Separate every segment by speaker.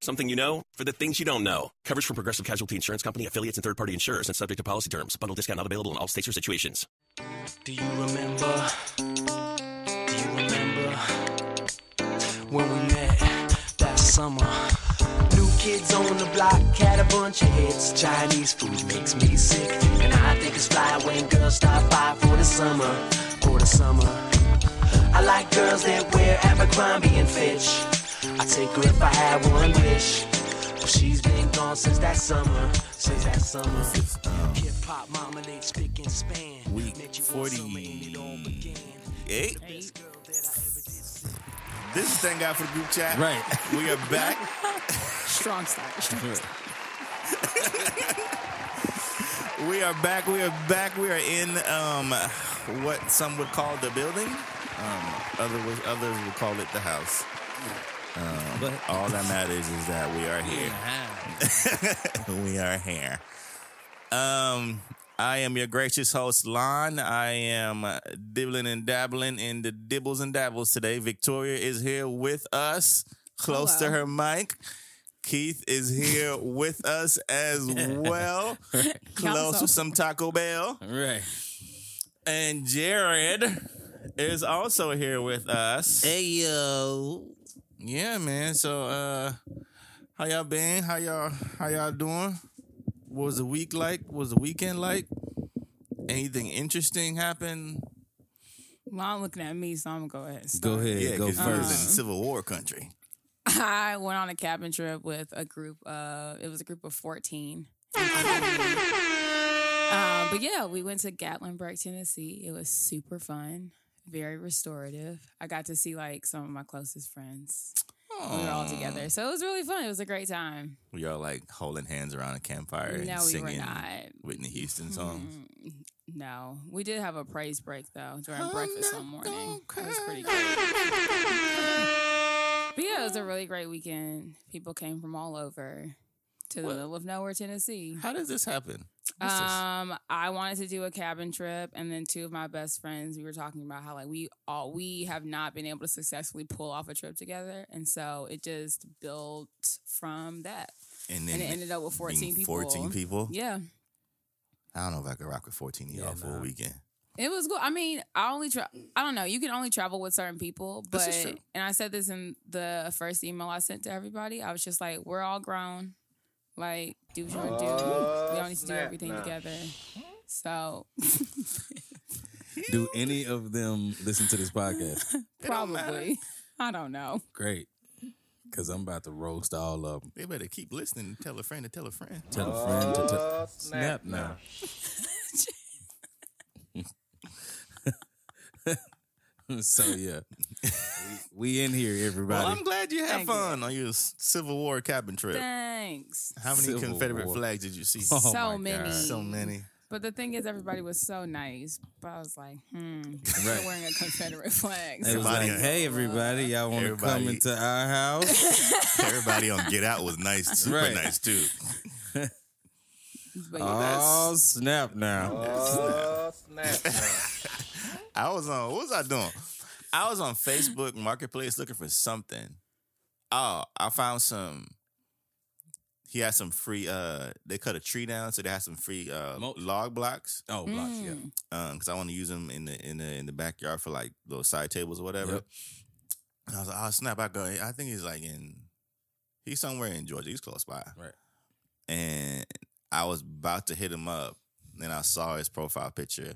Speaker 1: Something you know for the things you don't know. Coverage from Progressive Casualty Insurance Company, affiliates, and third party insurers and subject to policy terms. Bundle discount not available in all states or situations.
Speaker 2: Do you remember? Do you remember when we met that summer? New kids on the block had a bunch of hits. Chinese food makes me sick, and I think it's fly when girls stop by for the summer, for the summer. I like girls that wear Abercrombie and Fitch. I take her if I had one wish. But she's been gone since that summer, since that summer. Hip hop, mama, they spick and span.
Speaker 3: Week
Speaker 2: Met you one summer and it all began.
Speaker 3: Eight.
Speaker 2: Best girl that I ever did see.
Speaker 3: This is thank God for the group chat.
Speaker 4: Right.
Speaker 3: We are back.
Speaker 5: Strong start. Strong start.
Speaker 3: we are back. We are back. We are in um, what some would call the building. Um, other would, others would call it the house. Um,
Speaker 4: But
Speaker 3: all that matters is that we are here. we are here. Um, I am your gracious host, Lon. I am uh, dibbling and dabbling in the dibbles and dabbles today. Victoria is here with us, close to her mic. Keith is here with us as well, close
Speaker 5: so-
Speaker 3: to some Taco Bell.
Speaker 4: Right.
Speaker 3: And Jared is also here with us.
Speaker 4: Hey yo.
Speaker 3: Yeah, man. So uh how y'all been? How y'all how y'all doing? What was the week like? What was the weekend like? Anything interesting happen?
Speaker 5: Well, I'm looking at me, so I'm gonna go ahead. And
Speaker 4: Go ahead.
Speaker 3: Yeah,
Speaker 4: go
Speaker 3: because you was in
Speaker 4: first.
Speaker 3: Civil War country.
Speaker 5: I went on a cabin trip with a group. Uh, it was a group of 14. um, but yeah, we went to Gatlinburg, Tennessee. It was super fun, very restorative. I got to see like some of my closest friends. We were all together, so it was really fun. It was a great time.
Speaker 3: We all like holding hands around a campfire and
Speaker 5: no, we were
Speaker 3: singing. Whitney Houston songs.
Speaker 5: Mm, No, we did have a praise break though during breakfast one morning. It was pretty good. But yeah, it was a really great weekend. People came from all over to the
Speaker 3: What?
Speaker 5: middle of nowhere, Tennessee.
Speaker 3: How does this happen? What's this?
Speaker 5: Um, I wanted to do a cabin trip, and then two of my best friends, we were talking about how like we all we have not been able to successfully pull off a trip together, and so it just built from that,
Speaker 3: And then
Speaker 5: and it ended up with fourteen people.
Speaker 3: 14 people?
Speaker 5: Yeah,
Speaker 3: I don't know if I could rock with 14 of y'all
Speaker 4: Yeah,
Speaker 3: for a weekend.
Speaker 5: It was good. I mean, I only tra- I don't know. You can only travel with certain people, but
Speaker 3: This is true.
Speaker 5: and I said this in the first email I sent to everybody. I was just like, we're all grown. Like, do what you want to do. We all oh, need to do everything together. So
Speaker 4: Do any of them listen to this podcast?
Speaker 5: probably, I don't know.
Speaker 4: Great. Cause I'm about to roast all of them.
Speaker 3: They better keep listening and tell a friend to tell a friend.
Speaker 4: Tell a friend to tell. Oh, snap now. so yeah, we, we in here, everybody.
Speaker 3: Well, I'm glad you had
Speaker 5: Thank you.
Speaker 3: fun on your Civil War cabin trip.
Speaker 5: Thanks.
Speaker 3: How many
Speaker 4: Civil
Speaker 3: Confederate
Speaker 4: War.
Speaker 3: flags did you see?
Speaker 4: Oh
Speaker 5: so many.
Speaker 4: God.
Speaker 3: So many.
Speaker 5: But the thing is, everybody was so nice. But I was like, hmm,
Speaker 4: Right.
Speaker 5: wearing a Confederate flag.
Speaker 4: It was
Speaker 3: Everybody-
Speaker 4: like, hey everybody, y'all want to come into our house?
Speaker 3: Everybody on Get Out was nice, super
Speaker 4: Right.
Speaker 3: nice too.
Speaker 5: But yeah,
Speaker 4: oh snap now!
Speaker 6: Oh, snap.
Speaker 3: I was on. What was I doing? I was on Facebook Marketplace looking for something. Oh, I found some. He had some free. Uh, they cut a tree down, so they had some free uh
Speaker 4: Mulch.
Speaker 3: log blocks.
Speaker 4: Oh blocks, yeah.
Speaker 5: Mm.
Speaker 3: Um, because I want to use them in the in the in the backyard for like little side tables or whatever.
Speaker 4: Yep.
Speaker 3: And I was like, oh snap! I go. I think he's like in. He's somewhere in Georgia. He's close by.
Speaker 4: Right.
Speaker 3: and I was about to hit him up, and I saw his profile picture,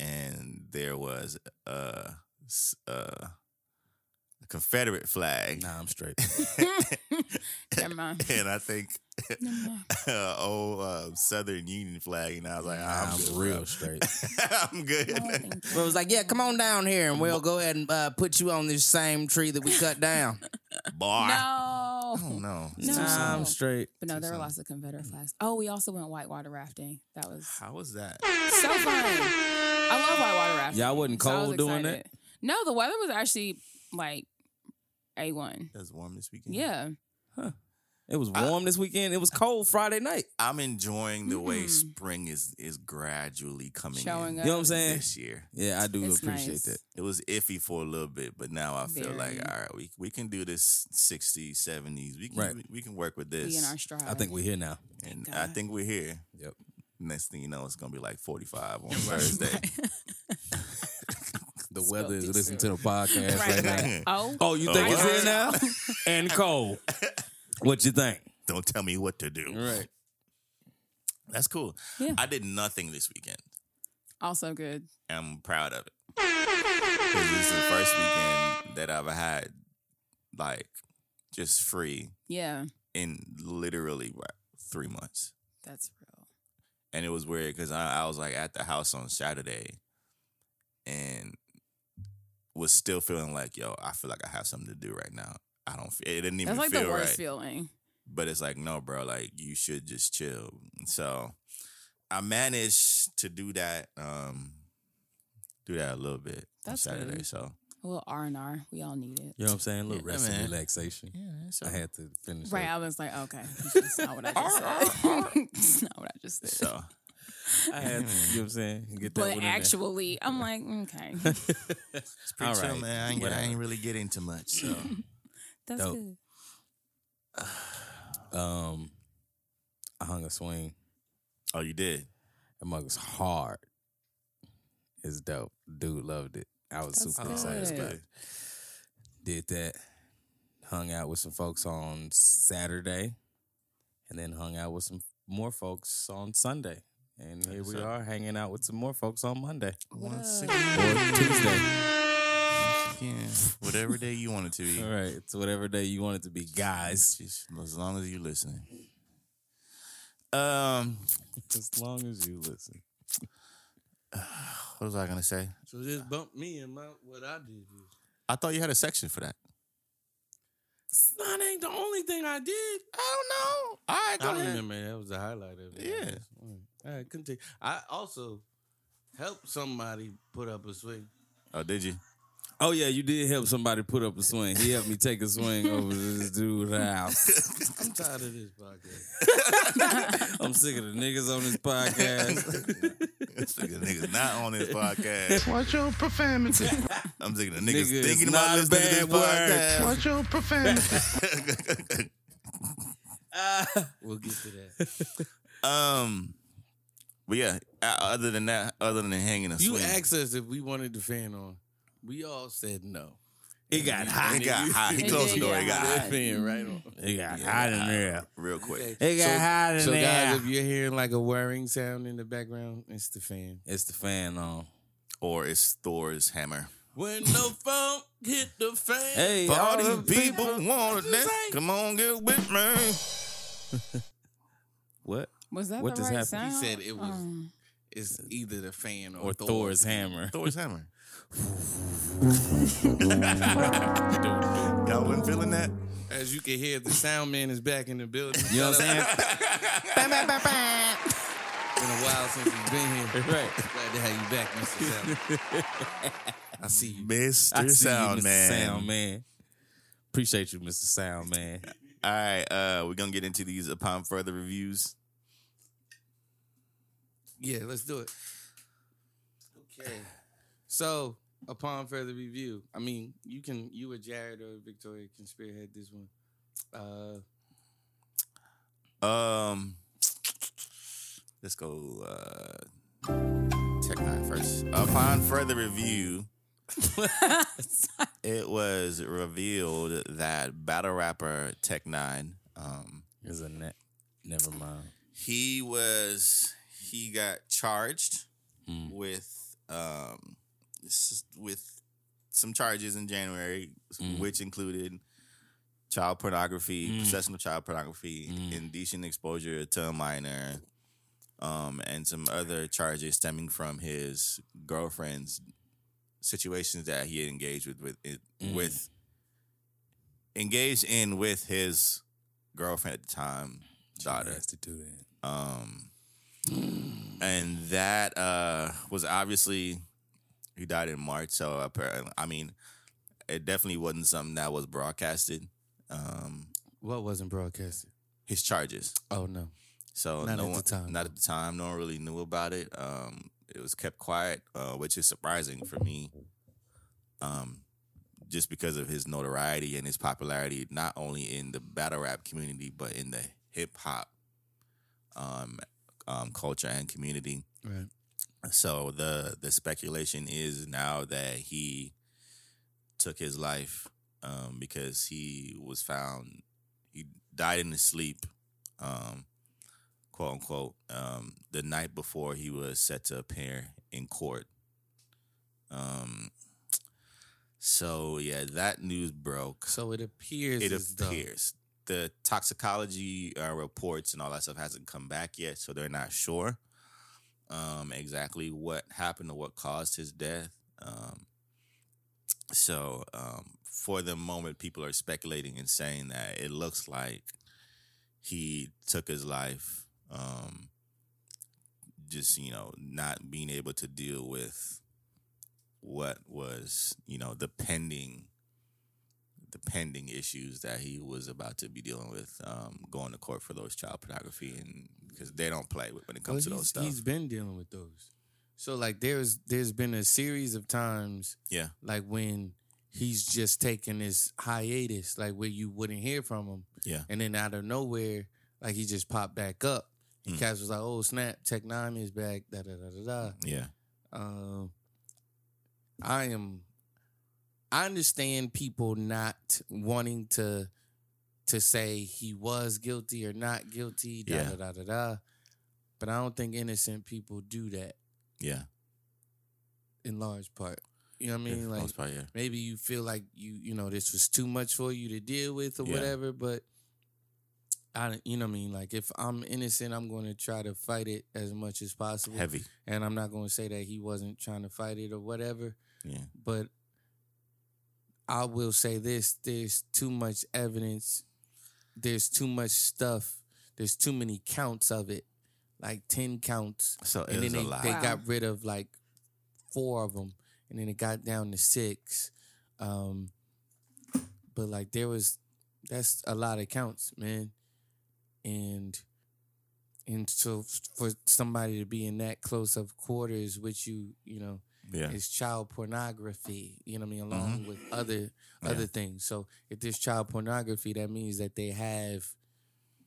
Speaker 3: and there was a, s- a Confederate flag,
Speaker 4: Nah, I'm straight.
Speaker 5: Never mind.
Speaker 3: and I think uh, old uh, Southern Union flag, and I was like, "Ah, I'm,
Speaker 4: I'm
Speaker 3: good,
Speaker 4: real
Speaker 3: bro.
Speaker 4: straight.
Speaker 3: I'm good.
Speaker 7: But it was like, yeah, come on down here and we'll go ahead and uh, put you on this same tree that we cut down.
Speaker 3: Bar.
Speaker 5: No.
Speaker 3: Oh no.
Speaker 5: No.
Speaker 4: I'm straight.
Speaker 5: But no, there were lots of Confederate flags. Oh, we also went whitewater rafting. That was
Speaker 3: How was that?
Speaker 5: so fun. I love whitewater rafting.
Speaker 4: Y'all wasn't
Speaker 5: So I was
Speaker 4: cold doing that.
Speaker 5: Excited. No, the weather was actually like a one.
Speaker 3: It was warm this weekend.
Speaker 5: Yeah,
Speaker 4: It was warm this weekend. It was cold Friday night.
Speaker 3: I'm enjoying the way
Speaker 5: Mm.
Speaker 3: spring is is gradually coming
Speaker 5: Showing
Speaker 3: in
Speaker 5: up.
Speaker 4: You know what I'm saying?
Speaker 3: this year.
Speaker 4: Yeah, I do
Speaker 5: It's
Speaker 4: appreciate
Speaker 5: nice.
Speaker 4: that.
Speaker 3: It was iffy for a little bit, but now I feel like all right, we we can do this 60s, 70s. We can
Speaker 4: Right.
Speaker 3: we, we can work with
Speaker 5: be in
Speaker 3: this.
Speaker 5: our stride.
Speaker 4: I think we're here now.
Speaker 3: and I think we're here.
Speaker 4: Yep.
Speaker 3: Next thing you know, it's gonna be like 45 on Thursday.
Speaker 4: The weather is listening to the podcast right,
Speaker 5: right,
Speaker 4: now.
Speaker 5: Oh,
Speaker 4: Oh, you oh, think
Speaker 3: Oh,
Speaker 4: it's in now? and cold. What you think?
Speaker 3: Don't tell me what to do.
Speaker 4: Right.
Speaker 3: That's cool.
Speaker 5: Yeah.
Speaker 3: I did nothing this weekend.
Speaker 5: also good.
Speaker 3: I'm proud of it. 'Cause this is the first weekend that I've had like just free
Speaker 5: Yeah,
Speaker 3: in literally what, three months.
Speaker 5: that's real.
Speaker 3: And it was weird because I, I was like at the house on Saturday and was still feeling like, yo, I feel like I have something to do right now. I don't. It didn't even
Speaker 5: That's like
Speaker 3: feel
Speaker 5: the worst
Speaker 3: right.
Speaker 5: feeling.
Speaker 3: but it's like no bro like you should just chill so i managed to do that um do that a little bit
Speaker 5: That's
Speaker 3: on saturday
Speaker 5: good.
Speaker 3: so
Speaker 5: A little R and R. We all need it.
Speaker 4: You know what I'm saying? A little
Speaker 3: Yeah,
Speaker 4: rest and relaxation.
Speaker 3: yeah so,
Speaker 4: I had to finish.
Speaker 5: Right,
Speaker 4: that.
Speaker 5: I was like, okay, that's not what I just said. That's not what I just said.
Speaker 3: so
Speaker 4: I had to, you know what I'm saying? Get that
Speaker 5: but
Speaker 4: one there.
Speaker 5: actually, I'm like, okay,
Speaker 3: it's pretty
Speaker 4: All
Speaker 3: chill
Speaker 4: right,
Speaker 3: man I ain't, I ain't really get into much so
Speaker 5: that's
Speaker 4: Dope.
Speaker 5: good.
Speaker 4: um, I hung a swing.
Speaker 3: oh you did
Speaker 4: That mug was hard. It's dope. Dude loved it. I was
Speaker 5: That's
Speaker 4: super
Speaker 5: good.
Speaker 4: excited
Speaker 5: That's
Speaker 4: about it. Did that. Hung out with some folks on Saturday, and then hung out with some more folks on Sunday. And here we
Speaker 3: That's up.
Speaker 4: are hanging out with some more folks on Monday
Speaker 3: once again,
Speaker 4: or Tuesday.
Speaker 3: again, whatever day you want it to be
Speaker 4: All right, it's whatever day you want it to be, guys.
Speaker 3: just as long as you listen um
Speaker 4: As long as you listen.
Speaker 3: what was i gonna say
Speaker 6: So just bump me in my what I did.
Speaker 3: i thought you had a section for that
Speaker 6: That ain't the only thing I did.
Speaker 3: i don't know all right go
Speaker 6: I
Speaker 3: ahead
Speaker 6: remember that was the highlight of it.
Speaker 3: Yeah.
Speaker 6: All right, continue. I also helped somebody put up a swing.
Speaker 3: oh did you
Speaker 4: Oh yeah, you did help somebody put up a swing. He helped me take a swing over to this dude's house.
Speaker 6: I'm tired of this podcast.
Speaker 4: I'm sick of the niggas on this podcast.
Speaker 3: Sick of niggas not on this podcast.
Speaker 6: Watch your profanity.
Speaker 3: I'm sick of the niggas
Speaker 4: Nigga is
Speaker 3: thinking
Speaker 4: not
Speaker 3: about
Speaker 4: a
Speaker 3: listening to this
Speaker 4: bad word.
Speaker 6: Watch your profanity. we'll get to that.
Speaker 3: um, but yeah. Other than that, other than hanging a
Speaker 6: You
Speaker 3: swing,
Speaker 6: asked us if we wanted the fan on. We all said no.
Speaker 4: It got hot.
Speaker 3: it got hot. He closed the door. It got
Speaker 5: hot.
Speaker 6: fan right on.
Speaker 4: It got hot in there.
Speaker 3: real quick.
Speaker 4: It got hot in
Speaker 6: So
Speaker 4: there.
Speaker 6: So guys, if you're hearing like a whirring sound in the background, it's the fan.
Speaker 4: it's the fan on.
Speaker 3: Or it's Thor's hammer.
Speaker 6: When the funk hit the fan.
Speaker 4: Hey,
Speaker 3: For all
Speaker 4: all
Speaker 3: the
Speaker 4: the
Speaker 3: people
Speaker 4: people.
Speaker 3: want to dance, come on, get with me.
Speaker 4: What?
Speaker 5: Was that
Speaker 4: What
Speaker 5: the
Speaker 4: just
Speaker 5: right
Speaker 4: happened?
Speaker 5: sound?
Speaker 6: He said it was.
Speaker 5: Um,
Speaker 6: It's either the fan or,
Speaker 4: Or Thor's hammer.
Speaker 3: Thor's hammer. Y'all wasn't feeling that?
Speaker 6: As you can hear, the sound man is back in the building.
Speaker 4: You know what I'm saying?
Speaker 6: Been a while since he's been here.
Speaker 4: right.
Speaker 6: Glad to have you back, Mr. Sound. I see you.
Speaker 3: Mr.
Speaker 4: I see
Speaker 3: Sound
Speaker 4: you, Mr.
Speaker 3: Man.
Speaker 4: Sound Man. Appreciate you, Mr. Sound Man.
Speaker 3: All right, uh, we're gonna get into these upon further reviews.
Speaker 6: Yeah, let's do it. Okay. So, upon further review, I mean, you can, you or Jared or Victoria can spearhead this one. Uh,
Speaker 3: Um, let's go. Uh, Tech Nine first. Upon further review, it was revealed that battle rapper Tech Nine, um,
Speaker 4: Is a net. Never mind.
Speaker 3: he was he got charged
Speaker 4: Mm.
Speaker 3: with um with some charges in January,
Speaker 4: Mm.
Speaker 3: which included child pornography,
Speaker 4: Mm.
Speaker 3: possession of child pornography, indecent exposure to a minor, um, and some other charges stemming from his girlfriend's situations that he had engaged with with
Speaker 4: Mm.
Speaker 3: with engaged in with his girlfriend at the time, daughter.
Speaker 4: Has to do that.
Speaker 3: Um, and that uh, was obviously He died in March. So apparently, I mean, it definitely wasn't something that was broadcasted. Um,
Speaker 6: What wasn't broadcasted?
Speaker 3: his charges.
Speaker 6: Oh no.
Speaker 3: So
Speaker 6: Not
Speaker 3: no
Speaker 6: at the time,
Speaker 3: not at the time. No one really knew about it. Um, it was kept quiet, uh, which is surprising for me. Um, just because of his notoriety and his popularity, not only in the battle rap community but in the hip hop um, um, culture and community.
Speaker 6: Right.
Speaker 3: So the the speculation is now that he took his life um, because he was found he died in his sleep, um, quote unquote, um, the night before he was set to appear in court. Um, so yeah, that news broke.
Speaker 6: So it appears.
Speaker 3: It appears the toxicology uh, reports and all that stuff hasn't come back yet, so they're not sure um, exactly what happened or what caused his death. Um, so um, for the moment, people are speculating and saying that it looks like he took his life, um, just you know, not being able to deal with what was you know the pending the pending issues that he was about to be dealing with um, going to court for those child pornography and because they don't play with when it comes
Speaker 6: Well,
Speaker 3: to those stuff.
Speaker 6: he's been dealing with those. So like there's there's been a series of times
Speaker 3: yeah,
Speaker 6: like when he's just taking this hiatus, like where you wouldn't hear from him.
Speaker 3: Yeah.
Speaker 6: And then out of nowhere, like he just popped back up. And
Speaker 3: Mm.
Speaker 6: Cass was like, "Oh snap! Tech Nine is back." Da da da da da.
Speaker 3: yeah,
Speaker 6: Um, I am. I understand people not wanting to to say he was guilty or not guilty. Da
Speaker 3: Yeah.
Speaker 6: da da da da. But I don't think innocent people do that
Speaker 3: yeah.
Speaker 6: in large part. You know what I mean?
Speaker 3: the
Speaker 6: like
Speaker 3: part, yeah.
Speaker 6: maybe you feel like you you know this was too much for you to deal with or
Speaker 3: Yeah.
Speaker 6: whatever but i don't- you know what i mean like if i'm innocent i'm going to try to fight it as much as possible
Speaker 3: Heavy.
Speaker 6: and i'm not going to say that he wasn't trying to fight it or whatever
Speaker 3: Yeah,
Speaker 6: but i will say this there's too much evidence. There's too much stuff. There's too many counts of it like 10 counts.
Speaker 3: So
Speaker 6: and
Speaker 3: it
Speaker 6: then
Speaker 3: was
Speaker 6: they,
Speaker 3: a lot.
Speaker 6: they
Speaker 5: Wow.
Speaker 6: got rid of like four of them and then it got down to six. Um but like there was that's a lot of counts man. And and so for somebody to be in that close of quarters with you you know
Speaker 3: yeah,
Speaker 6: is child pornography you know what i mean mm-hmm. along with other
Speaker 3: Yeah.
Speaker 6: other things so if there's child pornography that means that they have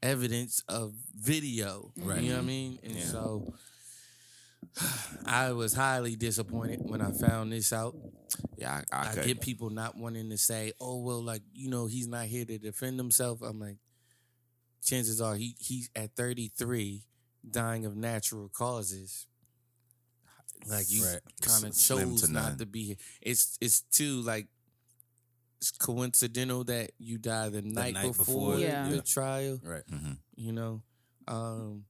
Speaker 6: evidence of video
Speaker 5: Right.
Speaker 6: you know what i mean and
Speaker 3: Yeah.
Speaker 6: so i was highly disappointed when i found this out
Speaker 3: yeah. I, I,
Speaker 6: I get people not wanting to say, "Oh well, like you know, he's not here to defend himself." I'm like, chances are he he's at 33, dying of natural causes. Like you
Speaker 4: Right.
Speaker 6: kind of chose
Speaker 3: to
Speaker 6: not
Speaker 3: none.
Speaker 6: to be here. It's it's too like it's coincidental that you die the, night,
Speaker 4: night
Speaker 6: before,
Speaker 4: before,
Speaker 5: Yeah.
Speaker 6: the
Speaker 4: yeah.
Speaker 6: trial.
Speaker 4: Right.
Speaker 3: hmm
Speaker 6: You know, um,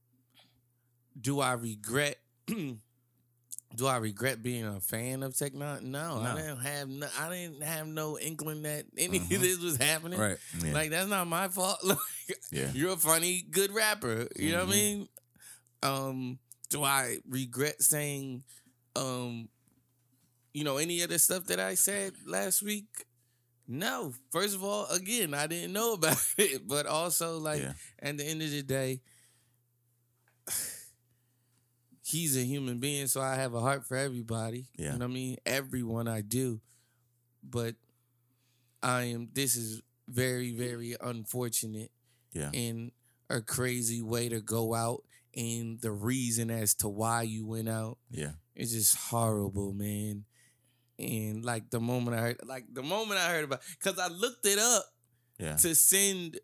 Speaker 6: do I regret? do I regret being a fan of Tech Nine? No, I didn't have no. I didn't have no inkling that any
Speaker 3: Mhm.
Speaker 6: of this was happening.
Speaker 4: Right.
Speaker 3: Yeah.
Speaker 6: Like that's not my fault. Like,
Speaker 3: Yeah.
Speaker 6: you're a funny, good rapper. You know what I
Speaker 3: Mhm.
Speaker 6: mean? Um, do I regret saying, um, you know, any of the stuff that I said last week? No. First of all, again, I didn't know about it, but also like
Speaker 3: Yeah.
Speaker 6: at the end of the day, he's a human being, so I have a heart for everybody.
Speaker 3: Yeah.
Speaker 6: You know what I mean? Everyone I do. But I am this is very, very unfortunate
Speaker 3: Yeah.
Speaker 6: and a crazy way to go out and the reason as to why you went out
Speaker 3: Yeah.
Speaker 6: Is just horrible, man. And like the moment I heard like the moment I heard about cuz I looked it up
Speaker 3: Yeah.
Speaker 6: to send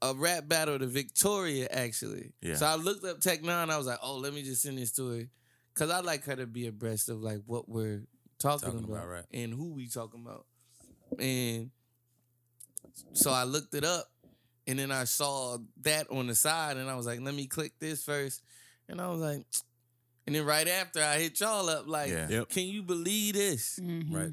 Speaker 6: a rap battle to Victoria actually.
Speaker 3: Yeah.
Speaker 6: So I looked up Tech Nine. I was like, oh, let me just send this to her because I like her to be abreast of like what we're talking,
Speaker 4: Talking
Speaker 6: about,
Speaker 4: about, right.
Speaker 6: and who we talking about. And so I looked it up, and then I saw that on the side, and I was like, let me click this first, and I was like. And then right after I hit y'all up, like,
Speaker 3: Yeah.
Speaker 4: Yep.
Speaker 6: can you believe this?
Speaker 5: Mhm.
Speaker 4: Right.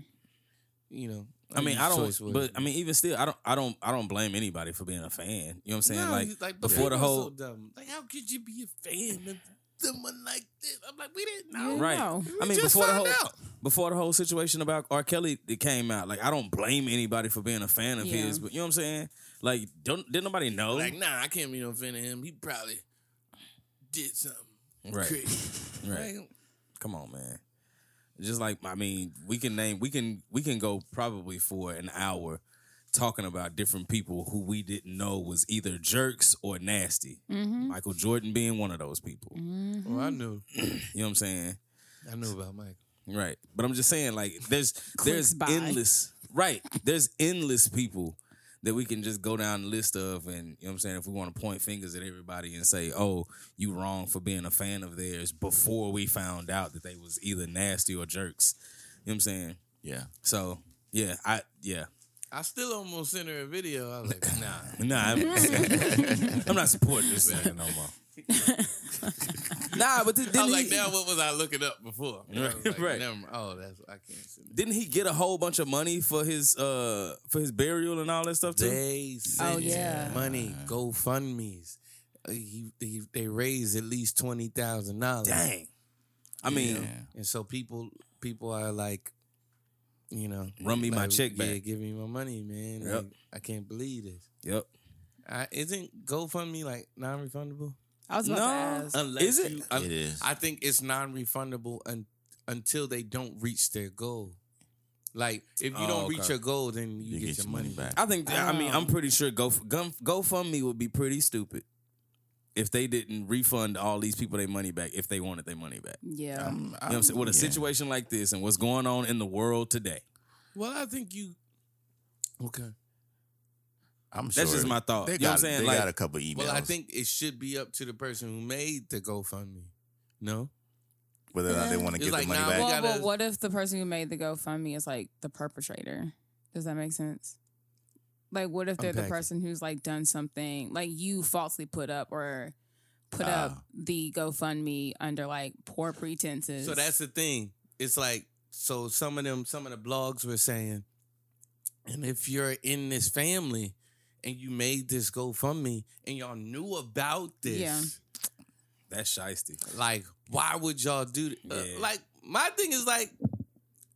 Speaker 6: You know,
Speaker 4: I mean, I don't,
Speaker 6: words.
Speaker 4: but I mean, even still, I don't, I don't, I don't blame anybody for being a fan. You know what I'm saying?
Speaker 6: No,
Speaker 4: like,
Speaker 6: like
Speaker 4: before the whole,
Speaker 6: so dumb. like how could you be a fan of someone like this? I'm like, we didn't know.
Speaker 5: Yeah.
Speaker 4: right?
Speaker 5: No.
Speaker 4: I mean,
Speaker 6: just
Speaker 4: before the whole,
Speaker 6: out.
Speaker 4: before the whole situation about R. Kelly that came out. Like I don't blame anybody for being a fan of
Speaker 5: Yeah.
Speaker 4: his, but you know what I'm saying? Like don't didn't nobody know?
Speaker 6: Like, nah, I can't be no fan of him. He probably did something
Speaker 4: Right.
Speaker 6: crazy.
Speaker 4: Right.
Speaker 6: Like,
Speaker 4: Come on, man. Just like I mean, we can name we can we can go probably for an hour talking about different people who we didn't know was either jerks or nasty.
Speaker 5: Mm-hmm.
Speaker 4: Michael Jordan being one of those people.
Speaker 6: well, I knew.
Speaker 4: You know what I'm saying?
Speaker 6: I knew about Mike.
Speaker 4: Right. But I'm just saying, like, there's there's
Speaker 5: by.
Speaker 4: endless right. There's endless people that we can just go down the list of and you know what I'm saying, if we want to point fingers at everybody and say, Oh, you wrong for being a fan of theirs before we found out that they was either nasty or jerks. You know what I'm saying?
Speaker 3: Yeah.
Speaker 4: So yeah, I yeah.
Speaker 6: I still almost sent her a video. I was like, nah.
Speaker 4: Nah, I'm, I'm not supporting this nigga no more. nah, but th-
Speaker 6: I
Speaker 4: didn't
Speaker 6: was like,
Speaker 4: he,
Speaker 6: now what was I looking up before?
Speaker 4: Right,
Speaker 6: like,
Speaker 4: right.
Speaker 6: Never mind. Oh, that's I can't send it.
Speaker 4: didn't he get a whole bunch of money for his uh for his burial and all that stuff too?
Speaker 6: They
Speaker 5: Oh, yeah.
Speaker 6: money, GoFundMe's. Uh, he, he, they raised at least twenty thousand dollars.
Speaker 4: Dang. I mean,
Speaker 3: Yeah.
Speaker 6: And so people people are like, you know,
Speaker 4: Run me my
Speaker 6: like,
Speaker 4: check
Speaker 6: Yeah, give me my money, man.
Speaker 4: Yep.
Speaker 6: Like, I can't believe this.
Speaker 4: yep.
Speaker 6: I, isn't GoFundMe like non-refundable?
Speaker 5: I was about
Speaker 4: No.
Speaker 5: to ask.
Speaker 6: Unless
Speaker 4: Is it?
Speaker 6: You, un-
Speaker 3: It is.
Speaker 6: I think it's non-refundable un, until they don't reach their goal. Like if you
Speaker 4: Oh,
Speaker 6: don't reach your goal, then you, get, your money back.
Speaker 4: I think. I mean, I'm
Speaker 5: Oh.
Speaker 4: pretty sure Go Gun, GoFundMe would be pretty stupid if they didn't refund all these people their money back if they wanted their money back.
Speaker 5: Yeah.
Speaker 3: Um,
Speaker 4: You know what I'm saying? With a
Speaker 3: yeah.
Speaker 4: situation like this and what's going on in the world today,
Speaker 6: Well, I think you. Okay.
Speaker 3: I'm sure.
Speaker 4: that's just my thought.
Speaker 3: They
Speaker 4: You know what I'm
Speaker 3: got,
Speaker 4: saying?
Speaker 3: They
Speaker 4: Like,
Speaker 3: got a couple emails.
Speaker 6: Well, I think it should be up to the person who made the GoFundMe. No.
Speaker 3: whether or not they want to get
Speaker 6: like,
Speaker 3: the money
Speaker 6: nah,
Speaker 3: back.
Speaker 5: well,
Speaker 6: gotta-
Speaker 5: but what if the person who made the GoFundMe is like the perpetrator? Does that make sense? Like, what if they're the
Speaker 6: Unpack it.
Speaker 5: person who's like done something like you falsely put up or put up
Speaker 3: Ah.
Speaker 5: the GoFundMe under like poor pretenses?
Speaker 6: So that's the thing. It's like so some of them, some of the blogs were saying, and if you're in this family and you made this GoFundMe and y'all knew about this,
Speaker 5: Yeah.
Speaker 4: that's shisty.
Speaker 6: like why would y'all do that? Uh,
Speaker 4: Yeah.
Speaker 6: like my thing is like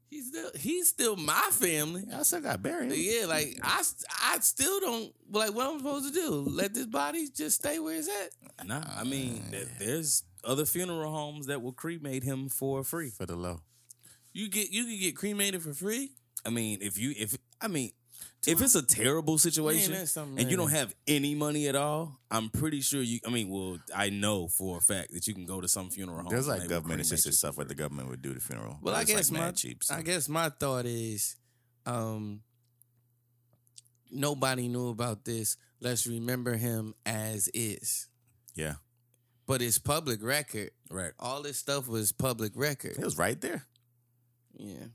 Speaker 6: he's still he's still my family.
Speaker 3: I still got buried.
Speaker 6: Yeah, like I I still don't like what I'm supposed to do. Let this body just stay where it's at.
Speaker 4: Nah, I mean, there- there's other funeral homes that will cremate him for free.
Speaker 3: for the low.
Speaker 6: You get you can get cremated for free.
Speaker 4: I mean, if you if I mean, if it's a terrible situation
Speaker 6: that's something
Speaker 4: and you don't have any money at all, I'm pretty sure you. I mean, well, I know for a fact that you can go to some funeral home.
Speaker 3: There's like government assisted stuff
Speaker 4: for
Speaker 3: where the government would do the funeral.
Speaker 6: Well, I
Speaker 3: it's, like,
Speaker 6: guess my
Speaker 3: cheap. so.
Speaker 6: I guess my thought is, um, nobody knew about this. Let's remember him as is.
Speaker 3: Yeah,
Speaker 6: But it's public record.
Speaker 4: Right.
Speaker 6: All this stuff was public record.
Speaker 3: it was right there.
Speaker 6: Yeah.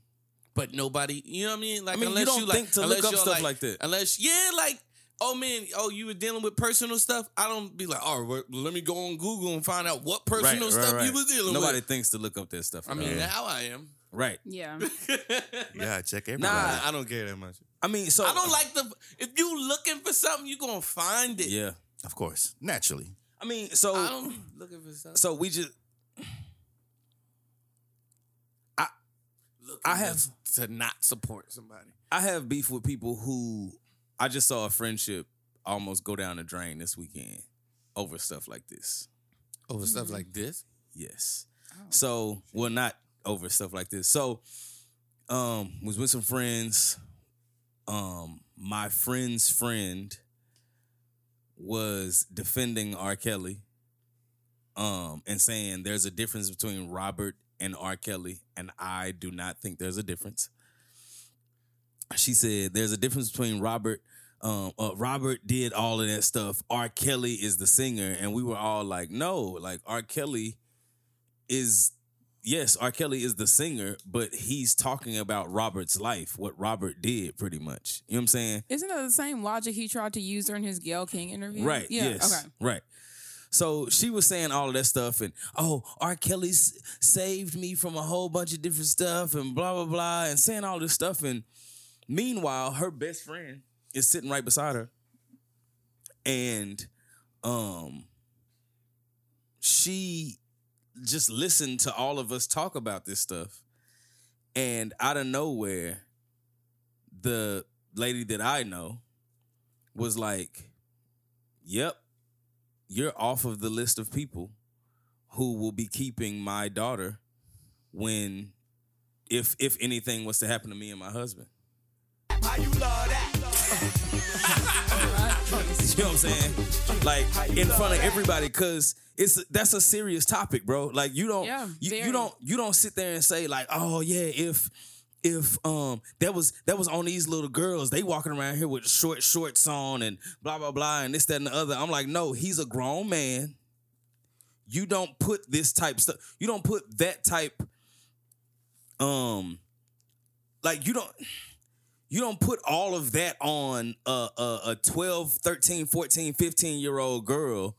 Speaker 6: But nobody, you know what I mean? Like,
Speaker 4: I mean, you don't
Speaker 6: like,
Speaker 4: think to
Speaker 6: unless
Speaker 4: look up stuff like that.
Speaker 6: Unless, yeah, like, oh man, oh you were dealing with personal stuff. I don't be like, oh, well, let me go on Google and find out what personal stuff you was dealing
Speaker 4: Nobody
Speaker 6: with.
Speaker 4: Nobody thinks to look up that stuff.
Speaker 6: I
Speaker 4: uh,
Speaker 6: mean,
Speaker 4: all.
Speaker 6: now I am.
Speaker 4: right.
Speaker 5: yeah.
Speaker 3: Yeah, check everybody.
Speaker 4: Nah,
Speaker 6: I don't care that much.
Speaker 4: I mean, so
Speaker 6: I don't like the. If you looking for something, you gonna find it.
Speaker 4: Yeah.
Speaker 3: of course, naturally.
Speaker 4: I mean, so
Speaker 6: I don't looking for something.
Speaker 4: so we just I have-
Speaker 6: to, to not support somebody.
Speaker 4: I have beef with people who I just saw a friendship almost go down the drain this weekend over stuff like this.
Speaker 6: over stuff like this.
Speaker 4: Yes. So, well, not over stuff like this. So, um, was with some friends. Um, my friend's friend was defending R. Kelly, um, and saying there's a difference between Robert and R. Kelly, and I do not think there's a difference. She said there's a difference between Robert. Um, uh, Robert did all of that stuff. R. Kelly is the singer, and we were all like, no, like R. Kelly is yes, R. Kelly is the singer, but he's talking about Robert's life, what Robert did, pretty much. You know what I'm saying?
Speaker 5: Isn't that the same logic he tried to use during his Gayle King interview?
Speaker 4: Right.
Speaker 5: Yeah.
Speaker 4: Yes.
Speaker 5: Okay.
Speaker 4: Right. So she was saying all of that stuff, and oh, R. Kelly saved me from a whole bunch of different stuff, and blah blah blah, and saying all this stuff. And meanwhile, her best friend is sitting right beside her, and um, she just listened to all of us talk about this stuff, And out of nowhere, the lady that I know was like, Yep, you're off of the list of people who will be keeping my daughter when if if anything was to happen to me and my husband. You know what I'm saying? Like in front of everybody, cause it's that's a serious topic, bro. Like you don't
Speaker 5: Yeah,
Speaker 4: you, you don't you don't sit there and say like, oh yeah, if if um that was that was on these little girls, they walking around here with short shorts on and blah blah blah and this that and the other. I'm like, no, he's a grown man. You don't put this type stuff. You don't put that type. Um, like you don't you don't put all of that on a, a, a 12 13 14 15 year old girl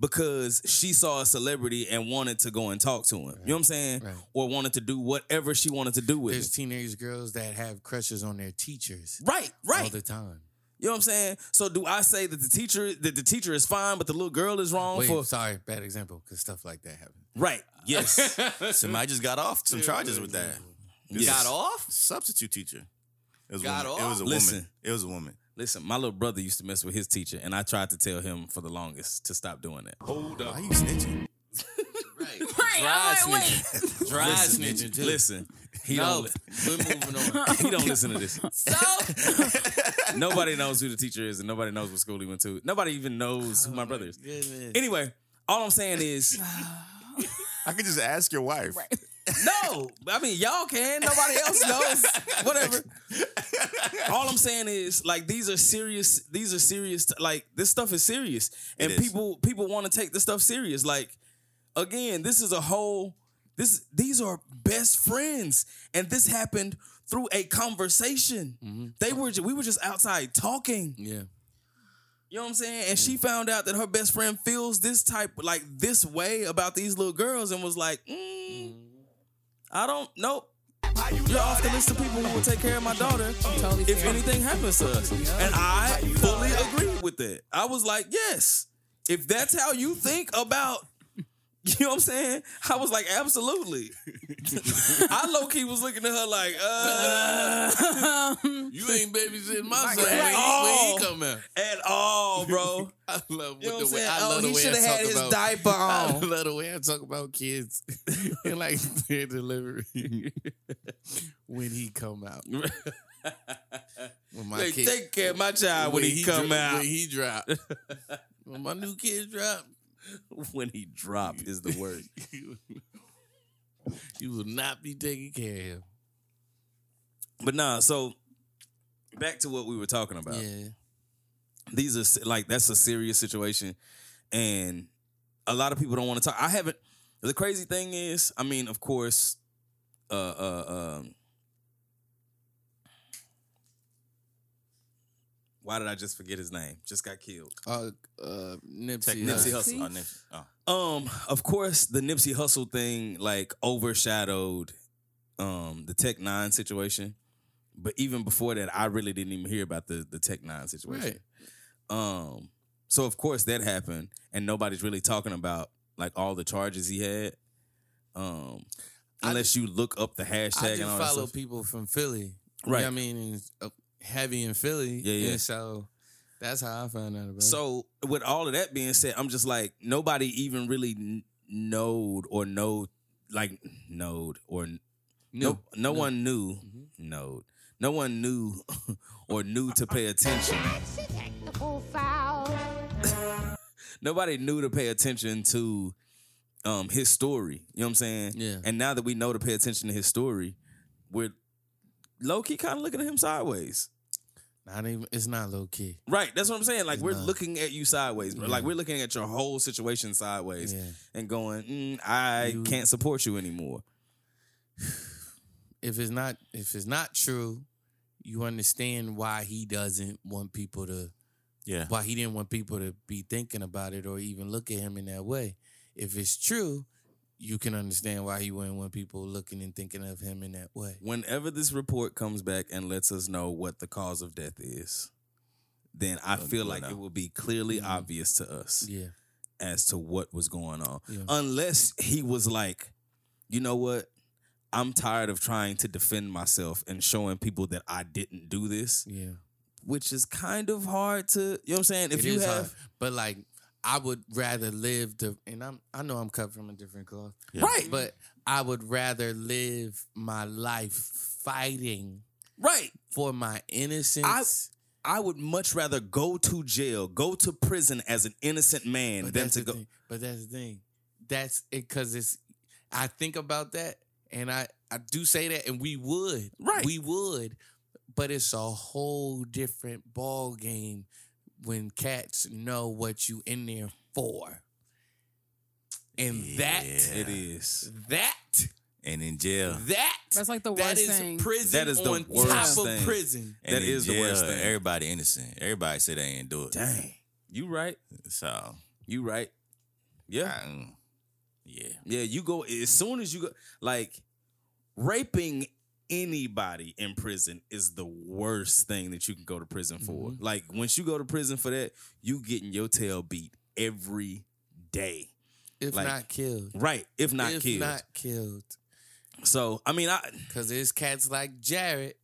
Speaker 4: because she saw a celebrity and wanted to go and talk to him you know what i'm saying
Speaker 6: Right.
Speaker 4: or wanted to do whatever she wanted to do with
Speaker 6: There's
Speaker 4: it
Speaker 6: teenage girls that have crushes on their teachers
Speaker 4: right right.
Speaker 6: All the time.
Speaker 4: you know what i'm saying so do i say that the teacher that the teacher is fine but the little girl is wrong
Speaker 6: Wait,
Speaker 4: for
Speaker 6: sorry, bad example, because stuff like that happens.
Speaker 4: right yes
Speaker 3: Somebody just got off some charges with that. This
Speaker 4: Yes.
Speaker 3: off? Substitute teacher. It was
Speaker 7: Got
Speaker 3: a woman. It was a
Speaker 4: Listen.
Speaker 3: woman. It was a woman.
Speaker 4: Listen my little brother used to mess with his teacher and i tried to tell him for the longest to stop doing that Hold up.
Speaker 3: Why you snitching?
Speaker 6: Right.
Speaker 5: Right, I'm like, wait.
Speaker 6: Dry
Speaker 4: listen,
Speaker 6: snitching too.
Speaker 4: listen he
Speaker 6: no,
Speaker 4: don't
Speaker 6: we're moving on.
Speaker 4: he don't listen to this
Speaker 5: So
Speaker 4: Nobody knows who the teacher is, and nobody knows what school he went to. Nobody even knows who my oh, brother is.
Speaker 6: Goodness.
Speaker 4: Anyway, all I'm saying is,
Speaker 3: I could just ask your wife.
Speaker 4: No. I mean, y'all can. Nobody else knows. Whatever. All I'm saying is, like, these are serious. These are serious. Like, this stuff is serious, and
Speaker 3: is.
Speaker 4: people people want to take this stuff serious. Like, again, this is a whole. This these are best friends, and this happened through a conversation. They were we were just outside talking.
Speaker 6: Yeah.
Speaker 4: You know what I'm saying? And she found out that her best friend feels this type, like this way about these little girls, and was like, mm, I don't, nope. You're off the list of people who will take care of my daughter
Speaker 5: Totally
Speaker 4: if
Speaker 5: fair.
Speaker 4: anything happens to us. And I fully agree with that. I was like, yes, if that's how you think about, you know what I'm saying? I was like, absolutely. I low key was looking at her like, uh,
Speaker 6: You ain't babysitting my son when, he, when he come out.
Speaker 4: at all, bro.
Speaker 6: I love
Speaker 4: You know what
Speaker 6: the
Speaker 4: I'm
Speaker 6: way
Speaker 4: saying?
Speaker 6: I
Speaker 4: Oh,
Speaker 6: love
Speaker 4: he
Speaker 6: the way
Speaker 4: should
Speaker 6: I
Speaker 4: have had his
Speaker 6: about,
Speaker 4: diaper
Speaker 6: I
Speaker 4: on.
Speaker 6: love the way I talk about kids and like their delivery when he come out. When my kid,
Speaker 4: take care of my child when, he, come
Speaker 6: dro-
Speaker 4: out.
Speaker 6: When he drop. when my new kids drop,
Speaker 4: when he drop is the word.
Speaker 6: you will not be taking care of him.
Speaker 4: But nah, so back to what we were talking about.
Speaker 6: Yeah.
Speaker 4: These are like that's a serious situation, and a lot of people don't want to talk. I haven't. The crazy thing is, I mean, of course, uh, uh, um, why did I just forget his name? Just got killed.
Speaker 6: Uh, uh, Nipsey.
Speaker 3: Tech
Speaker 4: Nipsey
Speaker 6: Hussle.
Speaker 4: Hussle.
Speaker 3: Oh, Nipsey. Oh.
Speaker 4: Um, of course, the Nipsey Hussle thing like overshadowed um the Tech Nine situation. But even before that, I really didn't even hear about the the Tech Nine situation. Um, so of course that happened, and nobody's really talking about like all the charges he had. Um,
Speaker 6: I
Speaker 4: unless you look up the hashtag
Speaker 6: I
Speaker 4: and
Speaker 6: just
Speaker 4: all that
Speaker 6: follow
Speaker 4: stuff.
Speaker 6: people from Philly. You know
Speaker 4: Right.
Speaker 6: what I mean, and uh, heavy in Philly.
Speaker 4: Yeah, yeah.
Speaker 6: And so that's how I found out about it.
Speaker 4: So with all of that being said, I'm just like nobody even really kn- knowed or know like knowed or no no one knew knowed no one knew or knew to pay attention. Nobody knew to pay attention to um his story. You know what I'm saying?
Speaker 6: Yeah.
Speaker 4: And now that we know to pay attention to his story, we're low key kind of looking at him sideways.
Speaker 6: not even. It's not low key.
Speaker 4: Right. That's what I'm saying. Like
Speaker 6: It's
Speaker 4: we're
Speaker 6: not.
Speaker 4: looking at you sideways, bro.
Speaker 6: Yeah.
Speaker 4: Like we're looking at your whole situation sideways
Speaker 6: Yeah.
Speaker 4: and going, mm, I
Speaker 6: You-
Speaker 4: can't support you anymore.
Speaker 6: If it's not, if it's not true, you understand why he doesn't want people to.
Speaker 3: Yeah.
Speaker 6: Why he didn't want people to be thinking about it or even look at him in that way. If it's true, you can understand why he wouldn't want people looking and thinking of him in that way.
Speaker 4: Whenever this report comes back and lets us know what the cause of death is, then I feel
Speaker 3: we'll
Speaker 4: like
Speaker 3: know.
Speaker 4: it will be clearly
Speaker 6: Mhm.
Speaker 4: obvious to us
Speaker 6: Yeah.
Speaker 4: as to what was going on.
Speaker 6: Yeah.
Speaker 4: Unless he was like, you know what? I'm tired of trying to defend myself and showing people that I didn't do this,
Speaker 6: Yeah.
Speaker 4: which is kind of hard to. You know what I'm saying? If
Speaker 6: It
Speaker 4: you
Speaker 6: is
Speaker 4: have,
Speaker 6: hard. but like I would rather live the and I'm I know I'm cut from a different cloth.
Speaker 4: right,
Speaker 6: But I would rather live my life fighting
Speaker 4: right.
Speaker 6: for my innocence.
Speaker 4: I would much rather go to jail, go to prison as an innocent man
Speaker 6: but
Speaker 4: than to go.
Speaker 6: thing. But that's the thing. That's it because it's I think about that and I I do say that and we would.
Speaker 4: Right.
Speaker 6: We would. But it's a whole different ball game when cats know what you in there for. And that
Speaker 4: It is.
Speaker 6: that
Speaker 3: And in jail.
Speaker 6: that
Speaker 5: That's like the
Speaker 6: that
Speaker 5: worst
Speaker 6: is
Speaker 5: thing.
Speaker 6: prison
Speaker 4: That is the
Speaker 6: on
Speaker 4: worst
Speaker 6: top
Speaker 4: thing.
Speaker 6: of prison.
Speaker 3: And
Speaker 4: That
Speaker 3: in
Speaker 4: is the worst thing.
Speaker 3: Everybody innocent. Everybody say they ain't do it.
Speaker 4: Dang. You right.
Speaker 3: So,
Speaker 4: You right. Yeah.
Speaker 3: I- yeah.
Speaker 4: Yeah, you go as soon as you go like raping anybody in prison is the worst thing that you can go to prison for.
Speaker 6: Mm-hmm.
Speaker 4: Like once you go to prison for that, you getting your tail beat every day.
Speaker 6: If
Speaker 4: Like,
Speaker 6: not killed.
Speaker 4: Right. If not
Speaker 6: if
Speaker 4: killed.
Speaker 6: not killed.
Speaker 4: so I mean I
Speaker 6: Because there's cats like Jared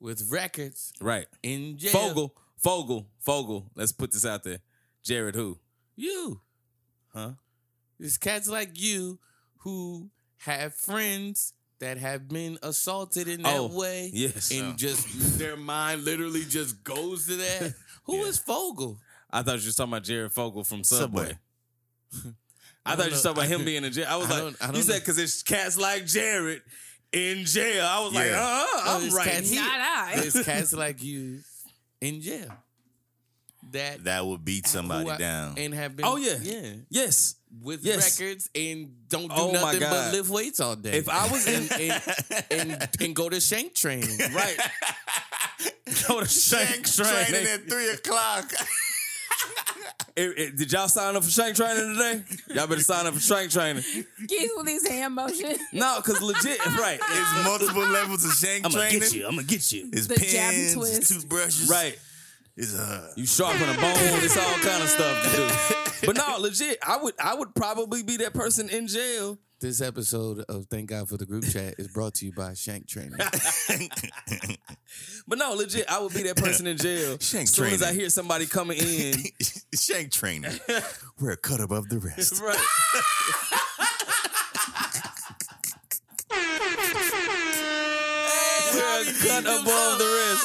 Speaker 6: with records
Speaker 4: right.
Speaker 6: in jail.
Speaker 4: Fogle, Fogle, Fogle. Let's put this out there. Jared who?
Speaker 6: You.
Speaker 4: Huh?
Speaker 6: There's cats like you who have friends that have been assaulted in that
Speaker 4: Oh,
Speaker 6: way.
Speaker 4: yes.
Speaker 6: And
Speaker 4: Oh.
Speaker 6: just their mind literally just goes to that. Who is Fogle?
Speaker 4: I thought you were talking about Jared Fogle from Subway.
Speaker 3: Subway.
Speaker 4: I,
Speaker 6: I
Speaker 4: thought you were talking about him being in jail. I was
Speaker 6: I
Speaker 4: like,
Speaker 6: don't- I
Speaker 4: you
Speaker 6: don't
Speaker 4: said
Speaker 6: know.
Speaker 4: because it's cats like Jared in jail. I was like,
Speaker 3: Yeah.
Speaker 4: uh,
Speaker 6: No,
Speaker 4: I'm right
Speaker 6: cats-
Speaker 4: here.
Speaker 5: Not I.
Speaker 6: There's cats like you in jail. That,
Speaker 3: That would beat somebody
Speaker 6: I-
Speaker 3: down.
Speaker 6: and have been
Speaker 4: Oh, yeah.
Speaker 6: yeah
Speaker 4: Yes.
Speaker 6: With
Speaker 4: Yes.
Speaker 6: records and don't do
Speaker 4: Oh,
Speaker 6: nothing but lift weights all day.
Speaker 4: If I was in,
Speaker 6: and, and, and go to shank training.
Speaker 4: right, go to Shank training.
Speaker 3: at three o'clock.
Speaker 4: Eh, eh, did y'all sign up for Shank training today? Y'all better sign up for Shank training.
Speaker 5: Keith with his hand motion.
Speaker 4: No, because legit, right,
Speaker 3: It's multiple levels of shank
Speaker 4: I'm gonna get you. I'm gonna get you.
Speaker 3: It's
Speaker 5: The jab and
Speaker 3: pins, it's
Speaker 5: twist.
Speaker 3: toothbrushes.
Speaker 4: Right.
Speaker 3: It's uh
Speaker 4: You sharpen a bone. It's all kind of stuff to do. But no, legit, I would I would probably be that person in jail.
Speaker 6: This episode of Thank God for the Group Chat is brought to you by Shank Training.
Speaker 4: But no, legit, I would be that person in jail.
Speaker 3: Shank
Speaker 4: as soon as I hear somebody coming in.
Speaker 3: shank training. We're a cut above the rest.
Speaker 4: right. We're a cut above the rest.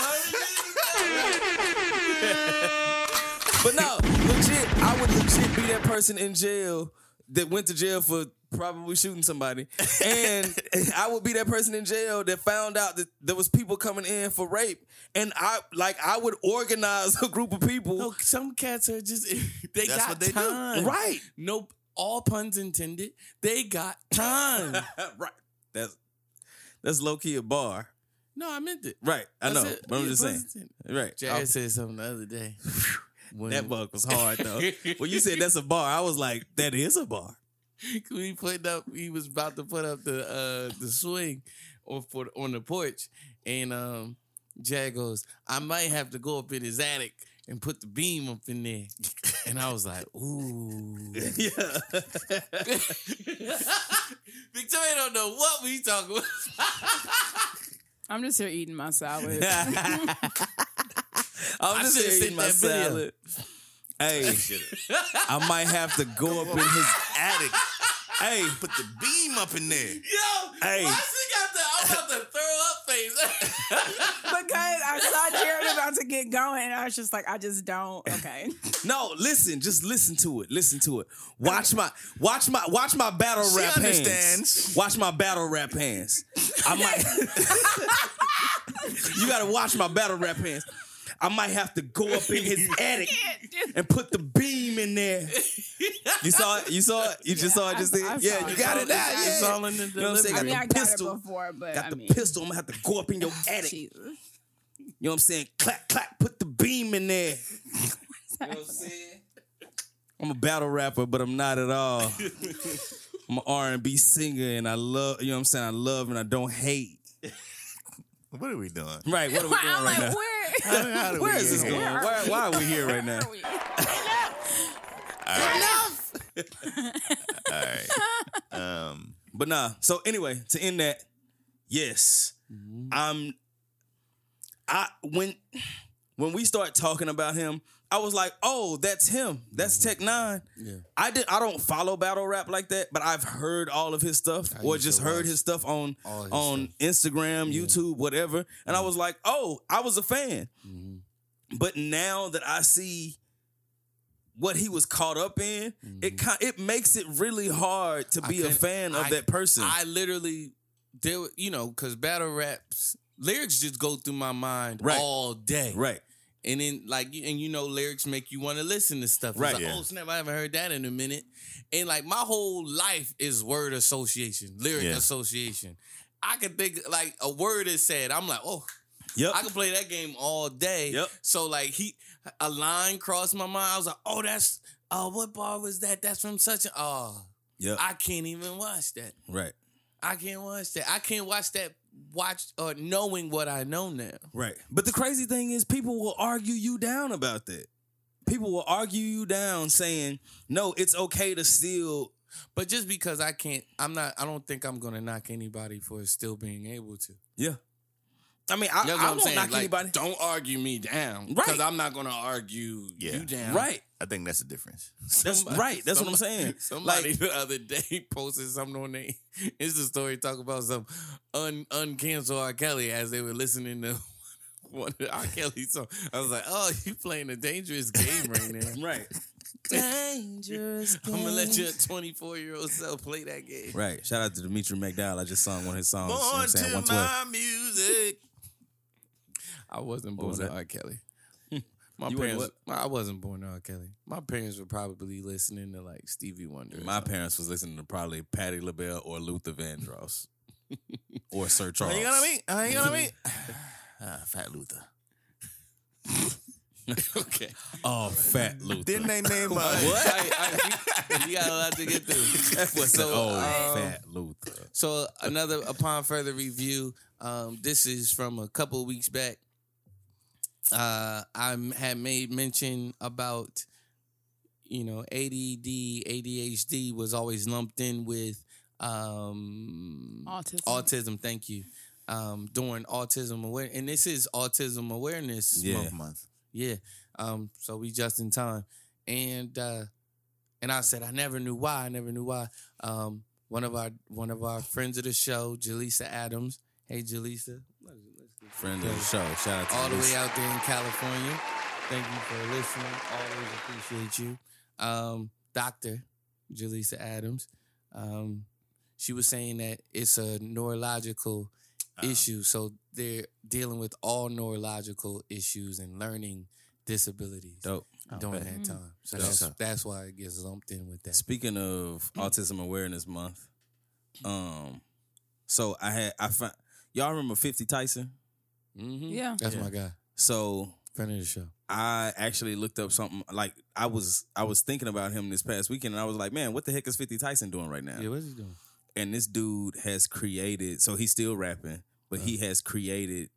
Speaker 4: but no, legit, I would legit be that person in jail that went to jail for probably shooting somebody. And I would be that person in jail that found out that there was people coming in for rape. And I like I would organize a group of people.
Speaker 6: No, some cats are just they
Speaker 3: That's
Speaker 6: got
Speaker 3: what they do.
Speaker 6: time.
Speaker 4: Right.
Speaker 6: Nope. All puns intended. They got time.
Speaker 4: right. That's that's low key a bar.
Speaker 6: no, I meant it.
Speaker 4: Right. I
Speaker 6: That's
Speaker 4: know.
Speaker 6: it.
Speaker 4: But I'm
Speaker 6: Yeah,
Speaker 4: just saying.
Speaker 6: intended.
Speaker 4: Right.
Speaker 6: Jared
Speaker 4: I-
Speaker 6: said something the other day. When
Speaker 4: that bug was hard though. when you said that's a bar, I was like, that is a bar.
Speaker 6: we put up, he was about to put up the uh the swing or for on the porch, and um, Jared goes, "I might have to go up in his attic and put the beam up in there," and I was like, "Ooh."
Speaker 4: yeah.
Speaker 6: Victoria don't know what we talking about.
Speaker 5: I'm just here eating my salad.
Speaker 4: I'm just
Speaker 6: should've
Speaker 4: here eating my
Speaker 6: that video.
Speaker 4: salad. Hey, I might have to go up in his attic. Hey,
Speaker 3: Put the beam up in there.
Speaker 6: Yo,
Speaker 4: Hey.
Speaker 6: why she got the I'm about to throw up face?
Speaker 5: because I saw Jared about to get going, and I was just like, I just don't. Okay.
Speaker 4: no, listen, just listen to it. Listen to it. Watch my, watch my, watch my battle
Speaker 3: She
Speaker 4: rap
Speaker 3: understands.
Speaker 4: hands. Watch my battle rap hands. I might. you gotta watch my battle rap hands. I might have to go up in his attic and put the beam in there. You saw it? You saw it? You just
Speaker 5: Yeah,
Speaker 4: saw it just
Speaker 5: I- I
Speaker 4: Yeah,
Speaker 5: saw
Speaker 4: you
Speaker 5: it.
Speaker 4: got it
Speaker 5: It's
Speaker 4: now. Yeah.
Speaker 6: it's all in the
Speaker 4: You know what I'm saying?
Speaker 5: I
Speaker 4: Got
Speaker 5: mean,
Speaker 4: the
Speaker 5: I got
Speaker 4: pistol.
Speaker 5: it before, but
Speaker 4: Got
Speaker 5: I
Speaker 4: the
Speaker 5: mean,
Speaker 4: pistol. I'm gonna have to go up in your attic.
Speaker 5: Jesus.
Speaker 4: You know what I'm saying? Clack, clack, put the beam in there. You know what I'm saying? I'm a battle rapper, but I'm not at all. I'm an R&B singer, and I love, you know what I'm saying? I love and I don't hate.
Speaker 3: What are we doing?
Speaker 4: Right, what are we doing
Speaker 5: I'm
Speaker 4: right
Speaker 5: like,
Speaker 4: now?
Speaker 5: where?
Speaker 3: How do
Speaker 4: Where
Speaker 3: we
Speaker 4: is this
Speaker 3: get
Speaker 4: going?
Speaker 3: here?
Speaker 4: Why, why are we here right now?
Speaker 3: All right. Um,
Speaker 4: But nah, so anyway, to end that, yes,
Speaker 6: Mm-hmm.
Speaker 4: I'm. I when when we start talking about him, I was like, oh, that's him. That's Tech Nine.
Speaker 6: Mm-hmm. Yeah.
Speaker 4: I did. I don't follow battle rap like that, but I've heard all of his stuff
Speaker 6: I
Speaker 4: or just heard his stuff on
Speaker 6: his
Speaker 4: on Instagram, YouTube, whatever. And I was like, oh, I was a fan.
Speaker 6: Mm-hmm.
Speaker 4: But now that I see what he was caught up in, it kind it makes it really hard to
Speaker 6: Mm-hmm.
Speaker 4: Be a fan of
Speaker 6: I-
Speaker 4: that person.
Speaker 6: I literally there, you know, because battle raps lyrics just go through my mind
Speaker 4: Right.
Speaker 6: all day,
Speaker 4: right.
Speaker 6: And then like, and you know, lyrics make you want to listen to stuff. It's
Speaker 4: Right.
Speaker 6: Like,
Speaker 3: Yeah.
Speaker 6: Oh snap! I haven't heard that in a minute. And like my whole life is word association, lyric
Speaker 3: Yeah.
Speaker 6: association. I can think like a word is said. I'm like, oh,
Speaker 4: Yep.
Speaker 6: I can play that game all day.
Speaker 4: Yep.
Speaker 6: So like he a line crossed my mind. I was like, oh, that's uh what bar was that? That's from such a oh
Speaker 4: yep.
Speaker 6: I can't even watch that.
Speaker 4: right.
Speaker 6: I can't watch that. I can't watch that watch or knowing what I know now.
Speaker 4: Right. But the crazy thing is, people will argue you down about that. People will argue you down saying, no, it's okay to still.
Speaker 6: But just because I can't I'm not I don't think I'm gonna knock anybody for still being able to.
Speaker 4: Yeah. I mean, I,
Speaker 6: That's
Speaker 4: I
Speaker 6: what I'm
Speaker 4: won't
Speaker 6: saying.
Speaker 4: knock
Speaker 6: Like,
Speaker 4: anybody.
Speaker 6: Don't argue me down.
Speaker 4: Right.
Speaker 6: Because I'm not gonna argue
Speaker 3: Yeah.
Speaker 6: you down.
Speaker 4: Right.
Speaker 3: I think that's the difference.
Speaker 4: That's
Speaker 6: Somebody-
Speaker 4: right. That's what I'm saying.
Speaker 6: Somebody
Speaker 4: Like-
Speaker 6: the other day posted something on there. It's the story talk about some un uncancel R. Kelly as they were listening to one of R. Kelly song. I was like, oh, you playing a dangerous game right now.
Speaker 4: Right.
Speaker 6: dangerous I'm gonna let your 24 year old self play that game.
Speaker 4: Right. Shout out to Dimitri McDowell. I just sung one of his songs. you know
Speaker 3: Born to
Speaker 4: 112.
Speaker 3: my music.
Speaker 6: I wasn't born
Speaker 4: was
Speaker 6: to? R. Kelly. My
Speaker 4: You wasn't
Speaker 6: parents, I wasn't born to R. Kelly. My parents were probably listening to like Stevie Wonder.
Speaker 4: My parents was listening to probably Patti LaBelle or Luther Vandross. or Sir Charles.
Speaker 3: You gonna meet? Uh, you gonna meet? Ah, Fat Luther.
Speaker 6: okay.
Speaker 4: Oh, Fat Luther.
Speaker 3: Didn't they name uh,
Speaker 6: What? I, I, you got a lot to get through. so,
Speaker 4: oh,
Speaker 6: um,
Speaker 4: Fat Luther.
Speaker 6: so another upon further review, um, this is from a couple weeks back. Uh, I had made mention about, you know, ADD, ADHD was always lumped in with um,
Speaker 5: Autism.
Speaker 6: autism. Thank you. Um, during autism aware, and this is autism awareness
Speaker 4: Yeah.
Speaker 6: month.
Speaker 3: month?
Speaker 6: Yeah. Um, so we just in time. And uh and I said I never knew why. I never knew why. Um one of our one of our friends of the show, Jaleesa Adams. Hey Jaleesa.
Speaker 4: Friend of the show. Shout out to
Speaker 6: All the way out there in California. Thank you for listening. Always appreciate you. Um, Dr. Jaleesa Adams. Um, she was saying that it's a neurological issue. So they're dealing with all neurological issues and learning disabilities
Speaker 4: Dope.
Speaker 6: during
Speaker 3: bet.
Speaker 6: that time. So
Speaker 4: Dope.
Speaker 6: that's, that's why it gets lumped in with that.
Speaker 4: Speaking of Autism Awareness Month, um, so I had I found y'all remember Fifty Tyson.
Speaker 6: Mm-hmm.
Speaker 5: Yeah.
Speaker 6: That's
Speaker 4: Yeah.
Speaker 6: my guy.
Speaker 4: So
Speaker 6: Friend of the show.
Speaker 4: I actually looked up something like I was I was thinking about him this past weekend, and I was like, man, what the heck is Fifty Tyson doing right now?
Speaker 6: Yeah, what's he doing?
Speaker 4: and this dude has created so he's still rapping but he has created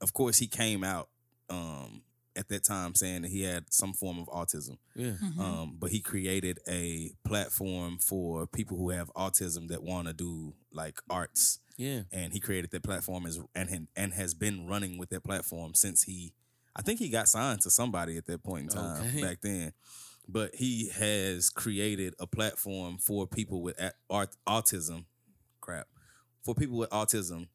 Speaker 4: of course he came out um at that time saying that he had some form of autism
Speaker 6: Yeah.
Speaker 4: um but he created a platform for people who have autism that want to do like arts
Speaker 6: Yeah.
Speaker 4: and he created that platform as and and has been running with that platform since he I think he got signed to somebody at that point in time
Speaker 6: Okay.
Speaker 4: back then. But he has created a platform for people with a- art, autism, crap, for people with autism,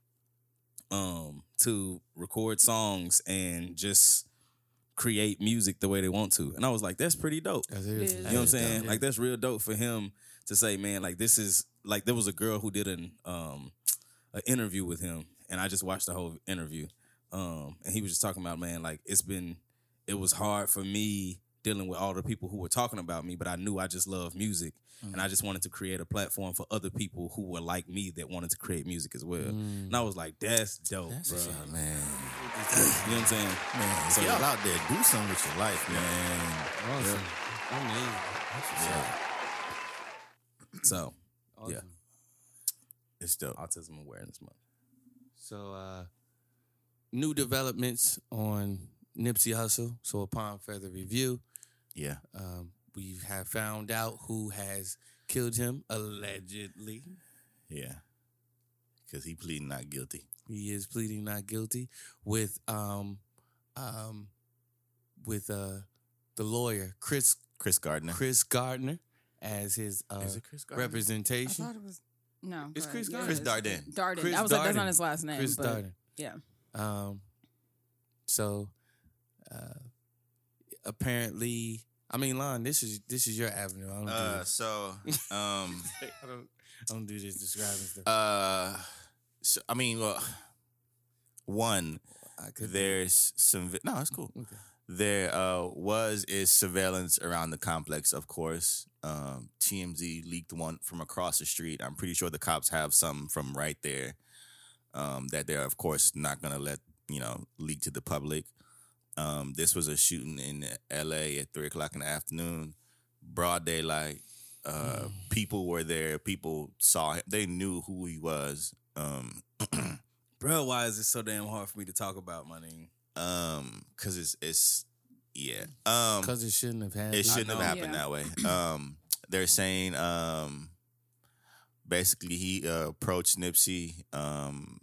Speaker 4: um, to record songs and just create music the way they want to. And I was like, that's pretty dope.
Speaker 6: That's
Speaker 5: It
Speaker 6: it.
Speaker 5: is.
Speaker 4: You know what I'm saying? Like that's real dope for him to say, man, like this is like there was a girl who did an um an interview with him and I just watched the whole interview. Um and he was just talking about, man, like it's been it was hard for me dealing with all the people who were talking about me, but I knew I just love music and I just wanted to create a platform for other people who were like me that wanted to create music as well. And I was like, that's dope, bro.
Speaker 3: man.
Speaker 4: You know what I'm saying?
Speaker 3: Man,
Speaker 4: So-
Speaker 3: y'all out there, do something with your life, man.
Speaker 6: Awesome. Amazing.
Speaker 3: Yeah,
Speaker 4: So,
Speaker 6: Awesome.
Speaker 4: Yeah.
Speaker 3: It's dope.
Speaker 4: Autism Awareness Month.
Speaker 6: So uh new developments on Nipsey Hussle. So upon further review,
Speaker 3: Yeah,
Speaker 6: um, we have found out who has killed him allegedly.
Speaker 3: yeah. because he pleading not guilty.
Speaker 6: He is pleading not guilty with um um with uh the lawyer Chris
Speaker 3: Chris Gardner.
Speaker 6: Chris Gardner as his uh
Speaker 3: Is it Chris Gardner?
Speaker 5: I
Speaker 6: representation.
Speaker 5: thought it was no.
Speaker 6: It's Chris. Darden.
Speaker 5: Yeah,
Speaker 3: Chris Darden.
Speaker 5: Darden.
Speaker 6: Chris
Speaker 5: I was like, that's
Speaker 6: Darden.
Speaker 5: not his last name.
Speaker 6: Chris
Speaker 5: but
Speaker 6: Darden.
Speaker 5: Yeah.
Speaker 6: Um so uh apparently I mean Lon, this is this is your avenue. I don't do
Speaker 3: Uh,
Speaker 6: this.
Speaker 3: so, um,
Speaker 6: I don't I don't do this describing stuff.
Speaker 3: uh, so, I mean, well, one,
Speaker 6: I could
Speaker 3: there's some. vi- No, it's cool.
Speaker 6: Okay.
Speaker 3: There uh, was is surveillance around the complex, of course. Um, TMZ leaked one from across the street. I'm pretty sure the cops have some from right there um, that they're, of course, not going to let you know leak to the public. Um, this was a shooting in L.A. at three o'clock in the afternoon, broad daylight. Uh, people were there. People saw him. They knew who he was. Um,
Speaker 4: Bro, why is it so damn hard for me to talk about my name?
Speaker 3: Um, because it's it's yeah. Um,
Speaker 6: because it shouldn't have happened.
Speaker 3: It shouldn't have happened
Speaker 5: Yeah.
Speaker 3: that way. Um, they're saying um, basically he uh, approached Nipsey. Um,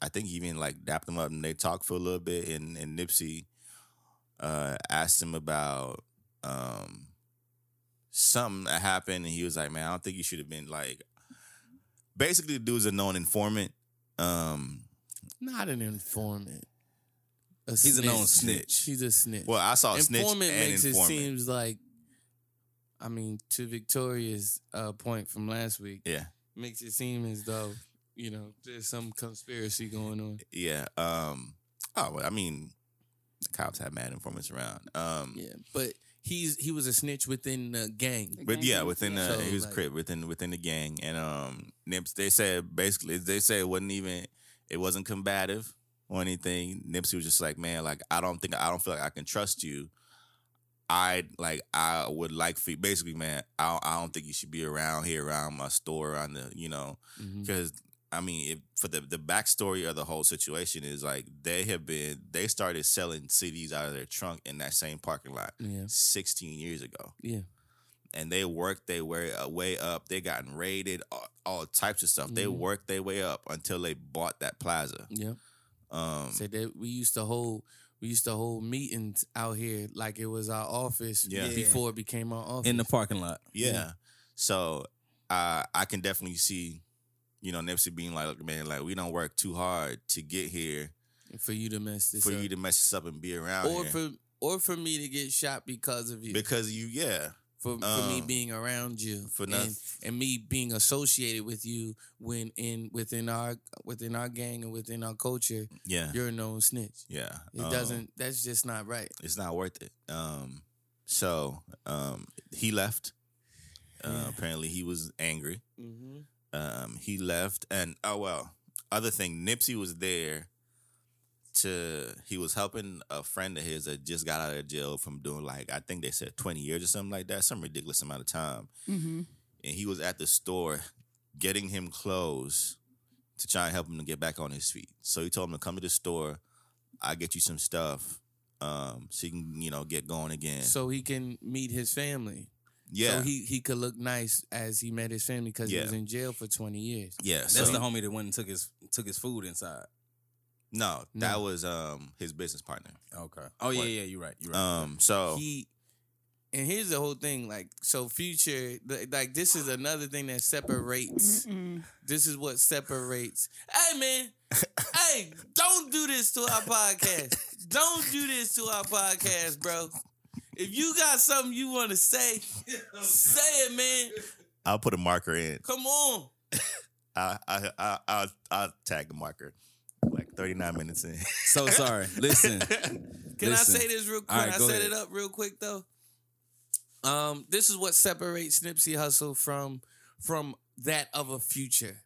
Speaker 3: I think he even like dapped him up and they talked for a little bit. And, and Nipsey uh, asked him about um, something that happened, and he was like, "Man, I don't think you should have been like." Basically, the dude's a known informant. Um,
Speaker 6: Not an informant. A
Speaker 4: He's a known snitch.
Speaker 6: He's a snitch.
Speaker 3: well, I saw snitch
Speaker 6: informant
Speaker 3: and
Speaker 6: makes
Speaker 3: informant.
Speaker 6: it seems like. I mean, to Victoria's uh, point from last week,
Speaker 3: yeah.
Speaker 6: makes it seem as though you know there's some conspiracy going on.
Speaker 3: Yeah. Um. Oh, well, I mean, the cops have mad informants around. Um.
Speaker 6: Yeah, but he's he was a snitch within the gang.
Speaker 5: The
Speaker 3: But
Speaker 5: gang
Speaker 3: yeah, within
Speaker 5: yeah.
Speaker 3: the
Speaker 6: So,
Speaker 3: he was
Speaker 6: like-
Speaker 3: crip within within the gang, and um, Nips they said basically they said it wasn't even it wasn't combative or anything. Nipsey was just like, man, like I don't think I don't feel like I can trust you. I like I would like for basically, man. I I don't think you should be around here, around my store, around the you know, because I mean, if for the the backstory of the whole situation is like they have been they started selling CDs out of their trunk in that same parking lot
Speaker 6: Yeah,
Speaker 3: 16 years ago
Speaker 6: yeah.
Speaker 3: and they worked their way, uh, way up. They gotten raided, all, all types of stuff. They
Speaker 6: Mhm.
Speaker 3: worked their way up until they bought that plaza.
Speaker 6: Yeah.
Speaker 3: Um,
Speaker 6: Said that we used to hold we used to hold meetings out here like it was our office
Speaker 3: Yeah. Yeah.
Speaker 6: before it became our office.
Speaker 4: In the parking lot.
Speaker 3: yeah. So uh, I can definitely see, you know, Nipsey being like, "Look, man, like we don't work too hard to get here
Speaker 6: for you to mess this up.
Speaker 3: for
Speaker 6: up.
Speaker 3: you to mess this up and be around
Speaker 6: or
Speaker 3: here.
Speaker 6: for or for me to get shot because of you.
Speaker 3: because you, yeah,
Speaker 6: for, for me
Speaker 3: um,
Speaker 6: being around you
Speaker 3: for
Speaker 6: and, and me being associated with you when in within our within our gang and within our culture,
Speaker 3: yeah,
Speaker 6: you're a known snitch.
Speaker 3: yeah.
Speaker 6: It
Speaker 3: Um,
Speaker 6: doesn't. That's just not right.
Speaker 3: it's not worth it. Um, so um, he left. Uh, Apparently, he was angry.
Speaker 6: Mm-hmm.
Speaker 3: Um, he left, and oh well. Other thing, Nipsey was there to. He was helping a friend of his that just got out of jail from doing like I think they said twenty years or something like that, some ridiculous amount of time.
Speaker 5: Mm-hmm.
Speaker 3: And he was at the store getting him clothes to try and help him to get back on his feet. So he told him to come to the store. I get you some stuff, um, so you can you know get going again.
Speaker 6: So he can meet his family.
Speaker 3: yeah,
Speaker 6: So he he could look nice as he met his family because
Speaker 3: Yeah.
Speaker 6: he was in jail for twenty years.
Speaker 3: yeah.
Speaker 4: That's
Speaker 3: so,
Speaker 4: the homie that went and took his took his food inside.
Speaker 3: No, that
Speaker 6: No.
Speaker 3: was um his business partner.
Speaker 4: Okay. Oh yeah,
Speaker 3: What?
Speaker 4: yeah, you're right. You're right.
Speaker 3: Um, so
Speaker 6: He and here's the whole thing. Like so, future th- like this is another thing that separates. This is what separates. Hey man, hey, don't do this to our podcast. Don't do this to our podcast, bro. If you got something you want to say, say it, man.
Speaker 3: I'll put a marker in.
Speaker 6: Come on.
Speaker 3: I I I I'll, I'll tag the marker. Like thirty nine minutes in.
Speaker 4: so sorry. Listen.
Speaker 6: Can
Speaker 4: Listen.
Speaker 6: I say this real quick?
Speaker 4: All right,
Speaker 6: I set
Speaker 4: ahead.
Speaker 6: it up real quick though. Um, this is what separates Nipsey Hussle from from that of a future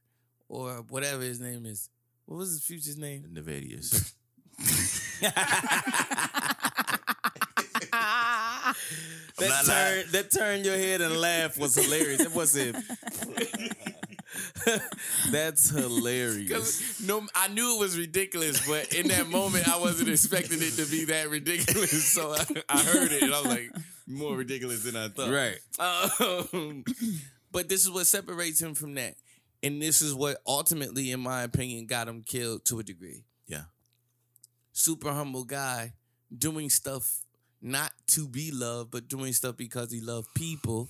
Speaker 6: or whatever his name is. What was his future's name?
Speaker 3: Nayvadius.
Speaker 4: That
Speaker 3: not
Speaker 4: turn that turn your head and laugh was hilarious. It was it. That's hilarious.
Speaker 6: No, I knew it was ridiculous, but in that moment, I wasn't expecting it to be that ridiculous. So I, I heard it, and I was like, more ridiculous than I thought.
Speaker 4: Right.
Speaker 6: Um, but this is what separates him from that. And this is what ultimately, in my opinion, got him killed to a degree.
Speaker 3: Yeah.
Speaker 6: Super humble guy doing stuff not to be loved, but doing stuff because he loved people.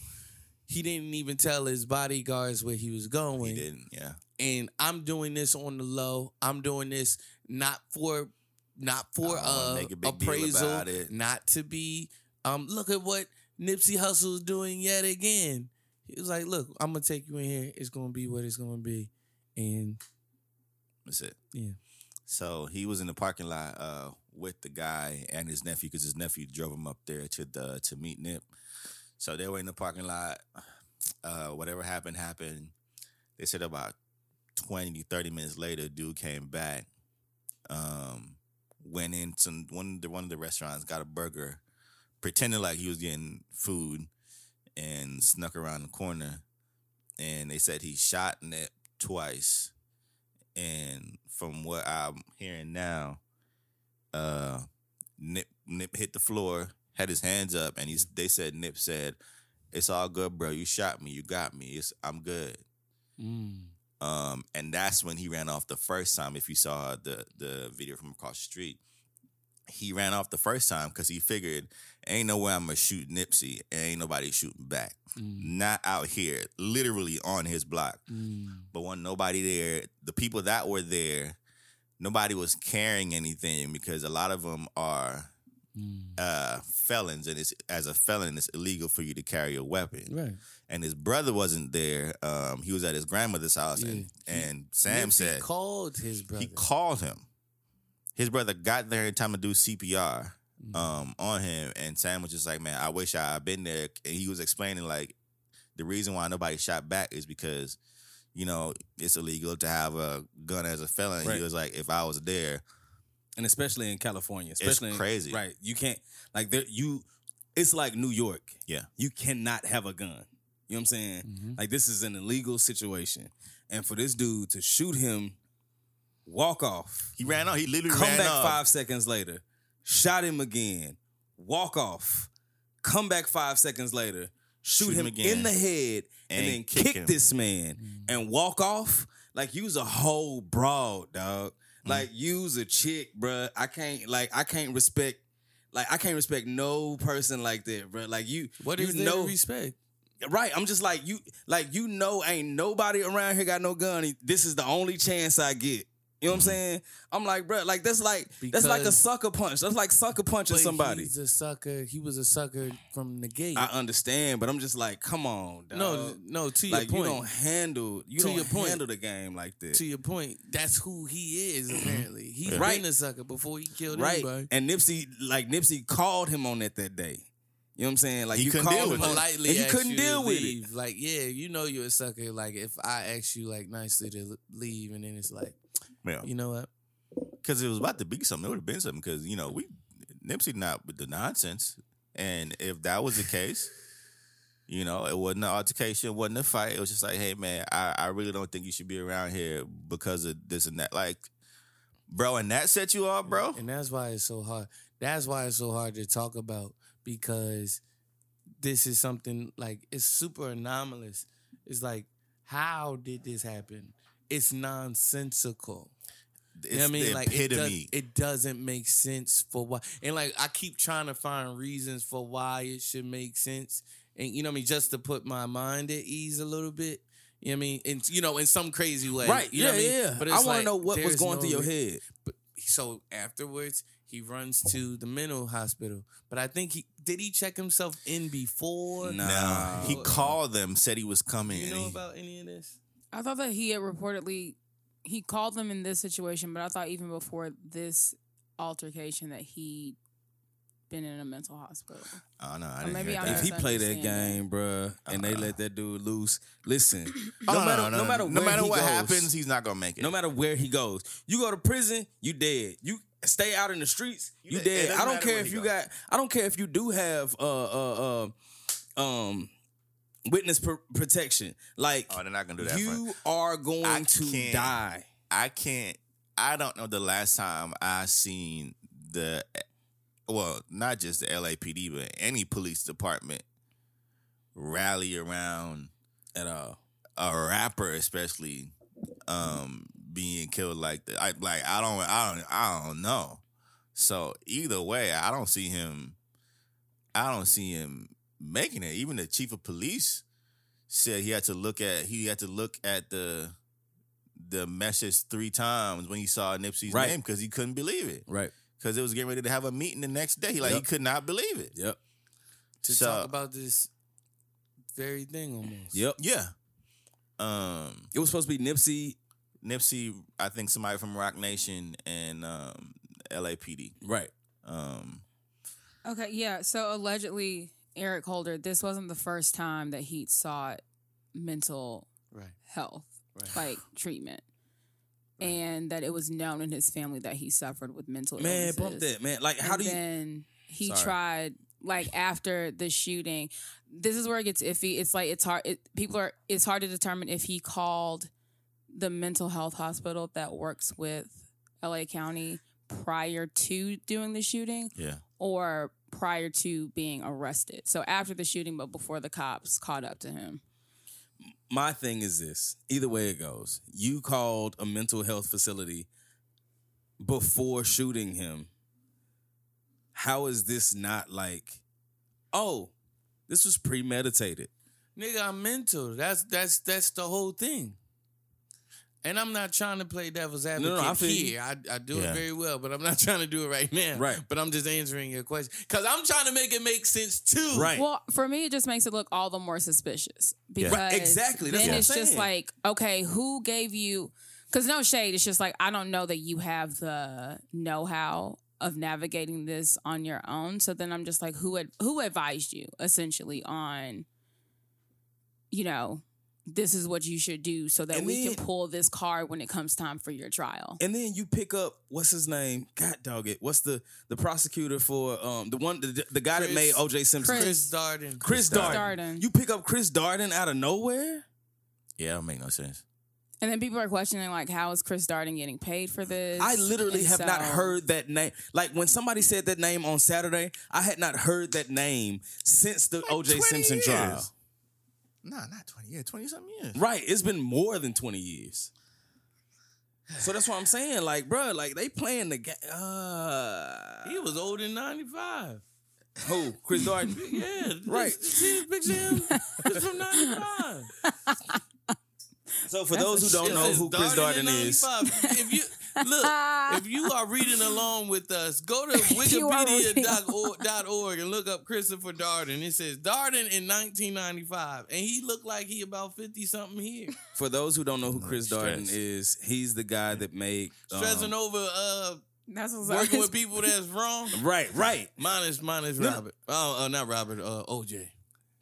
Speaker 6: He didn't even tell his bodyguards where he was going.
Speaker 3: He didn't. Yeah.
Speaker 6: and I'm doing this on the low. I'm doing this not for not for uh,
Speaker 3: a
Speaker 6: appraisal, not to be um look at what Nipsey Hussle's doing yet again. He was like, "Look, I'm gonna take you in here. It's gonna be what it's gonna be," and
Speaker 3: That's it.
Speaker 6: Yeah.
Speaker 3: So he was in the parking lot uh, with the guy and his nephew because his nephew drove him up there to the to meet Nip. So they were in the parking lot. Uh, whatever happened happened. They said about 20, 30 minutes later, dude came back. Um, went into one of the one of the restaurants, got a burger, pretending like he was getting food, and snuck around the corner. And they said he shot Nip twice and from what I'm hearing now, uh, Nip Nip hit the floor, had his hands up, and he's. They said Nip said, "It's all good, bro. You shot me. You got me. It's I'm good."
Speaker 6: mm,
Speaker 3: Um, and that's when he ran off the first time. If you saw the the video from across the street, he ran off the first time because he figured, "Ain't no way I'm gonna shoot Nipsey, and ain't nobody shooting back.
Speaker 6: mm,
Speaker 3: Not out here, literally on his block."
Speaker 6: mm,
Speaker 3: but when nobody there, the people that were there, nobody was carrying anything because a lot of them are
Speaker 6: mm.
Speaker 3: uh, felons, and it's as a felon, it's illegal for you to carry a weapon.
Speaker 6: right.
Speaker 3: And his brother wasn't there; um, he was at his grandmother's house, and
Speaker 6: Yeah.
Speaker 3: and Sam
Speaker 6: Nipsey
Speaker 3: said
Speaker 6: called his brother.
Speaker 3: he called him. His brother got there in time to do CPR
Speaker 6: Mm.
Speaker 3: um, on him, and Sam was just like, "Man, I wish I had been there." And he was explaining like the reason why nobody shot back is because you know it's illegal to have a gun as a felon.
Speaker 4: Right.
Speaker 3: He was like, "If I was there,
Speaker 4: and especially in California, especially in-
Speaker 3: crazy.
Speaker 4: right? You can't like there you. It's like New York.
Speaker 3: Yeah.
Speaker 4: you cannot have a gun. You know what I'm saying?
Speaker 6: Mhm.
Speaker 4: Like this is an illegal situation, and for this dude to shoot him, walk off,
Speaker 3: he ran off. He literally
Speaker 4: come
Speaker 3: ran
Speaker 4: back
Speaker 3: off.
Speaker 4: five seconds later, shot him again, walk off, come back five seconds later, shoot,
Speaker 3: Shoot him
Speaker 4: him,
Speaker 3: again.
Speaker 4: in the head, and,
Speaker 3: And
Speaker 4: then
Speaker 3: kick
Speaker 4: kick, this man and walk off. Like you was a whole broad, dog.
Speaker 3: Mm.
Speaker 4: Like you's a chick, bruh. I can't like I can't respect like I can't respect no person like that, bruh. Like you
Speaker 6: What
Speaker 4: you
Speaker 6: is
Speaker 4: know
Speaker 6: respect?
Speaker 4: right. I'm just like you like you know ain't nobody around here got no gun. This is the only chance I get. You know what I'm mm-hmm. saying? I'm like, bruh, like that's like that's like a sucker punch. That's like sucker punching
Speaker 6: But
Speaker 4: somebody.
Speaker 6: He's a sucker. He was a sucker from the gate.
Speaker 4: I understand, but I'm just like, come on, dog.
Speaker 6: no, no. To
Speaker 4: like
Speaker 6: your
Speaker 4: you
Speaker 6: point.
Speaker 4: don't handle you
Speaker 6: To
Speaker 4: don't
Speaker 6: your point.
Speaker 4: handle the game like that.
Speaker 6: to your point, that's who he is. Apparently, he's
Speaker 3: Yeah.
Speaker 4: Right.
Speaker 6: been a sucker before he killed
Speaker 4: right.
Speaker 6: anybody.
Speaker 4: And Nipsey, like Nipsey called him on it that day. You know what I'm saying? Like
Speaker 3: He
Speaker 4: you
Speaker 3: couldn't
Speaker 4: called
Speaker 3: deal
Speaker 4: him
Speaker 3: with
Speaker 6: Politely,
Speaker 4: and he couldn't
Speaker 6: you
Speaker 4: deal with it.
Speaker 6: Like, yeah, you know you're a sucker. Like, if I ask you like nicely to leave, and then it's like,
Speaker 3: Yeah,
Speaker 6: you know what?
Speaker 3: because it was about to be something. It would have been something because you know we Nipsey not with the nonsense, and if that was the case. You know, it wasn't an altercation, it wasn't a fight. It was just like, hey man, I, I really don't think you should be around here because of this and that. Like, bro, and that set you off, bro.
Speaker 6: And that's why it's so hard. That's why it's so hard to talk about because this is something like it's super anomalous. It's like, how did this happen? It's nonsensical.
Speaker 3: It's
Speaker 6: You know what I mean?
Speaker 3: the
Speaker 6: like it, does,
Speaker 3: epitome.
Speaker 6: it doesn't make sense for why. And like I keep trying to find reasons for why it should make sense. And you know what I mean, just to put my mind at ease a little bit. You know what I mean? And you know, in some crazy way.
Speaker 4: Right.
Speaker 6: You know
Speaker 4: yeah,
Speaker 6: I mean?
Speaker 4: yeah.
Speaker 6: But
Speaker 4: I want to
Speaker 6: like,
Speaker 4: know what was going
Speaker 6: no
Speaker 4: through your head.
Speaker 6: But so afterwards, he runs to the mental hospital. But I think he did he check himself in before?
Speaker 4: No,
Speaker 3: Nah, he called them, said he was
Speaker 6: Do
Speaker 3: coming.
Speaker 6: you
Speaker 3: and
Speaker 6: know
Speaker 3: he-
Speaker 6: about any of this?
Speaker 5: I thought that he had reportedly he called them in this situation, but I thought even before this altercation that he been in a mental hospital.
Speaker 3: oh no, I
Speaker 5: Or
Speaker 3: didn't
Speaker 5: maybe
Speaker 3: hear that.
Speaker 4: If he play that game, bruh, and they
Speaker 3: Uh-uh.
Speaker 4: let that dude loose, listen.
Speaker 3: Oh,
Speaker 4: No matter, no, matter,
Speaker 3: no matter what
Speaker 4: goes,
Speaker 3: happens, he's not gonna make it.
Speaker 4: no matter where he goes, you go to prison, you dead. You stay out in the streets, you
Speaker 3: It- it
Speaker 4: dead. I don't care if you
Speaker 3: go.
Speaker 4: got. I don't care if you do have uh uh uh um witness pr- protection. Like
Speaker 3: oh, they're not gonna do that.
Speaker 4: you are going
Speaker 3: I
Speaker 4: to die.
Speaker 3: I can't. I don't know the last time I seen the, well, not just the LAPD, but any police department rally around
Speaker 4: At all.
Speaker 3: a rapper, especially, um, being killed like that. I like I don't I don't I don't know. So either way, I don't see him. I don't see him making it. Even the chief of police said he had to look at he had to look at the the message three times when he saw Nipsey's
Speaker 4: Right.
Speaker 3: name because he couldn't believe it
Speaker 4: Right.
Speaker 3: because it was getting ready to have a meeting the next day. Like he could not believe it.
Speaker 4: Yep.
Speaker 6: to
Speaker 3: So-
Speaker 6: talk about this very thing almost.
Speaker 4: Yep.
Speaker 3: Yeah. Um,
Speaker 4: It was supposed to be Nipsey.
Speaker 3: Nipsey, I think somebody from Roc Nation and um, LAPD.
Speaker 4: Right.
Speaker 3: Um,
Speaker 5: Okay, yeah. So allegedly, Eric Holder, this wasn't the first time that he sought mental
Speaker 6: Right.
Speaker 5: health,
Speaker 6: Right.
Speaker 5: like treatment, and that it was known in his family that he suffered with mental illness.
Speaker 4: Man,
Speaker 5: illnesses.
Speaker 4: bump that, man. Like, how
Speaker 5: and
Speaker 4: do you?
Speaker 5: then he
Speaker 4: Sorry.
Speaker 5: tried like after the shooting. This is where it gets iffy. It's like it's hard. It, people are. It's hard to determine if he called the mental health hospital that works with L.A. County prior to doing the shooting
Speaker 3: yeah.
Speaker 5: or prior to being arrested. So after the shooting, but before the cops caught up to him.
Speaker 4: my thing is this either way it goes you called a mental health facility before shooting him how is this not like oh this was premeditated
Speaker 6: Nigga, I'm mental. That's that's that's the whole thing. And I'm not trying to play devil's advocate
Speaker 4: no, I feel
Speaker 6: here. I, I do
Speaker 3: Yeah.
Speaker 6: it very well, but I'm not trying to do it right now.
Speaker 4: Right.
Speaker 6: But I'm just answering your question because I'm trying to make it make sense too.
Speaker 4: Right.
Speaker 5: Well, for me, it just makes it look all the more suspicious because
Speaker 4: Right, exactly. That's
Speaker 5: then
Speaker 4: what I'm
Speaker 5: it's just like, okay, who gave you? Because no shade, it's just like I don't know that you have the know-how of navigating this on your own. So then I'm just like, who ad- who advised you essentially on, you know, this is what you should do so that
Speaker 4: And
Speaker 5: we
Speaker 4: then-
Speaker 5: can pull this card when it comes time for your trial.
Speaker 4: and then you pick up what's his name god dog it what's the the prosecutor for um the one the, the guy that made oj simpson
Speaker 5: Chris.
Speaker 6: Chris Darden.
Speaker 4: chris
Speaker 5: Chris
Speaker 4: darden.
Speaker 5: Darden.
Speaker 4: you pick up chris darden out of nowhere
Speaker 3: Yeah, that don't make no sense.
Speaker 5: And then people are questioning like, how is Chris Darden getting paid for this?
Speaker 4: I literally
Speaker 5: And
Speaker 4: have not heard that name. Like when somebody said that name on Saturday, I had not heard that name since the OJ Simpson
Speaker 3: years.
Speaker 4: trial.
Speaker 3: Nah, not 20 years, 20 something years.
Speaker 4: Right. It's been more than 20 years. So that's what I'm saying. Like, bro, like they playing the game. Uh,
Speaker 6: He was old in 95.
Speaker 4: who? Chris Darden?
Speaker 6: Yeah.
Speaker 4: Right.
Speaker 6: See his picture of him? From 95.
Speaker 4: So for those who don't know who Chris Darden
Speaker 6: in
Speaker 4: is,
Speaker 6: 95. If you look, if you are reading along with us, go to
Speaker 5: You are reading
Speaker 6: wikipedia.org and look up Christopher Darden. It says Darden in 1995, and he looked like he about 50 something here,
Speaker 4: for those who don't know who Chris
Speaker 3: stress.
Speaker 4: Darden is, he's the guy that made um,
Speaker 6: stressing over uh
Speaker 5: That's what's
Speaker 6: working with people that's wrong.
Speaker 4: Right, right.
Speaker 6: Minus minus
Speaker 4: No.
Speaker 6: Robert. Oh, uh, not Robert. Uh, OJ.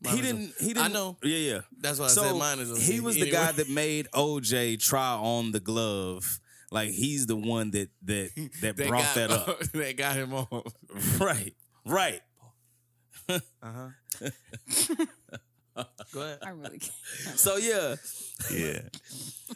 Speaker 6: Mine
Speaker 4: He didn't. He didn't.
Speaker 6: I know.
Speaker 4: Yeah, yeah.
Speaker 6: That's why I
Speaker 4: so
Speaker 6: said mine is. OJ.
Speaker 4: he was the guy that made OJ try on the glove. Like he's the one that that that,
Speaker 6: That
Speaker 4: brought
Speaker 6: got-
Speaker 4: that up.
Speaker 6: that got him on.
Speaker 4: right, right. Uh-huh.
Speaker 6: Go ahead.
Speaker 5: I really can't.
Speaker 4: So yeah,
Speaker 3: Yeah.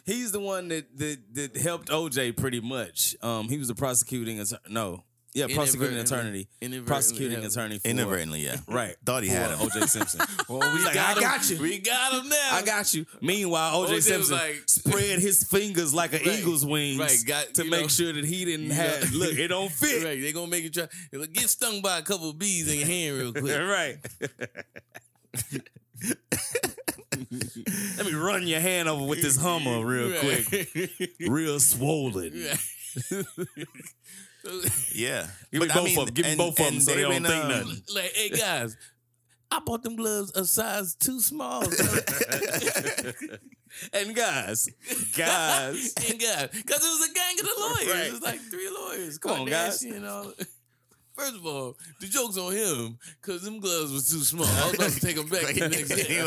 Speaker 4: he's the one that that that helped OJ pretty much. Um, he was the prosecuting attorney. No, yeah, prosecuting
Speaker 6: Inadvertently.
Speaker 4: attorney,
Speaker 6: Inadvertently,
Speaker 4: prosecuting
Speaker 6: yeah.
Speaker 4: attorney for
Speaker 3: Inadvertently, yeah.
Speaker 4: Right.
Speaker 3: Thought he had
Speaker 4: for
Speaker 3: him.
Speaker 4: OJ Simpson.
Speaker 6: Well, we
Speaker 4: He's like,
Speaker 6: got
Speaker 4: I
Speaker 6: him.
Speaker 4: got you.
Speaker 6: We got him now.
Speaker 4: I got you. Meanwhile, OJ,
Speaker 6: OJ
Speaker 4: Simpson
Speaker 6: like-
Speaker 4: spread his fingers like an
Speaker 6: Right.
Speaker 4: eagle's wings
Speaker 6: Right, got-
Speaker 4: to make
Speaker 6: know.
Speaker 4: sure that he didn't have.
Speaker 6: know.
Speaker 4: Look, it don't fit.
Speaker 6: Right, they gonna make you try. Get stung by a couple of bees in your hand real quick.
Speaker 4: right. Let me run your hand over with this Hummer real
Speaker 6: Right.
Speaker 4: quick, real swollen.
Speaker 3: Yeah.
Speaker 4: Give me
Speaker 3: But, I
Speaker 4: both
Speaker 3: mean,
Speaker 4: of them. Give me
Speaker 3: and-
Speaker 4: both of them so they don't
Speaker 3: been,
Speaker 4: think
Speaker 3: um,
Speaker 4: nothing.
Speaker 6: like, hey guys, I bought them gloves a size too small.
Speaker 4: And guys, guys,
Speaker 6: and guys, because it was a gang of the lawyers.
Speaker 4: Right.
Speaker 6: It was like three lawyers.
Speaker 4: Come on, guys.
Speaker 6: You know. First of all, the joke's on him because them gloves was too small. I was about to take them back the next day.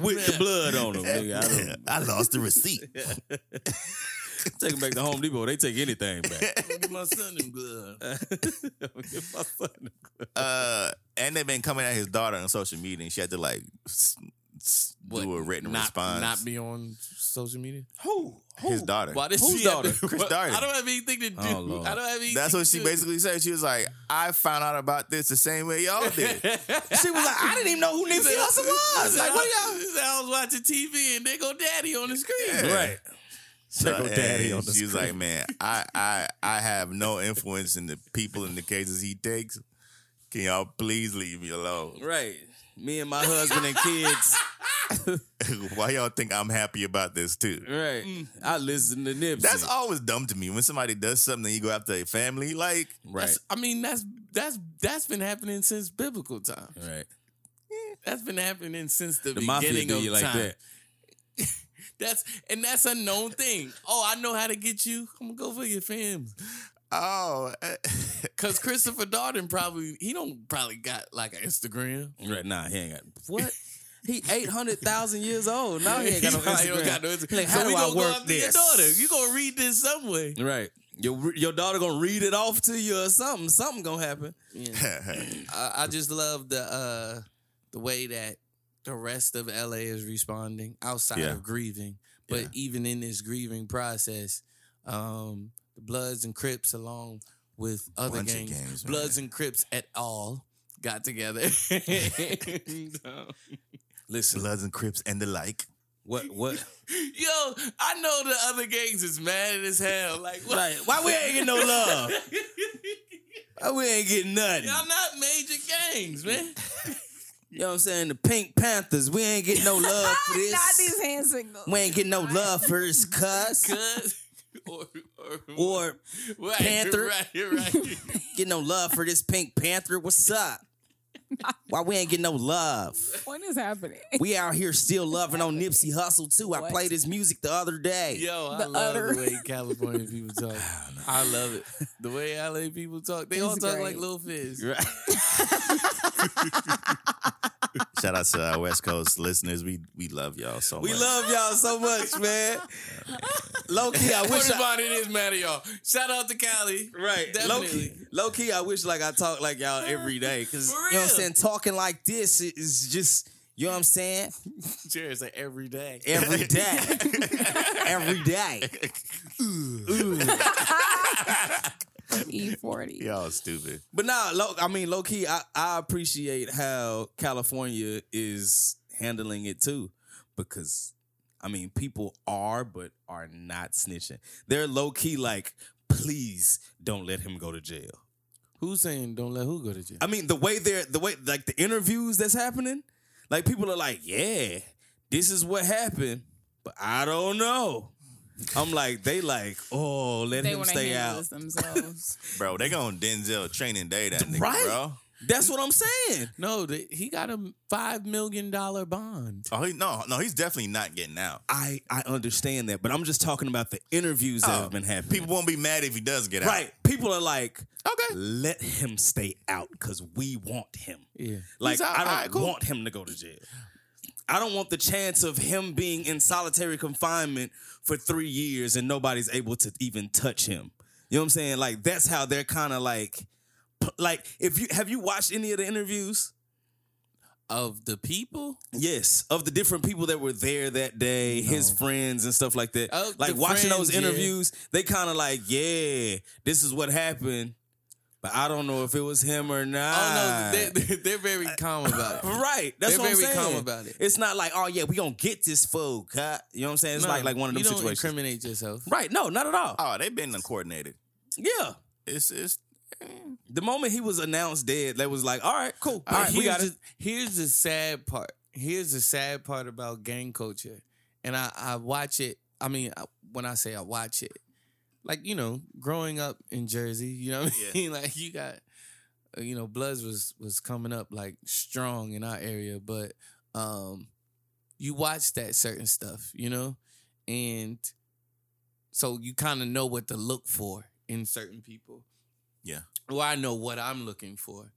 Speaker 4: with the blood on them. Nigga, I
Speaker 3: I lost the receipt.
Speaker 4: take them back to Home Depot. They take anything back.
Speaker 6: Give my son them gloves.
Speaker 4: Give my son- them
Speaker 3: uh, and they've been coming at his daughter on social media, and she had to like s- s- do a written
Speaker 6: not,
Speaker 3: response.
Speaker 6: Not be on social media.
Speaker 4: Who?
Speaker 3: His daughter.
Speaker 4: Why did
Speaker 6: Whose
Speaker 4: she have
Speaker 6: daughter?
Speaker 3: Chris
Speaker 4: What-
Speaker 3: Darden.
Speaker 4: I don't have anything to do.
Speaker 6: Oh, Lord.
Speaker 4: I don't have anything.
Speaker 3: That's what she
Speaker 4: to-
Speaker 3: basically said. She was like, I found out about this the same way y'all did.
Speaker 6: She was like, I didn't even know who Nipsey Hussle was. Like, what y'all?
Speaker 4: I was watching TV and they go daddy on the screen.
Speaker 3: Right. So,
Speaker 4: Check daddy on the
Speaker 3: she was
Speaker 4: screen.
Speaker 3: like, man, I, I I have no influence in the people and the cases he takes. Can y'all please leave me alone?
Speaker 4: Right. Me and my husband and kids.
Speaker 3: Why y'all think I'm happy about this too?
Speaker 4: Right. Mm. I listen to Nipsey.
Speaker 3: That's always dumb to me when somebody does something and you go after a family. Like,
Speaker 4: Right.
Speaker 6: I mean, that's that's that's been happening since biblical times.
Speaker 4: right.
Speaker 6: That's been happening since the,
Speaker 4: The mafia
Speaker 6: beginning
Speaker 4: do
Speaker 6: of
Speaker 4: like
Speaker 6: time.
Speaker 4: that.
Speaker 6: That's and that's a known thing. Oh, I know how to get you. I'm gonna go for your fam.
Speaker 3: oh,
Speaker 6: Cause Christopher Darden probably he don't probably got like an Instagram.
Speaker 4: Right. Nah, he ain't got. What? He eight hundred thousand years old. Now he ain't got no
Speaker 6: He
Speaker 4: Instagram.
Speaker 6: got no Instagram.
Speaker 4: Like,
Speaker 6: so
Speaker 4: how
Speaker 6: we
Speaker 4: do I
Speaker 6: gonna go
Speaker 4: work
Speaker 6: after your
Speaker 4: this?
Speaker 6: daughter. You gonna read this some way.
Speaker 4: Right. Your your daughter gonna read it off to you or something. Something gonna happen.
Speaker 6: I, I just love the uh the way that the rest of LA is responding outside
Speaker 3: Yeah.
Speaker 6: of grieving. But
Speaker 3: Yeah.
Speaker 6: even in this grieving process, um, the Bloods and Crips along with other
Speaker 3: Bunch of
Speaker 6: gangs,
Speaker 3: gangs, man.
Speaker 6: Bloods and Crips et al. got together.
Speaker 4: Listen.
Speaker 3: Bloods and Crips and the like.
Speaker 4: What what?
Speaker 6: Yo, I know the other gangs is mad as hell. Like, what?
Speaker 4: Right. Why we ain't getting no love? Why we ain't getting nothing?
Speaker 6: Y'all not major gangs, man.
Speaker 4: You know what I'm saying? The Pink Panthers, we ain't getting no love for this.
Speaker 5: Not these hand signals.
Speaker 4: we ain't getting no love for this cuss.
Speaker 6: Cuz or or,
Speaker 4: Or
Speaker 6: right,
Speaker 4: Panther.
Speaker 6: Right, right.
Speaker 4: getting no love for this Pink Panther. What's up? Why we ain't getting no love?
Speaker 5: What is happening?
Speaker 4: We out here still loving on Nipsey Hussle too. I played his music the other day.
Speaker 6: Yo, I
Speaker 5: The
Speaker 6: love
Speaker 5: utter-
Speaker 6: the way California people talk. I love it. The way LA people talk. They all talk
Speaker 5: great.
Speaker 6: like little fish.
Speaker 4: Right.
Speaker 3: Shout out to our West Coast listeners. We we love y'all so
Speaker 4: We
Speaker 3: much.
Speaker 4: We love y'all so much, man. Low key, I wish I,
Speaker 6: Everybody is mad at y'all. Shout out to Cali.
Speaker 4: Right. Low
Speaker 6: Definitely.
Speaker 4: key, low key, I wish like I talk like y'all every day. Cause
Speaker 6: For
Speaker 4: you know what I'm saying? Talking like this is just, you know what I'm saying?
Speaker 6: Cheers like every day.
Speaker 4: Every day. every day.
Speaker 5: E40.
Speaker 3: Y'all stupid.
Speaker 4: But nah, low, I mean, low key, I, I appreciate how California is handling it too. Because I mean, people are but are not snitching. They're low key like, please don't let him go to jail.
Speaker 6: Who's saying don't let who go to jail?
Speaker 4: I mean, the way they're the way like the interviews that's happening, like people are like, yeah, this is what happened, but I don't know. I'm like, they like, oh, let
Speaker 5: They
Speaker 4: him stay out.
Speaker 5: themselves.
Speaker 3: Bro, they going Denzel training day that nigga,
Speaker 4: Right?
Speaker 3: bro.
Speaker 4: That's what I'm saying.
Speaker 6: No, they, he got a five million dollar bond.
Speaker 3: Oh, he, no, no, he's definitely not getting out.
Speaker 4: I I understand that, but I'm just talking about the interviews that
Speaker 3: Oh,
Speaker 4: have been happening.
Speaker 3: People won't be mad if he does get out.
Speaker 4: right? People are like,
Speaker 3: Okay.
Speaker 4: let him stay out because we want him.
Speaker 6: Yeah.
Speaker 4: Like
Speaker 3: out.
Speaker 4: I don't
Speaker 3: Alright, cool.
Speaker 4: want him to go to jail. I don't want the chance of him being in solitary confinement for three years and nobody's able to even touch him. You know what I'm saying? Like that's how they're kind of like, p- like if you have you watched any of the interviews?
Speaker 6: Of the people?
Speaker 4: Yes, of the different people that were there that day, his friends and stuff like that.
Speaker 6: Oh,
Speaker 4: like
Speaker 6: the
Speaker 4: watching those
Speaker 6: friends, yeah.
Speaker 4: interviews, they kind of like, yeah, this is what happened, but I don't know if it was him or not.
Speaker 6: Oh no, they, they're very uh, calm about it.
Speaker 4: Right. That's
Speaker 6: They're
Speaker 4: what I'm
Speaker 6: very
Speaker 4: saying.
Speaker 6: calm about it.
Speaker 4: It's not like, oh yeah, we gonna get this fool, cut. You know what I'm saying? It's
Speaker 6: No,
Speaker 4: like like one of them
Speaker 6: you don't
Speaker 4: situations.
Speaker 6: incriminate yourself.
Speaker 4: right. No, not at all.
Speaker 3: Oh, they've been coordinated.
Speaker 4: yeah.
Speaker 3: It's it's
Speaker 4: The moment he was announced dead, they was like, all right, cool. All right, we
Speaker 6: here's
Speaker 4: got it.
Speaker 6: the, here's the sad part. Here's the sad part about gang culture, and I I watch it. I mean, I, when I say I watch it, like you know, growing up in Jersey, you know what I
Speaker 3: Yeah.
Speaker 6: mean. Like you got, you know, Bloods was was coming up like strong in our area, but um, you watch that certain stuff, you know, and so you kind of know what to look for in certain people.
Speaker 3: Yeah.
Speaker 6: Well, I know what I'm looking for.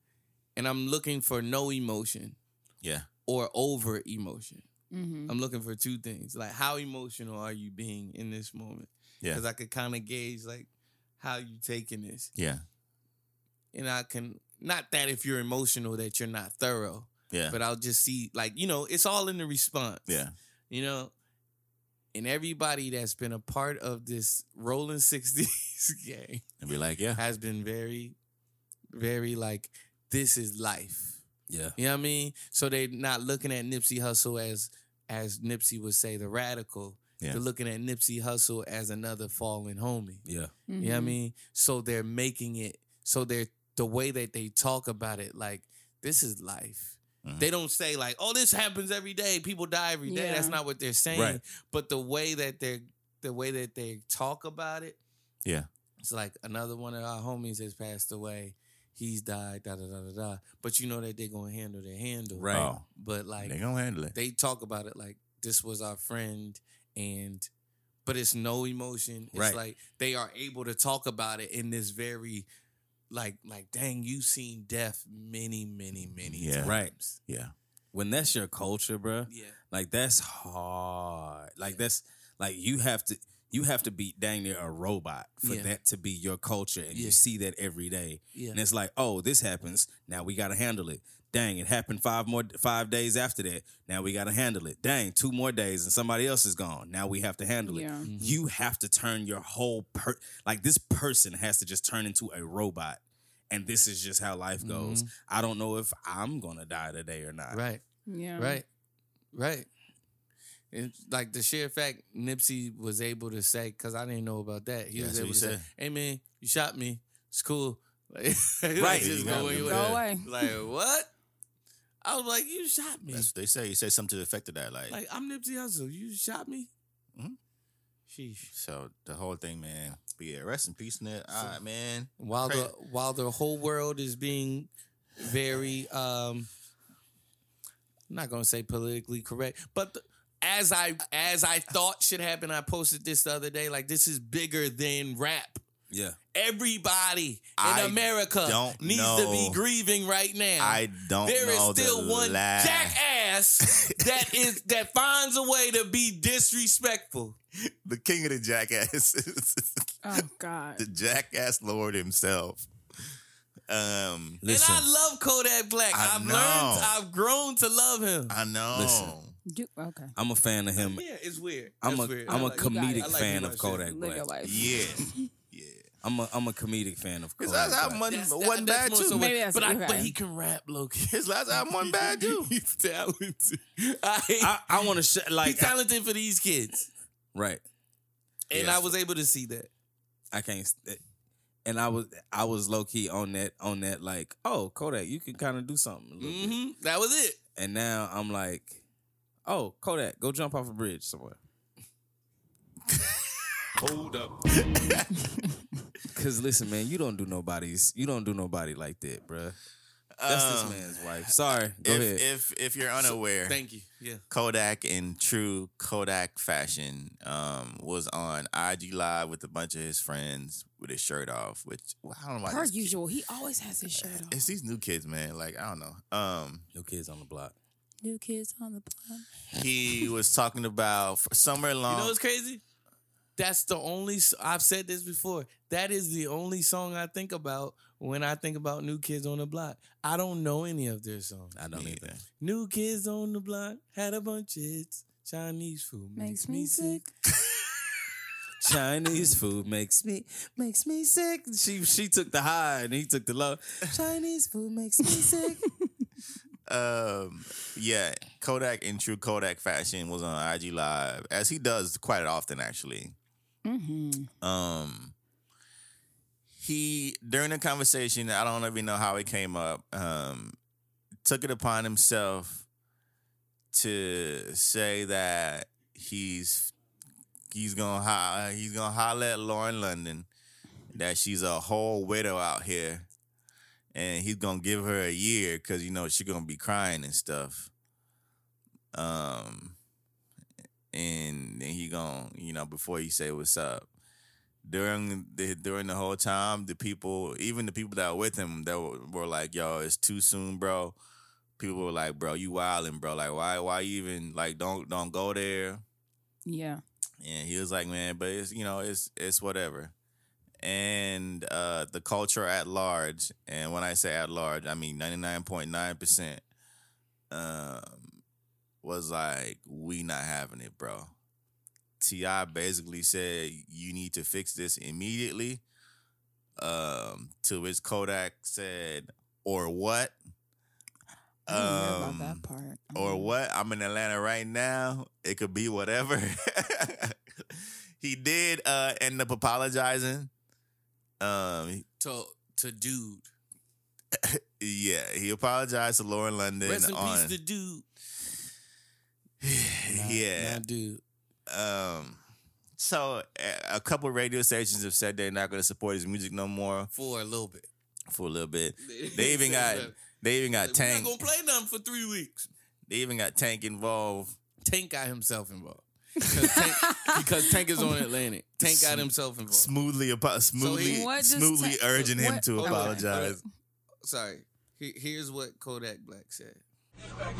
Speaker 6: And I'm looking for no emotion
Speaker 3: yeah.
Speaker 6: or over emotion.
Speaker 5: hmm
Speaker 6: I'm looking for two things. Like how emotional are you being in this moment?
Speaker 3: Yeah.
Speaker 6: Because I could kind of gauge like how you taking this.
Speaker 3: Yeah.
Speaker 6: And I can not that if you're emotional that you're not thorough,
Speaker 3: Yeah.
Speaker 6: But I'll just see like you know it's all in the response.
Speaker 3: Yeah.
Speaker 6: you know. And everybody that's been a part of this rolling 60s game
Speaker 3: And be like, yeah.
Speaker 6: has been very, very like, this is life.
Speaker 4: Yeah.
Speaker 6: You know what I mean? So they're not looking at Nipsey Hussle as as Nipsey would say, the radical.
Speaker 3: Yeah.
Speaker 6: They're looking at Nipsey Hussle as another fallen homie.
Speaker 4: Yeah.
Speaker 6: You know what I mm-hmm. mean? So they're making it so they're the way that they talk about it, like, this is life.
Speaker 3: Mhm.
Speaker 6: They don't say like, "Oh, this happens every day. People die every day."
Speaker 5: Yeah.
Speaker 6: That's not what they're saying.
Speaker 4: Right.
Speaker 6: But the way that they're the way that they talk about it,
Speaker 3: Yeah.
Speaker 6: it's like another one of our homies has passed away. He's died. Da da da da da. But you know that they're gonna handle their handle,
Speaker 4: Right.
Speaker 3: Oh,
Speaker 6: But like
Speaker 3: they gonna handle it.
Speaker 6: they talk about it like this was our friend and but it's no emotion it's
Speaker 4: Right.
Speaker 6: like they are able to talk about it in this very like like dang you've seen death many many many
Speaker 3: Yeah.
Speaker 6: times
Speaker 4: Right.
Speaker 6: yeah
Speaker 4: When that's your culture, bruh,
Speaker 6: yeah
Speaker 4: like that's hard. Like that's like you have to you have to be dang near a robot for
Speaker 6: Yeah.
Speaker 4: that to be your culture, and
Speaker 6: Yeah.
Speaker 4: you see that every day.
Speaker 6: Yeah.
Speaker 4: And it's like, oh, this happens. Now we got to handle it. Dang, it happened five more five days after that. Now we got to handle it. Dang, two more days and somebody else is gone. Now we have to handle it.
Speaker 6: Mm-hmm.
Speaker 4: You have to turn your whole per like this person has to just turn into a robot. And this is just how life goes. I don't know if I'm gonna die today or not.
Speaker 6: Mm-hmm. right
Speaker 5: Yeah.
Speaker 6: right right it's like the sheer fact Nipsey was able to say because I didn't know about that he
Speaker 3: Yeah,
Speaker 6: was able
Speaker 3: he
Speaker 6: to say hey man you shot me it's cool like,
Speaker 4: Right.
Speaker 6: just
Speaker 3: You
Speaker 6: go away
Speaker 5: Go away.
Speaker 6: like what I was like you shot me
Speaker 3: That's what they say. He said something to the effect of that. Like,
Speaker 6: Like I'm Nipsey Hussle. You shot me.
Speaker 3: Mhm.
Speaker 6: Sheesh.
Speaker 3: so the whole thing, man. But yeah, rest in peace, Nip. All right, man.
Speaker 6: While
Speaker 3: Crazy.
Speaker 6: the while the whole world is being very um I'm not gonna say politically correct, but the, as I as I thought should happen, I posted this the other day. Like this is bigger than rap.
Speaker 4: Yeah.
Speaker 6: Everybody in
Speaker 3: I
Speaker 6: America
Speaker 3: don't
Speaker 6: needs to be grieving right now.
Speaker 3: I don't
Speaker 6: There is
Speaker 3: know
Speaker 6: still
Speaker 3: the
Speaker 6: one
Speaker 3: last.
Speaker 6: jackass that is that finds a way to be disrespectful.
Speaker 3: the king of the jackasses,
Speaker 5: Oh God.
Speaker 3: the jackass lord himself. Um,
Speaker 4: Listen.
Speaker 6: And I love Kodak Black.
Speaker 3: I
Speaker 6: I've
Speaker 3: know.
Speaker 6: learned, I've grown to love him.
Speaker 3: I know.
Speaker 4: Listen.
Speaker 5: Do, okay.
Speaker 4: I'm a fan of him.
Speaker 6: Yeah, it's weird.
Speaker 4: I'm
Speaker 6: That's
Speaker 4: a
Speaker 6: weird.
Speaker 4: am
Speaker 6: I
Speaker 4: a
Speaker 6: like-
Speaker 4: comedic
Speaker 6: I like
Speaker 4: fan of Kodak
Speaker 5: Live
Speaker 4: Black.
Speaker 5: your.
Speaker 3: Yeah, yeah.
Speaker 4: I'm a I'm a comedic fan of
Speaker 3: His
Speaker 4: Kodak
Speaker 3: last album wasn't,
Speaker 6: That's-
Speaker 3: wasn't
Speaker 6: that's
Speaker 3: bad too.
Speaker 6: so
Speaker 5: Maybe that's
Speaker 6: but, I,
Speaker 5: okay.
Speaker 6: but he can rap, low
Speaker 3: His last album wasn't bad too.
Speaker 6: He's talented. I,
Speaker 4: I, I want to sh- like
Speaker 6: he's talented for these kids,
Speaker 4: right.
Speaker 6: and
Speaker 3: Yes.
Speaker 6: I was able to see that.
Speaker 4: I can't. And I was I was low key on that on that like oh Kodak you can kind of do something. a little bit.
Speaker 6: hmm That was it.
Speaker 4: And now I'm like oh Kodak go jump off a bridge somewhere.
Speaker 3: Hold up.
Speaker 4: Cause listen man you don't do nobody's you don't do nobody like that bruh. That's
Speaker 3: Um,
Speaker 4: this man's wife. Sorry. Go
Speaker 3: if,
Speaker 4: ahead.
Speaker 3: if if you're unaware,
Speaker 6: Thank you. Yeah.
Speaker 3: Kodak in true Kodak fashion um, was on IG Live with a bunch of his friends with his shirt off. Which well, I don't know. why
Speaker 5: Per
Speaker 3: this-
Speaker 5: usual, he always has his shirt off.
Speaker 3: It's these new kids, man. Like I don't know. Um,
Speaker 4: New kids on the block.
Speaker 5: New kids on the block.
Speaker 3: he was talking about somewhere along.
Speaker 6: You know what's crazy? That's the only. I've said this before. That is the only song I think about when I think about New Kids on the Block. I don't know any of their songs.
Speaker 4: I don't
Speaker 3: Me
Speaker 4: either.
Speaker 3: either.
Speaker 6: New Kids on the Block had a bunch of hits. Chinese food makes, me sick.
Speaker 4: Chinese food makes me makes me sick. She she took the high and he took the low. Chinese food makes me sick.
Speaker 3: um, yeah, Kodak in true Kodak fashion was on IG Live, as he does quite often, actually.
Speaker 5: Mm-hmm.
Speaker 3: Um, he during the conversation, I don't even know how it came up. Um, took it upon himself to say that he's he's gonna ho- he's gonna holler at Lauren London that she's a whole widow out here, and he's gonna give her a year because you know she's gonna be crying and stuff. Um, and then he gonna you know before he say what's up during the during the whole time the people even the people that were with him that were, were like yo it's too soon bro people were like bro you wildin' bro like why why even like don't don't go there
Speaker 5: Yeah.
Speaker 3: and he was like, man, but it's you know, it's it's whatever. And uh the culture at large, and when I say at large, I mean ninety nine point nine percent um, was like, "We not having it, bro." T.I. basically said, "You need to fix this immediately." Um, to which Kodak said, "Or what?"
Speaker 5: I about
Speaker 3: Um,
Speaker 5: that part.
Speaker 3: or
Speaker 5: Um,
Speaker 3: what? I'm in Atlanta right now. It could be whatever. he did uh end up apologizing. Um
Speaker 6: To to dude.
Speaker 3: yeah, he apologized to Lauren London
Speaker 6: Rest in
Speaker 3: on
Speaker 6: peace to dude. Nah,
Speaker 3: Yeah.
Speaker 6: nah, dude.
Speaker 3: um so a- a couple radio stations have said they're not going to support his music no more
Speaker 6: For a little bit.
Speaker 3: for a little bit. They even got they even got
Speaker 6: We're
Speaker 3: Tank.
Speaker 6: not gonna play nothing for three weeks.
Speaker 3: They even got Tank involved.
Speaker 6: Tank got himself involved. Because Tank, because Tank is on Atlantic. Tank got himself involved.
Speaker 3: Smoothly, apo- smoothly,
Speaker 5: What does
Speaker 3: smoothly
Speaker 5: Tank-
Speaker 3: urging him
Speaker 5: what-
Speaker 3: to
Speaker 5: okay,
Speaker 3: apologize.
Speaker 6: Sorry. He- Here's what Kodak Black said.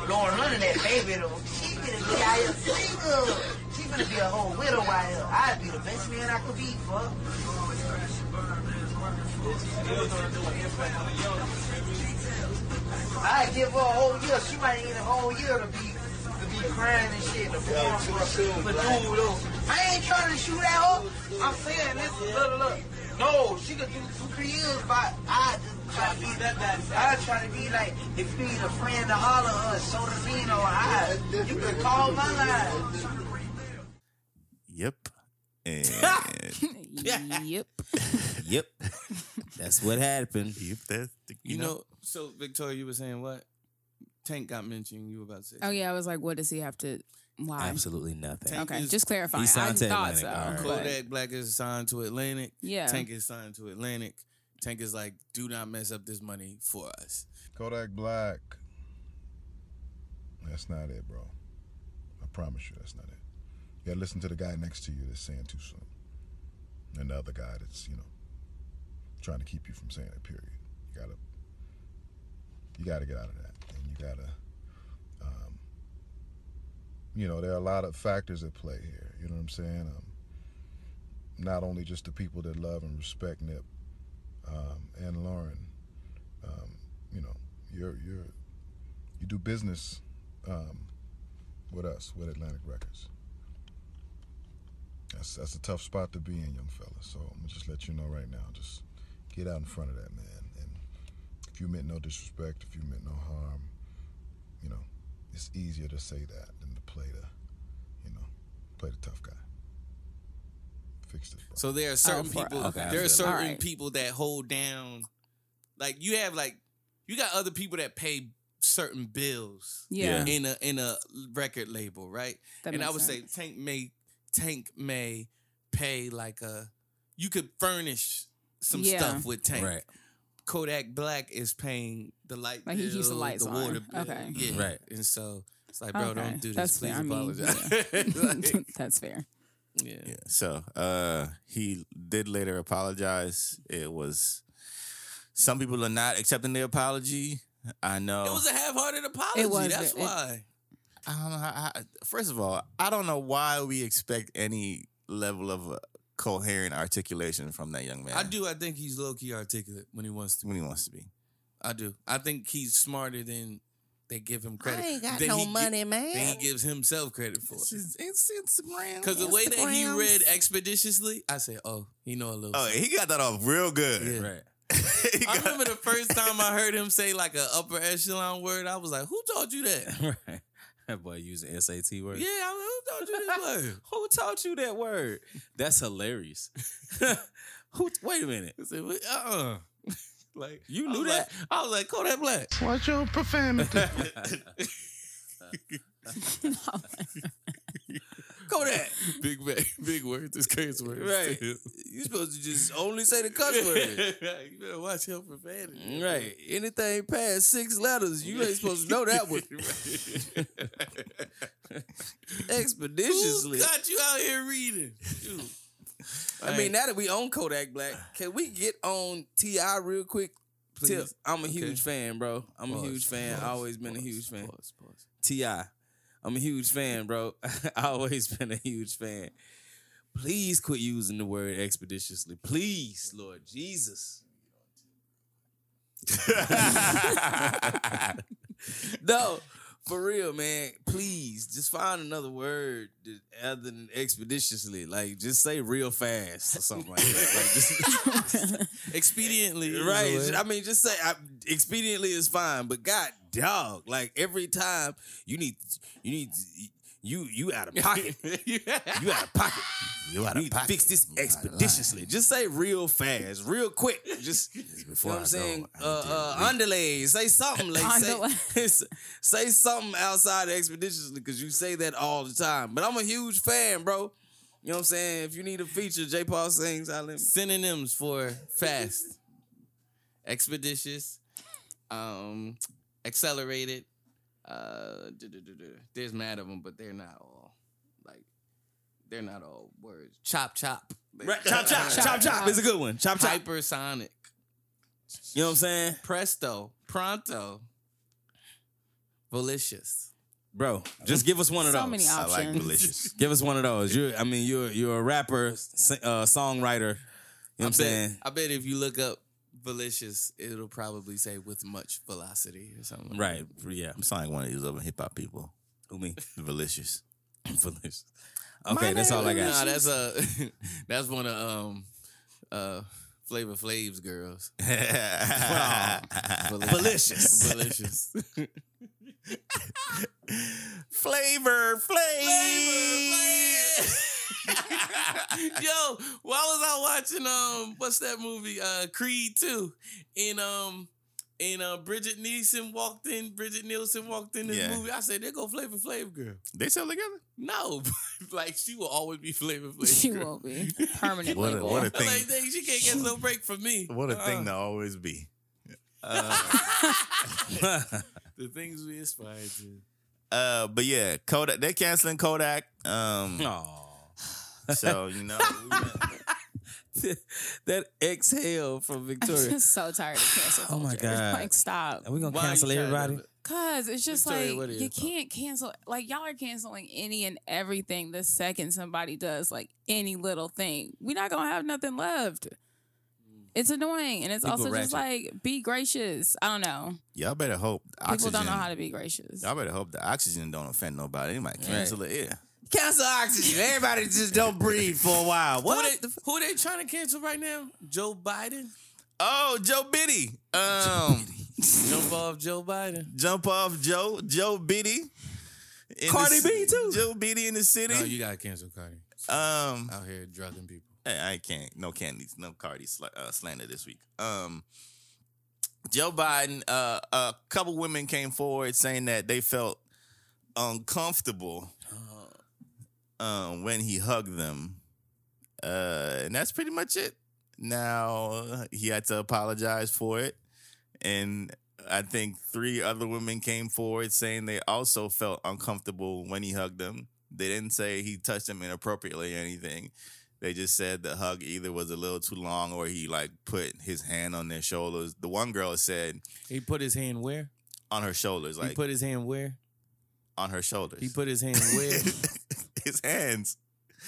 Speaker 8: Lauren London, that baby though, she finna be out here single. She finna be a whole widow out here. I'd be the best man I could be, fuck. I'd give her a whole year. She might need a whole year to be to be crying and shit. To perform for, for dude though. I ain't trying to shoot at her. I'm saying this. Look, look. No, she could do two, three years, but I just try to be that bad. I try to be like, if you need a friend to holler at us, so to me, or I, you can call my line.
Speaker 3: Yep. And
Speaker 5: yep.
Speaker 4: Yep. That's what happened.
Speaker 3: yep, that's the,
Speaker 6: You know, so Victoria, you were saying what? Tank got mentioned. You were about to say.
Speaker 5: Oh yeah, I was like, what does he have to? Why?
Speaker 4: Absolutely nothing.
Speaker 6: Tank
Speaker 5: Okay,
Speaker 6: is-
Speaker 5: just clarifying.
Speaker 4: He
Speaker 5: I
Speaker 4: signed to
Speaker 5: thought
Speaker 4: Atlantic,
Speaker 5: so.
Speaker 4: all right.
Speaker 5: but-
Speaker 6: Kodak Black is signed to Atlantic.
Speaker 5: Yeah.
Speaker 6: Tank is signed to Atlantic. Tank is like, do not mess up this money for us.
Speaker 9: Kodak Black. That's not it, bro. I promise you, that's not it. You gotta listen to the guy next to you that's saying too soon, and the other guy that's you know trying to keep you from saying it. Period. You gotta, you gotta get out of that, and you gotta, um, you know, there are a lot of factors at play here. You know what I'm saying? Um, not only just the people that love and respect Nip um, and Lauren. Um, you know, you're you're you do business um, with us with Atlantic Records. That's that's a tough spot to be in, young fella. So I'm gonna just let you know right now. Just get out in front of that man. And if you meant no disrespect, if you meant no harm, you know, it's easier to say that than to play the, you know, play the tough guy. Fix this, bro.
Speaker 6: So there are oh, certain
Speaker 5: for-
Speaker 6: people.
Speaker 4: okay,
Speaker 6: there are certain
Speaker 5: Alright.
Speaker 6: people that hold down. Like you have like you got other people that pay certain bills.
Speaker 5: Yeah.
Speaker 6: In a in a record label, right?
Speaker 5: That
Speaker 6: and I would
Speaker 5: sense.
Speaker 6: say Tank may Tank may pay like a you could furnish some
Speaker 5: Yeah.
Speaker 6: stuff with Tank.
Speaker 4: Right.
Speaker 6: Kodak Black is paying the light
Speaker 5: Like, he
Speaker 6: bill,
Speaker 5: keeps the lights
Speaker 6: the
Speaker 5: on.
Speaker 6: water bill.
Speaker 5: Okay.
Speaker 6: Yeah.
Speaker 4: Right.
Speaker 6: And so it's like, bro,
Speaker 5: Okay,
Speaker 6: don't do this.
Speaker 5: that's
Speaker 6: Please
Speaker 5: fair. I mean,
Speaker 6: apologize. Like,
Speaker 5: That's fair.
Speaker 6: Yeah.
Speaker 3: Yeah. So uh he did later apologize. It was some people are not accepting the apology. I know.
Speaker 6: It was a half-hearted apology.
Speaker 5: It was,
Speaker 6: That's
Speaker 5: it-
Speaker 6: why.
Speaker 3: I don't know. How, how, first of all, I don't know why we expect any level of uh, coherent articulation from that young man.
Speaker 6: I do. I think he's low key articulate when he wants to.
Speaker 3: when he wants to be.
Speaker 6: I do. I think he's smarter than they give him credit.
Speaker 7: I ain't got
Speaker 6: than
Speaker 7: no
Speaker 6: he gi-
Speaker 7: money, man.
Speaker 6: Than he gives himself credit for.
Speaker 3: It's, it's Instagram.
Speaker 6: Because the way that he read expeditiously, I said, "Oh, he know a little."
Speaker 3: Oh,
Speaker 6: something.
Speaker 3: he got that off real good.
Speaker 6: Yeah.
Speaker 4: Right.
Speaker 3: He
Speaker 6: I
Speaker 3: got-
Speaker 6: remember the first time I heard him say like a upper echelon word. I was like, "Who taught you that?"
Speaker 4: right. That boy using SAT words.
Speaker 6: Yeah, I mean, who taught you this word?
Speaker 4: Who taught you that word? That's hilarious. Who? Wait a minute.
Speaker 6: I said, "Uh, uh like
Speaker 4: You
Speaker 6: I
Speaker 4: knew
Speaker 6: was
Speaker 4: that?
Speaker 6: like- I was like, "Kodak Black."
Speaker 9: Watch your profanity.
Speaker 6: Kodak. Big big big words. It's curse words.
Speaker 4: Right.
Speaker 6: too.
Speaker 4: You supposed to just only say the cuss word.
Speaker 6: you better watch your profanity.
Speaker 4: Right. Anything past six letters, you ain't supposed to know that one. Expeditiously.
Speaker 6: Who got you out here reading? Shoot.
Speaker 4: I mean, now that we own Kodak Black, can we get on T.I real quick?
Speaker 6: Please.
Speaker 4: Tip. I'm a
Speaker 6: Okay.
Speaker 4: huge fan, bro. I'm a huge fan.
Speaker 6: pause,
Speaker 4: always been a huge fan.
Speaker 6: pause, pause.
Speaker 4: T.I. I'm a huge fan, bro. I always been a huge fan. Please quit using the word expeditiously. Please, Lord Jesus. no, For real, man. Please, just find another word other than expeditiously. Like, just say real fast or something like that. Like, just
Speaker 6: Expediently,
Speaker 4: right. I mean, just say I, expediently is fine, but God, dog, like every time you need, you need, you you out of pocket. you out of pocket.
Speaker 3: You out
Speaker 4: You
Speaker 3: of
Speaker 4: need to
Speaker 3: pocket.
Speaker 4: fix this
Speaker 3: You
Speaker 4: expeditiously. Just say real fast, real quick. Just you know what
Speaker 3: I
Speaker 4: I'm saying?
Speaker 3: I
Speaker 4: Uh, uh,
Speaker 3: read.
Speaker 4: underlay. Say something. Like say, say something outside expeditiously because you say that all the time. But I'm a huge fan, bro. You know what I'm saying? If you need a feature, J. Paul sings. I let
Speaker 6: synonyms for fast, expeditious, um, accelerated. Uh, there's mad of them, but they're not all like they're not all words. Chop chop,
Speaker 4: Right, chop chop chop chop is a good one. Chop chop.
Speaker 6: hypersonic,
Speaker 4: You know what I'm saying,
Speaker 6: presto, pronto, malicious.
Speaker 4: bro? Just give us one of
Speaker 5: So
Speaker 4: those.
Speaker 5: many
Speaker 3: I like
Speaker 5: options.
Speaker 4: Give us one of those. You, I mean, you're you're a rapper, uh, songwriter. You know what I'm
Speaker 6: bet,
Speaker 4: saying?
Speaker 6: I bet if you look up malicious, it'll probably say with much velocity or something. like
Speaker 4: Right. Yeah.
Speaker 3: I'm sounding like one of these other hip hop people.
Speaker 4: Who me?
Speaker 3: Delicious.
Speaker 4: Delicious. Okay, that's all I
Speaker 6: that. Nah,
Speaker 4: got.
Speaker 6: that's a that's one of um uh Flavor Flav's girls.
Speaker 4: Delicious.
Speaker 6: Delicious.
Speaker 3: Flavor Flav.
Speaker 6: Yo, why was I watching um what's that movie? Uh Creed 2. And um and uh Brigitte Nielsen walked in, Brigitte Nielsen walked in this
Speaker 3: Yeah.
Speaker 6: movie. I said, there go Flavor Flav girl.
Speaker 3: They still together?
Speaker 6: No, like she will always be Flavor Flav.
Speaker 5: She
Speaker 6: girl.
Speaker 5: will be permanently.
Speaker 3: What a, what a
Speaker 6: I'm
Speaker 3: thing.
Speaker 6: like, dang, she can't get no break from me.
Speaker 3: What a
Speaker 6: Uh-uh.
Speaker 3: thing to always be.
Speaker 6: The things we aspire to.
Speaker 3: Uh, but yeah, Kodak. They're canceling Kodak. Um,
Speaker 4: Aw.
Speaker 3: So you know,
Speaker 4: that exhale from Victoria.
Speaker 5: I'm
Speaker 4: Victoria.
Speaker 5: just so tired of cancel
Speaker 4: Oh my. God.
Speaker 5: Like stop.
Speaker 4: Are we gonna
Speaker 6: Why
Speaker 4: cancel everybody?
Speaker 5: Cause it's just
Speaker 6: Victoria,
Speaker 5: like
Speaker 6: are
Speaker 5: you can't cancel like y'all are canceling any and everything the second somebody does like any little thing. We're not gonna have nothing left. It's annoying and it's
Speaker 4: People
Speaker 5: also just like be gracious. I don't know.
Speaker 3: y'all better hope
Speaker 5: People
Speaker 3: oxygen.
Speaker 5: don't know how to be gracious.
Speaker 3: Y'all better hope the oxygen don't offend nobody. They might cancel it. Yeah.
Speaker 7: Cancel oxygen. Everybody just don't breathe for a while.
Speaker 6: Who
Speaker 7: What?
Speaker 6: they, who they trying to cancel right now? Joe Biden?
Speaker 3: Oh, Joe Biddy. Um,
Speaker 6: Jump off Joe Biden.
Speaker 3: jump off Joe. Joe Biddy. In
Speaker 4: Cardi
Speaker 3: the,
Speaker 4: B, too.
Speaker 3: Joe Biddy in the city.
Speaker 6: No, you gotta cancel Cardi.
Speaker 3: um,
Speaker 6: Out here drugging people.
Speaker 3: Hey, I can't. No candies. No Cardi sl- uh, slander this week. Um, Joe Biden. Uh, a couple women came forward saying that they felt uncomfortable um, when he hugged them, uh, and that's pretty much it. Now he had to apologize for it, and I think three other women came forward saying they also felt uncomfortable when he hugged them. They didn't say he touched them inappropriately or anything. They just said the hug either was a little too long or he like put his hand on their shoulders. The one girl said
Speaker 6: He put his hand where?
Speaker 3: on her shoulders, Like he
Speaker 6: put his hand where?
Speaker 3: on her shoulders.
Speaker 6: He put his hand where?
Speaker 3: his hands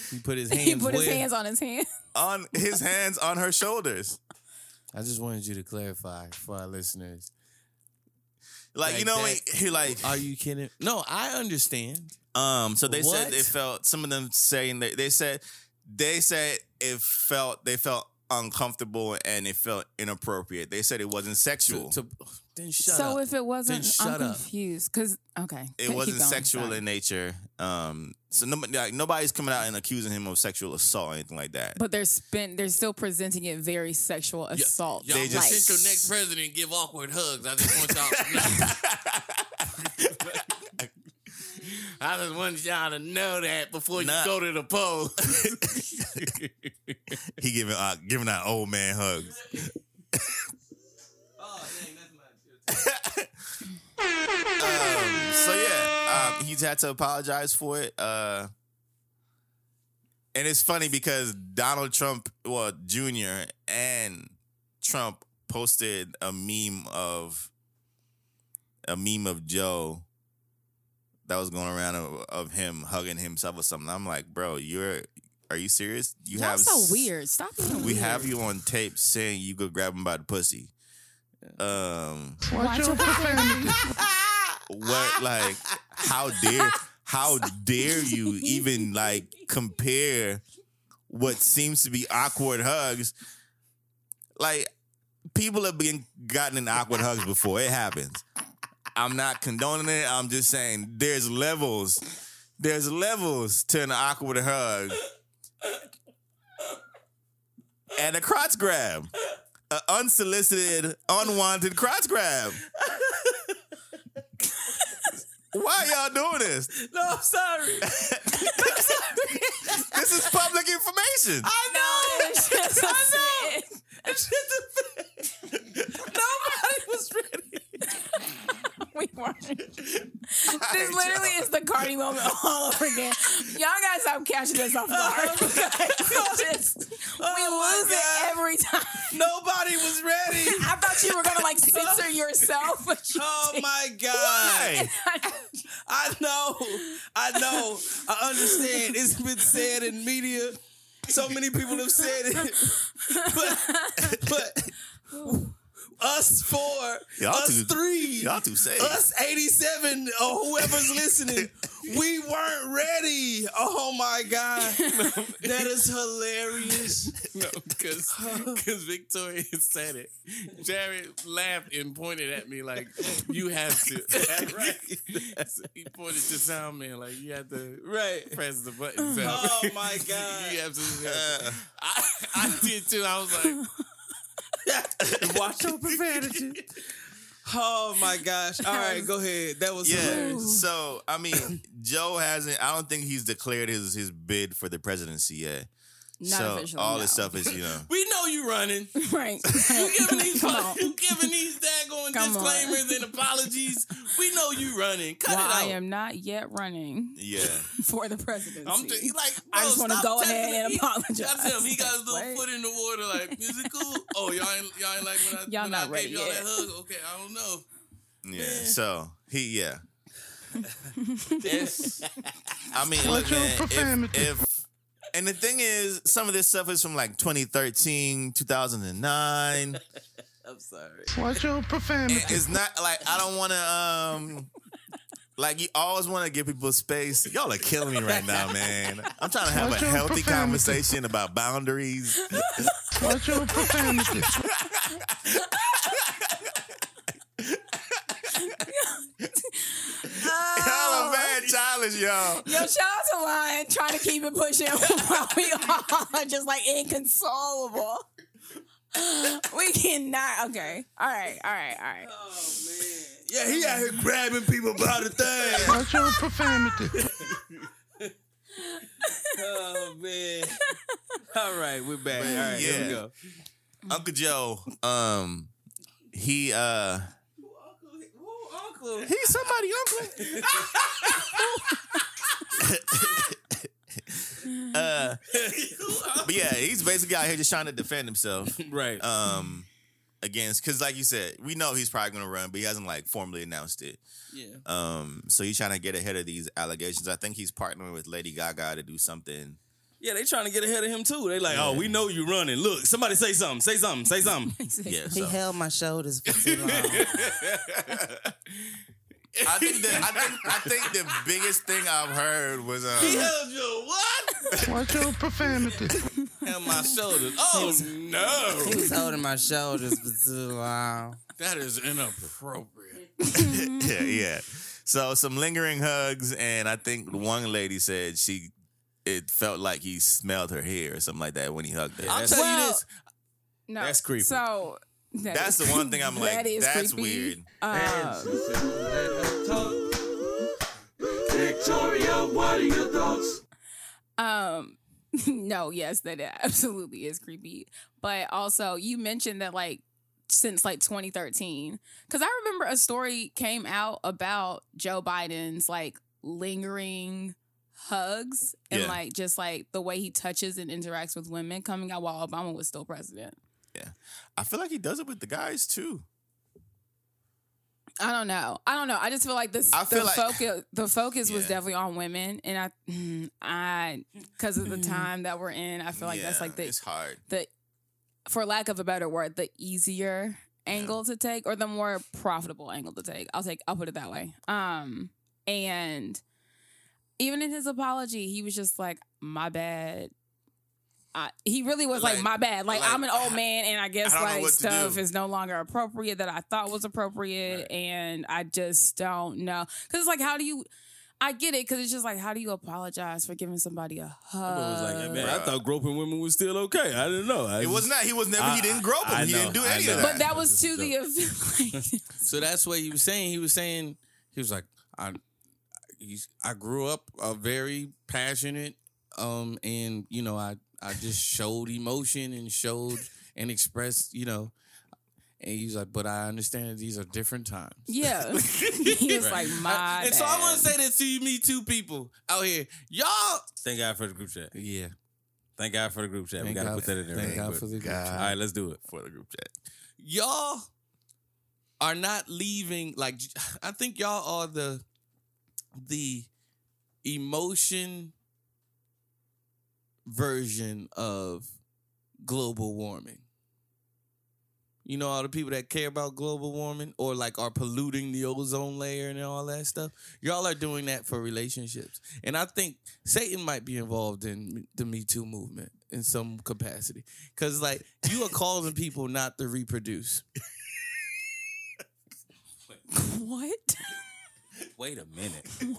Speaker 6: he put his hands
Speaker 5: he put
Speaker 6: where?
Speaker 5: his hands on his hand.
Speaker 3: on his hands on her shoulders.
Speaker 6: I just wanted you to clarify for our listeners.
Speaker 3: Like, you know,
Speaker 6: that.
Speaker 3: he, he like
Speaker 6: Are you kidding? No, I understand.
Speaker 3: um. So they said
Speaker 6: What?
Speaker 3: they felt some of them saying that they said they said it felt they felt uncomfortable and it felt inappropriate. They said it wasn't sexual.
Speaker 6: To, to- then shut
Speaker 5: so
Speaker 6: up.
Speaker 5: if it wasn't,
Speaker 6: shut
Speaker 5: I'm
Speaker 6: up.
Speaker 5: confused. Cause okay,
Speaker 3: it
Speaker 5: keep
Speaker 3: wasn't sexual
Speaker 5: sorry.
Speaker 3: in nature. Um, so nobody, like, nobody's coming out and accusing him of sexual assault or anything like that.
Speaker 5: But they're spent. They're still presenting it very sexual assault.
Speaker 6: Y'all
Speaker 3: They just-
Speaker 6: potential next president give awkward hugs. I just want y'all to know. I just want y'all to know that before
Speaker 3: Nah.
Speaker 6: you go to the poll.
Speaker 3: he giving uh, giving out old man hugs. Oh dang, that's my um, so yeah, um, he's had to apologize for it. Uh, and it's funny because Donald Trump, well, Jr. and Trump posted a meme of a meme of Joe that was going around of, of him hugging himself or something. I'm like, bro, you're are you serious? You
Speaker 5: Y'all
Speaker 3: have
Speaker 5: so weird. Stop being
Speaker 3: We
Speaker 5: weird.
Speaker 3: have you on tape saying you go grab him by the pussy. Um,
Speaker 5: Watch your
Speaker 3: what like how dare how dare you even like compare what seems to be awkward hugs like people have been gotten in awkward hugs before it happens i'm not condoning it. I'm just saying there's levels. There's levels to an awkward hug. And a crotch grab. An unsolicited unwanted crotch grab. Why y'all doing this?
Speaker 4: No, I'm sorry.
Speaker 3: this is public information.
Speaker 4: I know.
Speaker 5: It's just a
Speaker 4: I know. It's just a Nobody was ready.
Speaker 5: we weren't. This literally is the Cardi moment all over again. Y'all guys stop catching us off oh, guard. It's just, oh, we
Speaker 4: Oh my
Speaker 5: lose it every time.
Speaker 4: Nobody was ready.
Speaker 5: I thought you were gonna like censor yourself, but you
Speaker 4: Oh
Speaker 5: didn't.
Speaker 4: my God. I know. I know. I understand. It's been said in media. So many people have said it. But but us four,
Speaker 3: Y'all
Speaker 4: us
Speaker 3: too-
Speaker 4: three,
Speaker 3: y'all too safe.
Speaker 4: us 87 or whoever's listening, we weren't ready. Oh my God. That is hilarious.
Speaker 6: No, because because Victoria said it. Jared laughed and pointed at me like, "You have to." right? he pointed to sound man like, "You have to
Speaker 4: Right.
Speaker 6: press the button." So
Speaker 4: Oh my God.
Speaker 6: you absolutely have to. Uh. I, I did too. I was like,
Speaker 4: Watch your profanity. Oh my gosh. All right, go ahead. That was
Speaker 3: Yeah.
Speaker 4: hilarious.
Speaker 3: So I mean, Joe hasn't. I don't think he's declared his his bid for the presidency yet.
Speaker 5: Not
Speaker 3: so
Speaker 5: officially,
Speaker 3: all
Speaker 5: no.
Speaker 3: this stuff is you know.
Speaker 4: We know you running.
Speaker 5: right.
Speaker 4: You giving these
Speaker 5: Come on.
Speaker 4: you giving these daggone
Speaker 5: Come on.
Speaker 4: disclaimers and apologies. We know you running. Cut
Speaker 5: Well,
Speaker 4: it
Speaker 5: I am not yet running
Speaker 3: Yeah.
Speaker 5: for the presidency.
Speaker 4: I'm just, like,
Speaker 5: I just wanna go
Speaker 4: testing
Speaker 5: ahead and apologize.
Speaker 4: I tell him he got his little
Speaker 5: What?
Speaker 4: foot in the water, like, is it cool? Oh, y'all ain't, y'all ain't like when I,
Speaker 5: Y'all
Speaker 4: when
Speaker 5: not
Speaker 4: I
Speaker 5: ready
Speaker 4: gave y'all
Speaker 5: yet.
Speaker 4: that hug? Okay, I don't know.
Speaker 3: Yeah. So he yeah. It's, I mean, look,
Speaker 9: your
Speaker 3: man,
Speaker 9: profanity.
Speaker 3: if, if and the thing is, some of this stuff is from like 2013, 2009.
Speaker 4: I'm sorry.
Speaker 9: Watch your profanity.
Speaker 3: It- it's not like I don't want to. um Like you always want to give people space. Y'all are killing me right now, man. I'm trying to have
Speaker 9: Watch
Speaker 3: a healthy
Speaker 9: profanity.
Speaker 3: conversation about boundaries.
Speaker 9: Watch your profanity.
Speaker 3: Y'all are bad childish, y'all.
Speaker 5: Yo, shout out to Lon trying to keep it pushing while we are just like inconsolable. We cannot. Okay. All right. All right. All right. Oh man.
Speaker 4: Yeah, he out here grabbing people by the thing.
Speaker 9: Watch your profanity.
Speaker 4: oh man. All right, we're back. All right, here we go.
Speaker 3: Uncle Joe, um, he uh,
Speaker 4: Uncle.
Speaker 3: he's somebody uncle. uh, but yeah, he's basically out here just trying to defend himself.
Speaker 4: Right.
Speaker 3: Um, against because like you said, we know he's probably gonna run, but he hasn't like formally announced it.
Speaker 4: yeah.
Speaker 3: Um, so he's trying to get ahead of these allegations. I think he's partnering with Lady Gaga to do something.
Speaker 4: Yeah, they trying to get ahead of him too. They like, oh, we know you running. Look, somebody say something. Say something. Say something.
Speaker 3: Yeah,
Speaker 7: He
Speaker 3: so
Speaker 7: held my shoulders for too long.
Speaker 3: I think that I think I think the biggest thing I've heard was um,
Speaker 4: He held your what?
Speaker 9: Watch your profanity.
Speaker 4: Held my shoulders. Oh no,
Speaker 7: he was holding my shoulders for too long.
Speaker 6: that is inappropriate.
Speaker 3: yeah, yeah. So some lingering hugs, and I think one lady said she it felt like he smelled her hair or something like that when he hugged her.
Speaker 4: I'll tell you this.
Speaker 5: No.
Speaker 4: That's creepy.
Speaker 5: So that
Speaker 3: That's
Speaker 5: is-
Speaker 3: the one thing I'm like,
Speaker 5: that is
Speaker 3: that's
Speaker 5: creepy.
Speaker 3: weird.
Speaker 5: Uh,
Speaker 2: Victoria, what are your thoughts?
Speaker 5: Um, no, yes, that absolutely is creepy. But also, you mentioned that like since like 2013, because I remember a story came out about Joe Biden's like lingering hugs and
Speaker 3: Yeah.
Speaker 5: like just like the way he touches and interacts with women coming out while Obama was still president. Yeah.
Speaker 3: I feel like he does it with the guys too.
Speaker 5: I don't know. I don't know. I just feel like this.
Speaker 3: I feel
Speaker 5: the
Speaker 3: like-
Speaker 5: focus. The focus was definitely on women, and I, I, because of the time that we're in, I feel like that's like the
Speaker 3: it's hard.
Speaker 5: the for lack of a better word, the easier angle to take or the more profitable angle to take. I'll take I'll put it that way. Um and even in his apology, he was just like, "My bad." I, he really was like,
Speaker 3: Like-
Speaker 5: "My bad." Like,
Speaker 3: like,
Speaker 5: I'm an old man, and I guess
Speaker 3: I
Speaker 5: like stuff is no longer appropriate that I thought was appropriate, and I just don't know. Because it's like, how do you? I get it because it's just like, how do you apologize for giving somebody a hug?
Speaker 6: I was like, man, I thought groping women was still okay. I didn't know. I
Speaker 3: It was
Speaker 6: just-
Speaker 3: not. He was never. he didn't grope him.
Speaker 6: I
Speaker 3: he didn't do
Speaker 6: I
Speaker 3: any
Speaker 6: know.
Speaker 3: of that.
Speaker 5: but that was to the
Speaker 6: a
Speaker 5: like,
Speaker 6: So that's what he was saying. He was saying he was like, I, he's, I grew up a very passionate, um, and you know, I I just showed emotion and showed and expressed, you know, and he's like, but I understand that these are different times.
Speaker 5: yeah. he was like, my.
Speaker 6: and so I want
Speaker 5: bad."
Speaker 6: to say this to you, me two people out here, y'all. Thank God for the group chat.
Speaker 4: Yeah.
Speaker 6: Thank God for the group chat.
Speaker 4: Thank
Speaker 6: we gotta put that in there.
Speaker 4: Thank
Speaker 6: real
Speaker 4: God
Speaker 6: quick.
Speaker 4: for the good
Speaker 3: God.
Speaker 6: All right, let's do it.
Speaker 3: for the group chat.
Speaker 6: y'all are not leaving like i think y'all are the the emotion version of global warming. You know all the people that care about global warming or like are polluting the ozone layer and all that stuff? Y'all are doing that for relationships. And i think satan might be involved in the me too movement in some capacity. Because like you are causing people not to reproduce.
Speaker 5: What?
Speaker 6: Wait a minute.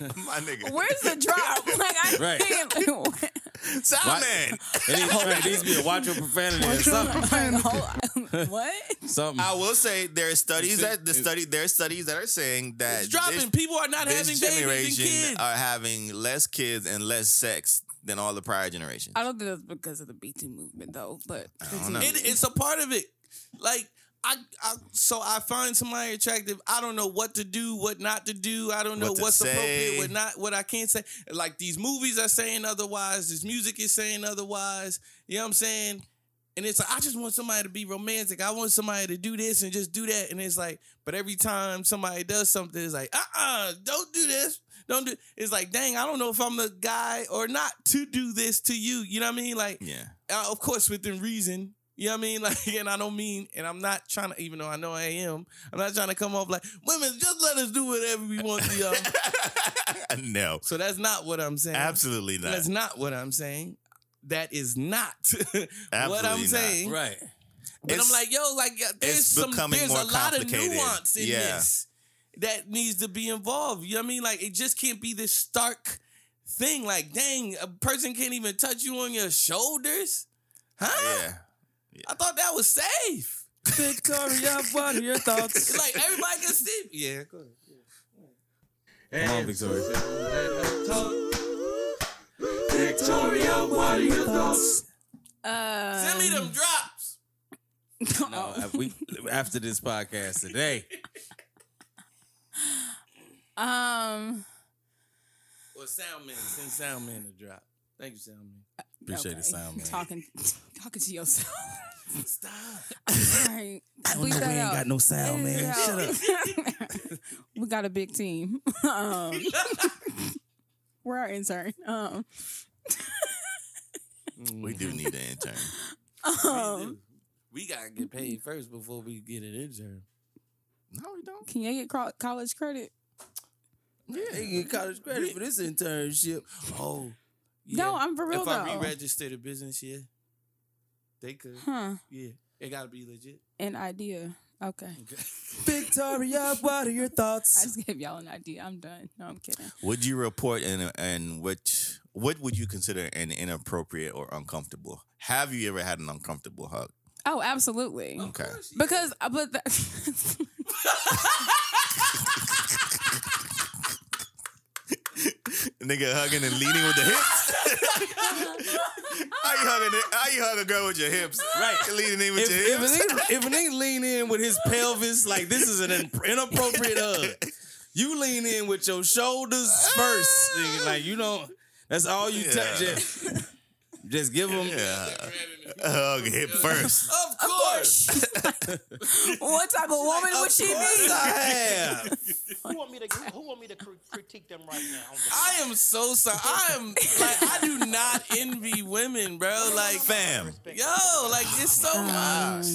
Speaker 3: My nigga.
Speaker 5: Where's the drop? Like I
Speaker 6: Right.
Speaker 5: can't. Like, what?
Speaker 3: Sound man.
Speaker 6: It needs, right, it needs to be a watch your profanity or something.
Speaker 5: Like, hold on. what?
Speaker 6: Something.
Speaker 3: I will say there are studies that the study there are studies that are saying that
Speaker 6: it's dropping.
Speaker 3: this,
Speaker 6: People are not having
Speaker 3: this
Speaker 6: babies and
Speaker 3: generation
Speaker 6: kids.
Speaker 3: are having less kids and less sex than all the prior generations.
Speaker 5: I don't think that's because of the me too movement though, but
Speaker 3: don't know.
Speaker 6: It, it's a part of it. Like I, I, so I find somebody attractive. I don't know what to do, what not to do. I don't know
Speaker 3: What
Speaker 6: what's
Speaker 3: say.
Speaker 6: appropriate, what not, what I can't say. Like these movies are saying otherwise. This music is saying otherwise. You know what I'm saying? And it's like I just want somebody to be romantic. I want somebody to do this and just do that. And it's like, but every time somebody does something, it's like, uh, uh-uh, uh, don't do this. Don't do. It's like, dang, I don't know if I'm the guy or not to do this to you. You know what I mean? Like,
Speaker 3: yeah.
Speaker 6: uh, of course within reason. You know what I mean? Like, and I don't mean, and I'm not trying to, even though I know I am, I'm not trying to come off like women. Just let us do whatever we want to, y'all.
Speaker 3: no.
Speaker 6: so that's not what I'm saying.
Speaker 3: Absolutely not.
Speaker 6: That's not what I'm saying. That is not what I'm
Speaker 3: not.
Speaker 6: saying.
Speaker 4: Right.
Speaker 6: But
Speaker 3: It's-
Speaker 6: I'm like, yo, like uh, there's
Speaker 3: it's
Speaker 6: some,
Speaker 3: becoming
Speaker 6: there's
Speaker 3: more
Speaker 6: a lot of
Speaker 3: complicated.
Speaker 6: nuance in
Speaker 3: Yeah.
Speaker 6: this that needs to be involved. You know what I mean? Like, it just can't be this stark thing. Like, dang, a person can't even touch you on your shoulders, huh?
Speaker 3: Yeah.
Speaker 6: I thought that was safe.
Speaker 4: Victoria, what are your thoughts?
Speaker 6: like everybody can see. Yeah, go ahead. Come on, Victoria.
Speaker 5: what are your Uh,
Speaker 6: Send me them drops. No, uh, we after this podcast today.
Speaker 5: um.
Speaker 6: Well, Soundman, send Soundman to drop. Thank you, Soundman. Appreciate
Speaker 5: okay.
Speaker 6: it, Soundman.
Speaker 5: Talking, talking to yourself.
Speaker 6: Stop.
Speaker 5: Sorry. Bleep that out.
Speaker 6: got no
Speaker 5: Edit it out. we got a big team. Um, we're our intern. Um,
Speaker 3: We do need an intern.
Speaker 5: um,
Speaker 6: We gotta get paid first before we get an intern.
Speaker 3: No, we don't.
Speaker 5: can you get college credit?
Speaker 6: Yeah, they get college credit for this internship. Oh,
Speaker 5: No, I'm for real
Speaker 6: If I
Speaker 5: though.
Speaker 6: re-register the business, yeah, they could.
Speaker 5: Huh?
Speaker 6: Yeah, it gotta be legit.
Speaker 5: An idea. Okay.
Speaker 4: Victoria, what are your thoughts?
Speaker 5: I just gave y'all an idea. I'm done. No, I'm kidding.
Speaker 3: Would you report and and which what would you consider an inappropriate or uncomfortable? Have you ever had an uncomfortable hug?
Speaker 5: Oh, absolutely.
Speaker 3: Okay.
Speaker 5: Because, uh, but the,
Speaker 3: Nigga hugging and leaning with the hips. how you hugging? How you hug a girl with your hips?
Speaker 6: Right.
Speaker 3: leaning in with
Speaker 6: If,
Speaker 3: your hips.
Speaker 6: a nigga, if a nigga lean in with his pelvis, like this is an inappropriate hug. You lean in with your shoulders first. Like you don't. That's all you touch.
Speaker 3: Yeah.
Speaker 6: Just, just give them.
Speaker 3: Yeah. Hip first.
Speaker 6: Of course.
Speaker 5: what type of woman would she be?
Speaker 6: I
Speaker 10: who want me to who want me to critique them right now?
Speaker 6: I am so sorry. I am like I do not envy women, bro. Like
Speaker 3: fam.
Speaker 6: Yo, like it's so um, much.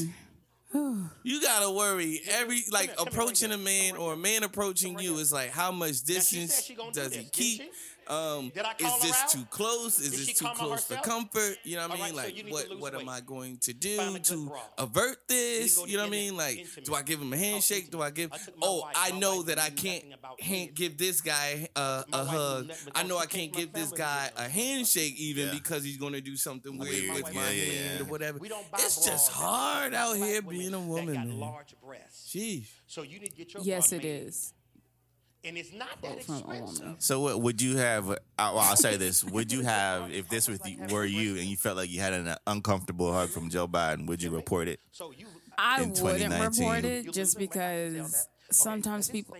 Speaker 10: You gotta worry every like approaching a man or a man approaching you is like how much distance does he keep? Um, is this too close? Is
Speaker 11: Did
Speaker 10: this too close for comfort? You know what I mean?
Speaker 11: Right,
Speaker 10: like,
Speaker 11: so
Speaker 10: what what
Speaker 11: weight.
Speaker 10: am I going to do to
Speaker 11: bra.
Speaker 10: avert this?
Speaker 11: You,
Speaker 10: you know what I mean? Like,
Speaker 11: intimate.
Speaker 10: do I give him a handshake? Do I give?
Speaker 11: I
Speaker 10: oh,
Speaker 11: wife.
Speaker 10: I know that I can't can't give this guy uh, a hug. I know I can't give this guy a handshake even because he's going to do something
Speaker 11: weird
Speaker 10: with my hand or whatever. It's just hard out here being a woman.
Speaker 11: Large breasts.
Speaker 10: Jeez.
Speaker 11: So you need to get your
Speaker 5: yes, it is
Speaker 11: and it's not that expensive.
Speaker 3: So what would you have? Uh, well, I'll say this: Would you have if this were you and you felt like you had an uncomfortable hug from Joe Biden? Would you report it?
Speaker 11: So you,
Speaker 5: I wouldn't report it just because sometimes people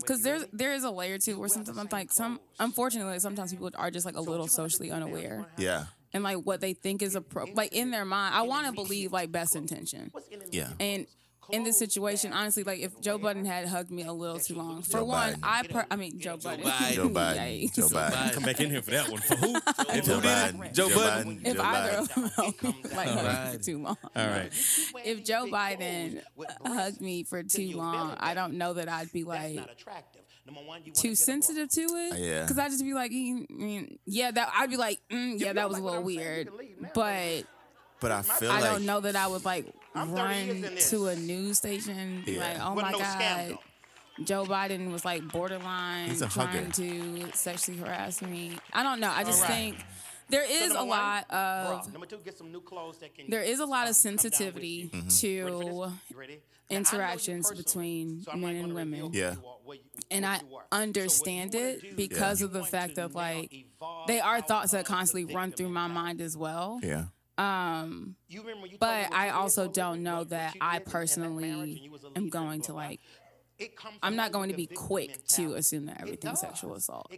Speaker 5: because there's there is a layer too where sometimes like some unfortunately sometimes people are just like a little socially unaware.
Speaker 3: yeah.
Speaker 5: And like what they think is a like in their mind i want to believe like best intention.
Speaker 3: yeah.
Speaker 5: And in this situation, honestly, like if Joe Budden had hugged me a little too long, for
Speaker 3: Joe
Speaker 5: one,
Speaker 3: Biden.
Speaker 5: I per- I mean Joe Budden,
Speaker 3: Joe Biden, Joe Biden,
Speaker 4: come back in here for that one. For who? If
Speaker 3: Joe,
Speaker 4: who
Speaker 3: Biden.
Speaker 4: Joe,
Speaker 3: Joe
Speaker 4: Budden,
Speaker 3: Biden,
Speaker 5: if
Speaker 3: Joe
Speaker 5: either of them like hugged me too long.
Speaker 4: All right.
Speaker 5: If Joe Biden hugged me for too long, I don't know that I'd be like too sensitive to it.
Speaker 3: Yeah.
Speaker 5: Because I'd just be like, mm, mm, yeah, that I'd be like, mm, yeah, that was a little weird, but.
Speaker 3: But I feel
Speaker 5: I don't know that I would like
Speaker 11: I'm
Speaker 5: run to a news station
Speaker 3: yeah.
Speaker 5: like, oh
Speaker 11: With
Speaker 5: my
Speaker 11: no
Speaker 5: god,
Speaker 11: scandal.
Speaker 5: Joe Biden was like borderline trying
Speaker 3: hugger.
Speaker 5: to sexually harass me. I don't know. I just
Speaker 11: right.
Speaker 5: think there is so
Speaker 11: a one,
Speaker 5: lot of
Speaker 11: bro, two, can,
Speaker 5: there is a lot of sensitivity to interactions between
Speaker 11: so
Speaker 5: men and women.
Speaker 3: Yeah.
Speaker 5: And I understand
Speaker 11: so
Speaker 5: it because
Speaker 11: yeah.
Speaker 5: of the fact
Speaker 11: that
Speaker 5: like they are thoughts that constantly run through my mind as well.
Speaker 3: Yeah.
Speaker 5: Um,
Speaker 11: you remember you
Speaker 5: but I also don't know that I personally am going to like. I'm not going to be quick to assume that everything's sexual assault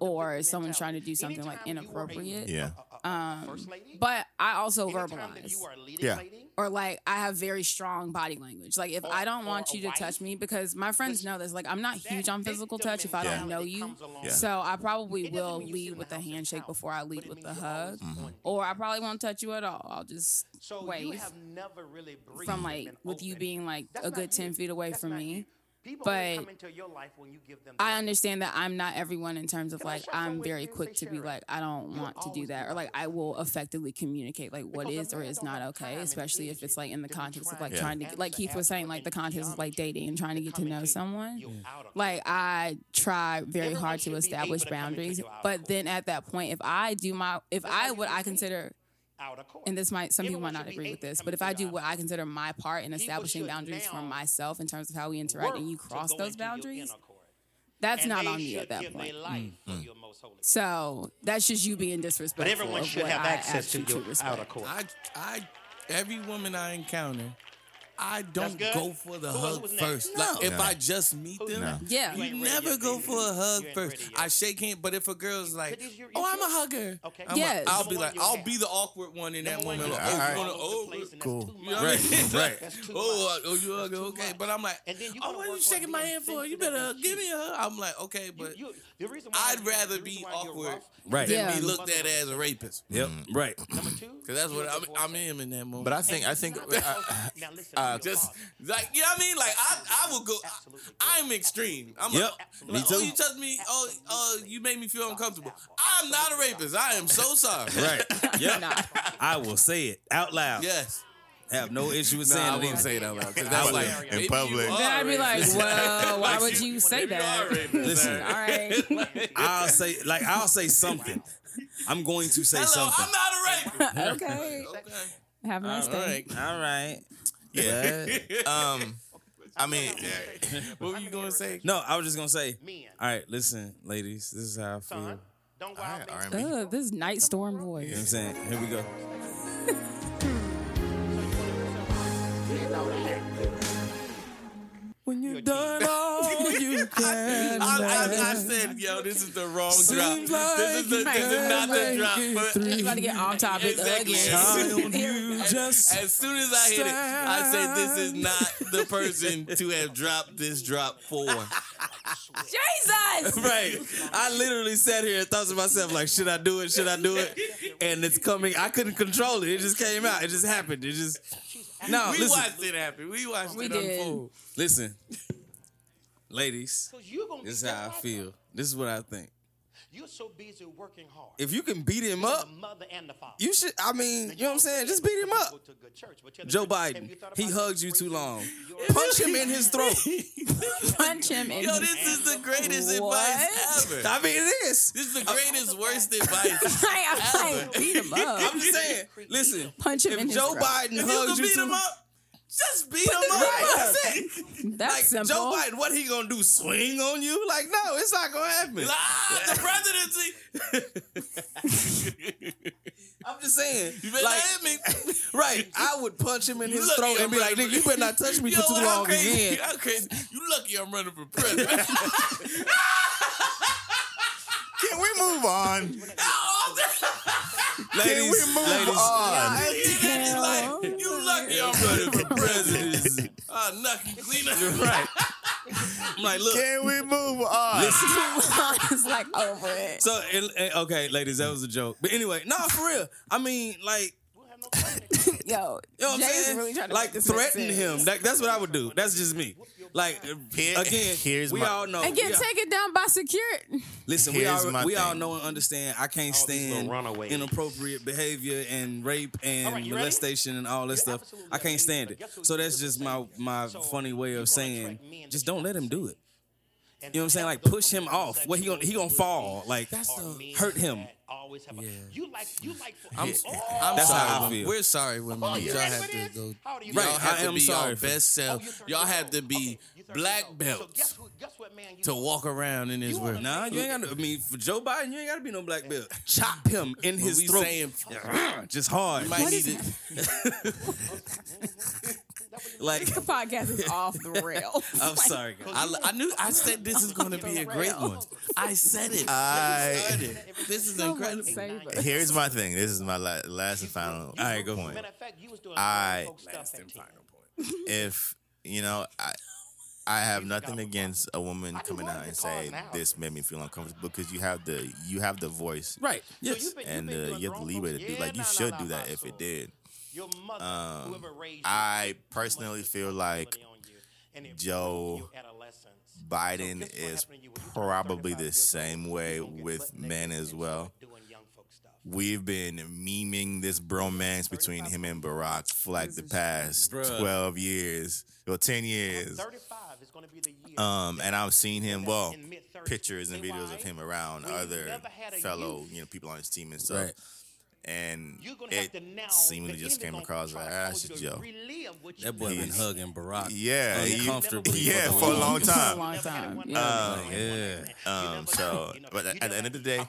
Speaker 5: or someone trying to do something like inappropriate.
Speaker 3: Yeah
Speaker 5: um, But I also
Speaker 11: Anytime
Speaker 5: verbalize.
Speaker 3: yeah.
Speaker 11: Lady,
Speaker 5: or like I have very strong body language. Like if
Speaker 11: or,
Speaker 5: I don't want you to
Speaker 11: wife, touch
Speaker 5: me because my friends know this. Like I'm not huge on physical touch if I don't know you. So I probably will lead with a handshake before I lead with
Speaker 11: a
Speaker 5: hug,
Speaker 11: mm-hmm.
Speaker 5: or I probably won't touch you at all. I'll just
Speaker 11: so
Speaker 5: wave.
Speaker 11: Really
Speaker 5: from like with you being like
Speaker 11: That's
Speaker 5: a good ten feet away
Speaker 11: That's
Speaker 5: from me.
Speaker 11: You. People
Speaker 5: but
Speaker 11: come into your life when you give them.
Speaker 5: I understand that I'm not everyone in terms of like I'm very quick to be like I don't want to do that or like I will effectively communicate like what is or is not okay, especially if it's like in the context of like trying to like Keith was saying like the context of like dating and trying to get to know someone. Like I try very hard to establish boundaries, but then at that point, if I do my if I what I consider and this might some people might not agree with this, but if I do what I consider my part in establishing boundaries for myself in terms of how we interact, and you cross those boundaries, that's not on me at that point.
Speaker 11: Mm-hmm.
Speaker 5: So that's just you being disrespectful.
Speaker 11: But everyone should have access to your
Speaker 5: to
Speaker 11: of court.
Speaker 10: I, I, every woman I encounter I don't go for the
Speaker 11: Who
Speaker 10: hug first.
Speaker 11: No.
Speaker 10: Like, if I just meet them,
Speaker 3: No.
Speaker 5: Yeah.
Speaker 11: You
Speaker 10: you, never go for a hug first. I shake hands, but if a girl's like, "Oh, I'm a hugger,"
Speaker 11: Okay.
Speaker 10: I'm
Speaker 5: Yes.
Speaker 10: a, I'll be like, I'll
Speaker 11: have.
Speaker 10: be the awkward one in that moment. Like, oh, you oh,
Speaker 3: cool. Right,
Speaker 11: right.
Speaker 10: Oh, oh, you
Speaker 11: hugger,
Speaker 10: okay. But I'm like, oh, what
Speaker 11: are you
Speaker 10: shaking my hand for? You better give me a hug. I'm like, okay, but
Speaker 11: the reason
Speaker 10: I'd rather be awkward
Speaker 4: Right.
Speaker 10: than be looked at as a rapist.
Speaker 4: Yep. Right.
Speaker 11: Number two,
Speaker 10: Because that's what I'm,
Speaker 11: divorced.
Speaker 10: In in that moment.
Speaker 3: But I think I think
Speaker 11: Now listen, box.
Speaker 10: Just like you know what I mean? Like I, I would go.
Speaker 11: I,
Speaker 10: am extreme. I'm
Speaker 4: yep.
Speaker 10: like,
Speaker 4: me too.
Speaker 10: oh, you touched me. Oh, oh, you made me feel uncomfortable. I'm not a rapist. I am so sorry.
Speaker 4: right.
Speaker 5: Yeah.
Speaker 4: I will say it out loud.
Speaker 10: Yes
Speaker 4: have no issue with saying
Speaker 10: no,
Speaker 4: I
Speaker 10: wouldn't say that loud
Speaker 4: because
Speaker 10: that's like
Speaker 3: in public.
Speaker 5: Then I'd be like, well, why would you say that?
Speaker 4: Listen,
Speaker 5: all right.
Speaker 4: I'll say like I'll say something. I'm going to say
Speaker 10: Hello,
Speaker 4: something.
Speaker 10: I'm not a rapist.
Speaker 5: okay.
Speaker 10: okay.
Speaker 5: Have a nice
Speaker 10: all
Speaker 5: day.
Speaker 10: Right.
Speaker 4: All right.
Speaker 3: Yeah. um, I mean,
Speaker 10: what were you gonna say?
Speaker 4: No, I was just gonna say. All right, listen, ladies, this is how I feel.
Speaker 11: Don't wild
Speaker 3: All right,
Speaker 5: Ugh, this is night storm voice.
Speaker 4: You know what I'm saying? Here we go. When you done all you can.
Speaker 6: I, I, I said, yo, this is the wrong drop.
Speaker 4: like
Speaker 6: this is the, this is not the drop. But
Speaker 4: through.
Speaker 5: You gotta get off topic
Speaker 6: Exactly.
Speaker 5: again.
Speaker 4: you just
Speaker 6: as soon as I hit it, I said, this is not the person to have dropped this drop for.
Speaker 5: Jesus!
Speaker 10: right. I literally sat here and thought to myself, like, should I do it? Should I do it? And it's coming. I couldn't control it. It just came out. It just happened. It just.
Speaker 4: No,
Speaker 10: we
Speaker 4: listen.
Speaker 10: watched it happen. We watched
Speaker 5: We
Speaker 10: it
Speaker 5: did.
Speaker 10: unfold.
Speaker 4: Listen, ladies,
Speaker 11: you're going to
Speaker 4: this is how I feel. This is what I think.
Speaker 11: You're so busy working hard.
Speaker 4: If you can beat him up,
Speaker 11: mother and the father.
Speaker 4: you should. I mean, you know what I'm saying? Just beat him up.
Speaker 11: To good church, but
Speaker 4: Joe
Speaker 11: church,
Speaker 4: Biden, he hugs you too long. Punch him in his throat.
Speaker 5: Punch him in
Speaker 10: Yo,
Speaker 5: his
Speaker 10: this is the greatest
Speaker 5: What?
Speaker 10: advice ever.
Speaker 4: I mean, it is.
Speaker 10: This is the greatest, worst advice.
Speaker 5: I, I beat him up.
Speaker 4: I'm just saying. Listen,
Speaker 5: Punch him
Speaker 4: if
Speaker 5: in his
Speaker 4: Joe
Speaker 5: throat.
Speaker 4: Biden
Speaker 10: If you
Speaker 4: hugs you
Speaker 10: beat
Speaker 4: too
Speaker 10: him up, just beat him up.
Speaker 4: Right, that's it.
Speaker 5: That's
Speaker 4: like
Speaker 5: simple.
Speaker 4: Joe Biden, what he gonna do? Swing on you? Like, no, it's not gonna happen.
Speaker 10: Ah, the presidency.
Speaker 4: I'm just saying.
Speaker 10: You better
Speaker 4: like,
Speaker 10: hit me.
Speaker 4: right, I would punch him in
Speaker 10: You
Speaker 4: his
Speaker 10: lucky
Speaker 4: throat and be like, nigga, you better not touch me
Speaker 10: Yo,
Speaker 4: for too long
Speaker 10: crazy,
Speaker 4: again.
Speaker 10: How crazy. You lucky I'm running for president.
Speaker 3: Can we move on?
Speaker 4: Ladies,
Speaker 3: Can we move
Speaker 4: ladies,
Speaker 3: on?
Speaker 10: like, you lucky I'm running for president. I'll knock you clean up.
Speaker 4: right. I'm like, look.
Speaker 3: Can we move on?
Speaker 5: it's like over it.
Speaker 4: So, and- and- okay, ladies, that was a joke. But anyway, no, for real. I mean, like,
Speaker 5: Yo,
Speaker 4: you know what I'm
Speaker 5: Jay's
Speaker 4: saying?
Speaker 5: really trying to
Speaker 4: like,
Speaker 5: make this make
Speaker 4: threaten
Speaker 5: sense.
Speaker 4: him. That, that's what I would do. That's just me. Like,
Speaker 3: Here-
Speaker 4: again,
Speaker 3: here's
Speaker 4: we
Speaker 3: my-
Speaker 4: all know.
Speaker 5: And get
Speaker 4: we all-
Speaker 5: taken down by security.
Speaker 4: Listen, we
Speaker 3: Here's
Speaker 4: all
Speaker 3: my
Speaker 4: we all
Speaker 3: thing.
Speaker 4: know and understand. I can't
Speaker 11: All these little
Speaker 4: stand
Speaker 11: runaways.
Speaker 4: inappropriate behavior and rape and
Speaker 11: All right, you ready?
Speaker 4: molestation and all that stuff.
Speaker 11: absolutely
Speaker 4: I can't stand
Speaker 11: But
Speaker 4: it.
Speaker 11: guess what
Speaker 4: So that's just my my
Speaker 11: So
Speaker 4: funny way of saying, just don't let him do it.
Speaker 11: And
Speaker 4: You know what I'm saying? Like push him off. What he gonna he gonna fall? Like
Speaker 6: That's the
Speaker 4: hurt him.
Speaker 11: Always have a,
Speaker 6: Yeah.
Speaker 11: You like you like.
Speaker 6: I'm,
Speaker 11: oh,
Speaker 6: I'm
Speaker 4: That's
Speaker 6: sorry.
Speaker 4: how I feel.
Speaker 6: We're sorry, women.
Speaker 11: Oh, you
Speaker 6: Y'all have to go.
Speaker 11: How old are you?
Speaker 4: Right,
Speaker 6: Y'all have
Speaker 4: I
Speaker 6: to
Speaker 4: am
Speaker 6: be
Speaker 4: sorry
Speaker 6: your best
Speaker 11: Oh,
Speaker 6: self.
Speaker 11: you 30
Speaker 6: Y'all have to be
Speaker 11: Okay,
Speaker 6: black
Speaker 11: years. So
Speaker 6: belts
Speaker 11: guess what? Guess what, man?
Speaker 6: To walk around in this world.
Speaker 11: wanna
Speaker 4: Nah, you ain't got to. I mean, for Joe Biden, you ain't got to be no black eh. belt. Chop him in his
Speaker 6: we
Speaker 4: throat.
Speaker 6: saying
Speaker 4: just hard.
Speaker 6: you might need it.
Speaker 4: like,
Speaker 5: The podcast is off the rail.
Speaker 4: I'm sorry, guys.
Speaker 6: I, I knew. I said this is going to be a great one. I said it.
Speaker 3: I-
Speaker 6: said it. This is incredible.
Speaker 3: Here's my thing. This is my la- last and final
Speaker 4: All right, go
Speaker 3: point.
Speaker 11: Matter of fact, you was doing
Speaker 3: I-
Speaker 11: grown folk stuff at 10.
Speaker 3: If you know, I I have nothing against a woman coming out and say this made me feel uncomfortable because you have the you have the voice
Speaker 4: Right.
Speaker 11: So
Speaker 4: Yes.
Speaker 11: you've been- you've
Speaker 3: and uh, you have the leeway to
Speaker 11: folks-
Speaker 3: do like you
Speaker 11: nah,
Speaker 3: should
Speaker 11: nah,
Speaker 3: do that
Speaker 11: nah,
Speaker 3: if it did.
Speaker 11: Your mother,
Speaker 3: Um,
Speaker 11: whoever raised
Speaker 3: I
Speaker 11: put
Speaker 3: personally feel like
Speaker 11: on you, and it
Speaker 3: Joe
Speaker 11: ruined. So
Speaker 3: Biden
Speaker 11: guess what
Speaker 3: is
Speaker 11: happened to you when you turned
Speaker 3: probably the same way
Speaker 11: You gonna get
Speaker 3: with men as well.
Speaker 11: start doing young folk stuff.
Speaker 3: We've been memeing this bromance between him and Barack for like the past
Speaker 4: Bruh.
Speaker 3: 12 years or 10 years.
Speaker 11: 35 is going to be the year.
Speaker 3: Um, and I've seen him, well, pictures and videos of him around other
Speaker 11: never had a
Speaker 3: fellow, you know, people on his team and stuff.
Speaker 4: Right.
Speaker 3: And
Speaker 11: You're gonna have
Speaker 3: it seemingly just came across
Speaker 11: try
Speaker 3: like,
Speaker 11: to
Speaker 3: ah,
Speaker 11: cause
Speaker 3: it's
Speaker 11: you
Speaker 3: just
Speaker 11: to
Speaker 3: Joe.
Speaker 11: relive what you
Speaker 4: That boy been hugging Barack.
Speaker 3: Yeah, he-
Speaker 4: uncomfortably.
Speaker 3: yeah,
Speaker 4: for
Speaker 3: for a long
Speaker 5: For a
Speaker 3: time.
Speaker 5: long time.
Speaker 11: Like,
Speaker 5: Yeah.
Speaker 3: Um,
Speaker 4: Yeah.
Speaker 3: Um, so, but at the end of the day,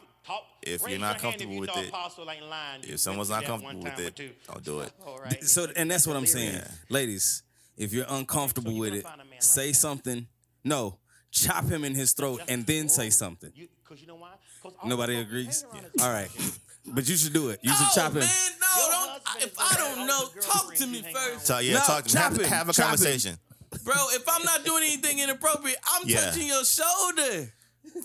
Speaker 3: if you're not comfortable with it, if someone's not comfortable with it, don't do it.
Speaker 4: So, and that's what I'm saying, ladies. If you're uncomfortable with it,
Speaker 11: find a man like
Speaker 4: say something. No, chop him in his throat and then say something.
Speaker 11: Cause you know why? 'Cause
Speaker 4: Nobody agrees.
Speaker 11: hang
Speaker 4: All right, but you should do it. You should
Speaker 10: No,
Speaker 4: chop him.
Speaker 10: man, no, don't. If I don't know, talk to me first,
Speaker 3: So yeah,
Speaker 4: No,
Speaker 3: talk,
Speaker 4: chop
Speaker 3: have,
Speaker 4: him,
Speaker 3: have a
Speaker 4: chop him.
Speaker 3: conversation.
Speaker 10: bro. If I'm not doing anything inappropriate, I'm
Speaker 3: Yeah.
Speaker 10: touching your shoulder.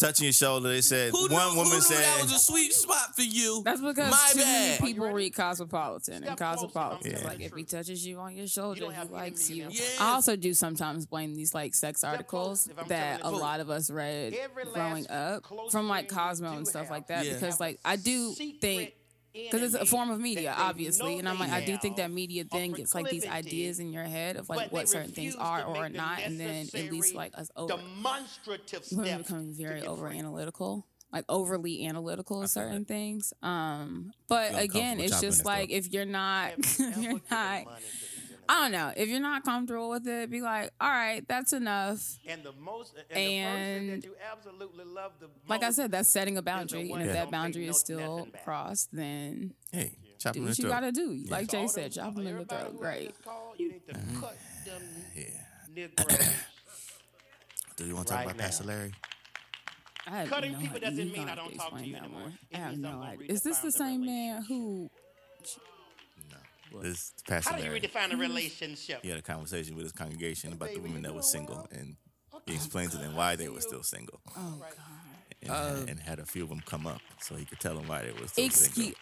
Speaker 3: Touching your shoulder, they said
Speaker 10: Who
Speaker 3: one
Speaker 10: knew,
Speaker 3: woman
Speaker 10: who knew
Speaker 3: said
Speaker 10: that was a sweet spot for you?
Speaker 5: That's because
Speaker 10: My
Speaker 5: too
Speaker 10: bad.
Speaker 5: many people read Cosmopolitan, and
Speaker 11: Step closer,
Speaker 5: Cosmopolitan is like if he touches you on your shoulder,
Speaker 11: don't
Speaker 5: he likes you.
Speaker 11: in.
Speaker 5: I also do sometimes blame these like sex articles
Speaker 11: close,
Speaker 5: that a
Speaker 11: telling
Speaker 5: lot of us read growing up from like Cosmo and stuff
Speaker 11: have
Speaker 5: like that
Speaker 10: Yeah.
Speaker 5: because like I do think because it's a form of media, obviously, and I'm like, I do think that media then gets like these ideas in your head of like what certain things are or are not, and then at least
Speaker 11: necessary
Speaker 5: like us over
Speaker 11: demonstrative
Speaker 5: women
Speaker 11: steps
Speaker 5: becoming
Speaker 11: to
Speaker 5: very over analytical like overly analytical of certain things um but again it's just like
Speaker 4: throat.
Speaker 5: if you're not if you're
Speaker 11: given
Speaker 5: not
Speaker 11: money to these women.
Speaker 5: i don't know if you're not comfortable with it be like all right that's enough
Speaker 11: And the most, and,
Speaker 5: And-
Speaker 11: the person that you absolutely love the most.
Speaker 5: like i said that's setting a boundary and if
Speaker 11: that
Speaker 5: that boundary is still crossed then
Speaker 3: Hey, chop
Speaker 5: do
Speaker 3: him in
Speaker 5: what you gotta do like jay said chop him in the throat
Speaker 11: who
Speaker 5: great
Speaker 11: You need to mm-hmm. cut them
Speaker 3: Yeah. Do you want to talk
Speaker 11: Right
Speaker 3: about Pastor. Larry?
Speaker 5: I have
Speaker 11: Cutting
Speaker 5: no
Speaker 11: people
Speaker 5: idea.
Speaker 11: doesn't mean I don't talk to you anymore.
Speaker 5: I have no idea. Is this the same man who?
Speaker 3: No. This Pastor
Speaker 11: How do you
Speaker 3: Larry.
Speaker 11: redefine a relationship?
Speaker 3: He had a conversation with his congregation about the women that were single, and he explained to them why they were still single,
Speaker 5: Oh God.
Speaker 3: and,
Speaker 6: Uh,
Speaker 3: and had a few of them come up so he could tell them why they were still
Speaker 5: Excuse.
Speaker 3: single.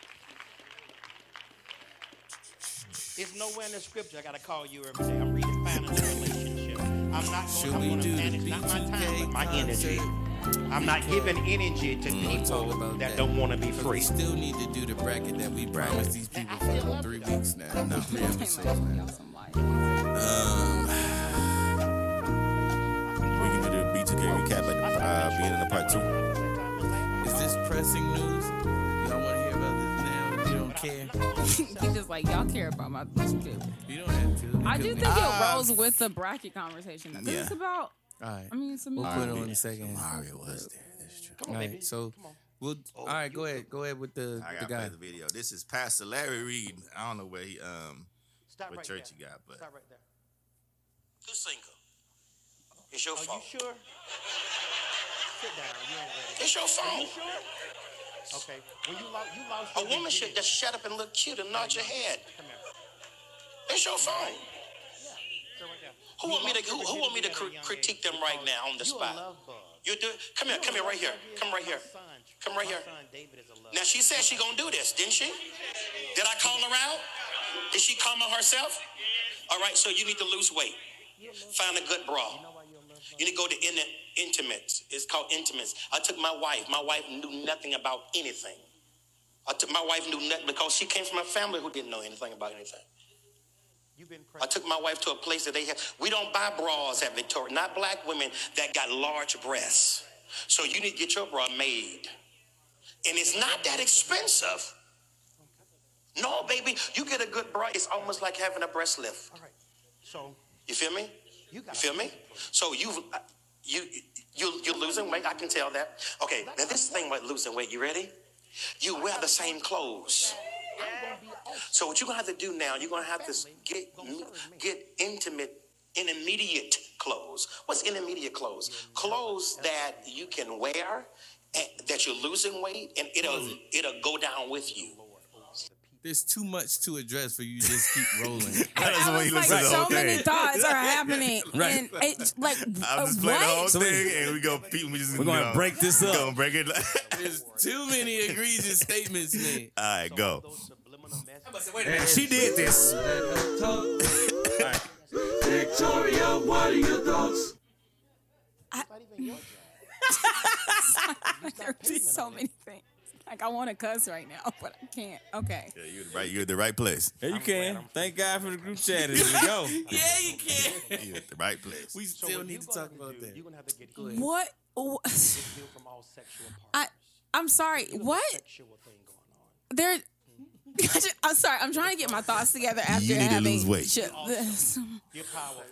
Speaker 11: It's nowhere in the scripture I gotta call you every day. I'm redefining the relationship. I'm not
Speaker 6: Should
Speaker 11: going
Speaker 6: we
Speaker 11: I'm
Speaker 6: do
Speaker 11: gonna
Speaker 6: the
Speaker 11: manage not my time, but my energy.
Speaker 6: Concert?
Speaker 11: I'm not giving energy to
Speaker 6: We'll talk
Speaker 11: people
Speaker 6: about
Speaker 11: that
Speaker 6: that.
Speaker 11: don't want to be free.
Speaker 6: We still need to do the bracket that we promised these people for three weeks now. Not three episodes now.
Speaker 3: Um, we can do the B2K recap at uh, beginning of part two.
Speaker 6: Is this pressing news? Y'all want to hear about this now? You don't care?
Speaker 5: he just like y'all care about my too.
Speaker 6: You don't have to.
Speaker 5: I do think it rolls with the bracket conversation. Because
Speaker 6: Yeah.
Speaker 5: it's about.
Speaker 6: All right.
Speaker 5: I mean, it's a movie.
Speaker 6: We'll put it on the second.
Speaker 3: Mario was there. That's true.
Speaker 6: Come on, All right, so we'll. All right, go ahead. Go ahead with the
Speaker 3: I
Speaker 6: the
Speaker 3: got
Speaker 6: guy.
Speaker 3: play the video. This is Pastor Larry Reed. I don't know where he um
Speaker 11: Stop
Speaker 3: what
Speaker 11: right
Speaker 3: church
Speaker 11: there.
Speaker 3: he got, but
Speaker 11: Stop right there.
Speaker 12: Who's single? It's your phone.
Speaker 11: Are
Speaker 12: fault.
Speaker 11: you sure? Sit down. You ain't ready.
Speaker 12: It's your
Speaker 11: Are you sure? Okay. When you lost, you lost.
Speaker 12: A
Speaker 11: your
Speaker 12: woman should
Speaker 11: virginity.
Speaker 12: just shut up and look cute and nod your head.
Speaker 11: Come here.
Speaker 12: It's your fault. Who want me to who, who want me to
Speaker 11: young
Speaker 12: critique them right now on the spot? You do. Come here, come here, right here. Come right here. Come right here. Now she said she gonna do this, didn't she? Did I call her out? Did she come on herself? All right, so you need to lose weight. Find a good bra. You need to go to in intimates. It's called intimates. I took my wife. My wife knew nothing about anything. I took my wife knew nothing because she came from a family who didn't know anything about anything. I took my wife to a place that they have. We don't buy bras at Victoria. Not black women that got large breasts. So you need to get your bra made, and it's not that expensive. No, baby, you get a good bra. It's almost like having a breast lift.
Speaker 11: All right. So
Speaker 12: You feel me?
Speaker 11: You got
Speaker 12: feel me? So you've uh, you you you're losing weight. I can tell that. Okay, now this thing with losing weight. You ready? You wear the same clothes. So what you're gonna have to do now? You're gonna have to get get intimate, intermediate clothes. What's intermediate clothes? Clothes that you can wear, and that you're losing weight, and it'll it'll go down with you.
Speaker 6: There's too much to address for you to just keep rolling.
Speaker 3: That's the way
Speaker 5: I
Speaker 3: you
Speaker 5: was like,
Speaker 3: listen to the
Speaker 5: so
Speaker 3: whole
Speaker 5: many
Speaker 3: thing.
Speaker 5: thoses are happening,
Speaker 6: Right.
Speaker 5: and it's like,
Speaker 3: I'll
Speaker 5: uh,
Speaker 3: just play the whole
Speaker 5: what?
Speaker 3: thing and we go. We just
Speaker 4: We're gonna break this
Speaker 3: We're
Speaker 4: up.
Speaker 3: gonna break it.
Speaker 6: There's too many egregious statements made.
Speaker 3: All right, go.
Speaker 4: She did this.
Speaker 2: Victoria, what are your thoughts?
Speaker 5: There's so many things. Like I want to cuss right now, but I can't. Okay.
Speaker 3: Yeah, you're right. You're at the right place.
Speaker 4: Yeah, you can. Thank God for the group chat. Here we go.
Speaker 6: Yeah, you can.
Speaker 3: You're at the right place.
Speaker 6: We still need to talk about that.
Speaker 11: you're gonna have to get
Speaker 6: Go ahead.
Speaker 5: What?
Speaker 11: healed oh. from all sexual
Speaker 5: I I'm sorry. What?
Speaker 11: sexual thing going on.
Speaker 5: There. I'm sorry. I'm trying to get my thoughts together after
Speaker 3: You need to
Speaker 5: having
Speaker 3: lose weight.
Speaker 5: sh- this.
Speaker 11: You're powerful.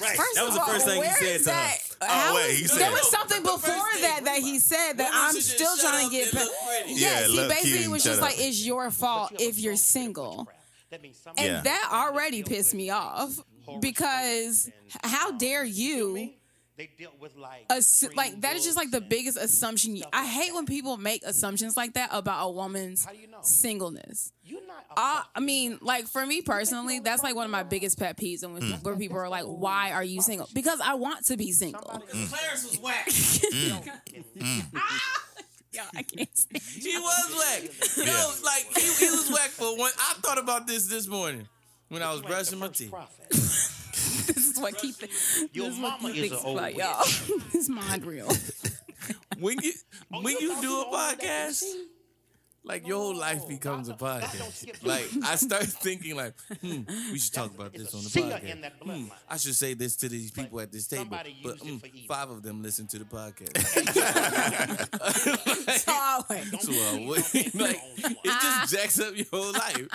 Speaker 4: Right.
Speaker 5: First
Speaker 4: that was
Speaker 5: of
Speaker 4: the first
Speaker 5: all,
Speaker 4: thing he said to her.
Speaker 5: that?
Speaker 3: Oh, wait,
Speaker 5: is-
Speaker 3: he
Speaker 5: there was something
Speaker 6: The
Speaker 5: before that that he said that I'm still trying to get.
Speaker 6: and
Speaker 5: pa- Yeah,
Speaker 3: Yeah,
Speaker 5: see, basically was just
Speaker 3: up.
Speaker 5: like it's your fault if you're single.
Speaker 11: That means some
Speaker 5: And
Speaker 3: Yeah.
Speaker 5: that already pissed me off because how dare you
Speaker 11: they dealt with like
Speaker 5: assu- like that is just like the biggest assumption. you- I hate when people make assumptions like that about a woman's
Speaker 11: How do you know?
Speaker 5: singleness.
Speaker 11: You're not.
Speaker 5: I, I mean, like for me personally, that's like one of my biggest pet peeves, and
Speaker 3: Mm.
Speaker 5: where people are like, "Why are you single?" Because I want to be single. Mm.
Speaker 6: Clarence was whack. Mm. Mm.
Speaker 5: Yeah, I can't. Stand
Speaker 6: He was whack. No, like he, he was whack for one. I thought about this this morning when I was brushing my teeth.
Speaker 11: prophet.
Speaker 5: this is what keeps it.
Speaker 11: Your
Speaker 5: this is what
Speaker 11: mama
Speaker 5: keep
Speaker 11: is an old
Speaker 5: y'all. it's mind real.
Speaker 6: When you
Speaker 11: Oh,
Speaker 6: when you do a podcast, like your whole life becomes a podcast. Like I start thinking like, hmm, we should talk about this on the podcast. Hmm. I should say this to these people at this table, but mm, five of them listen to the podcast.
Speaker 5: so always.
Speaker 6: So, uh, what- like it just jacks up your whole life.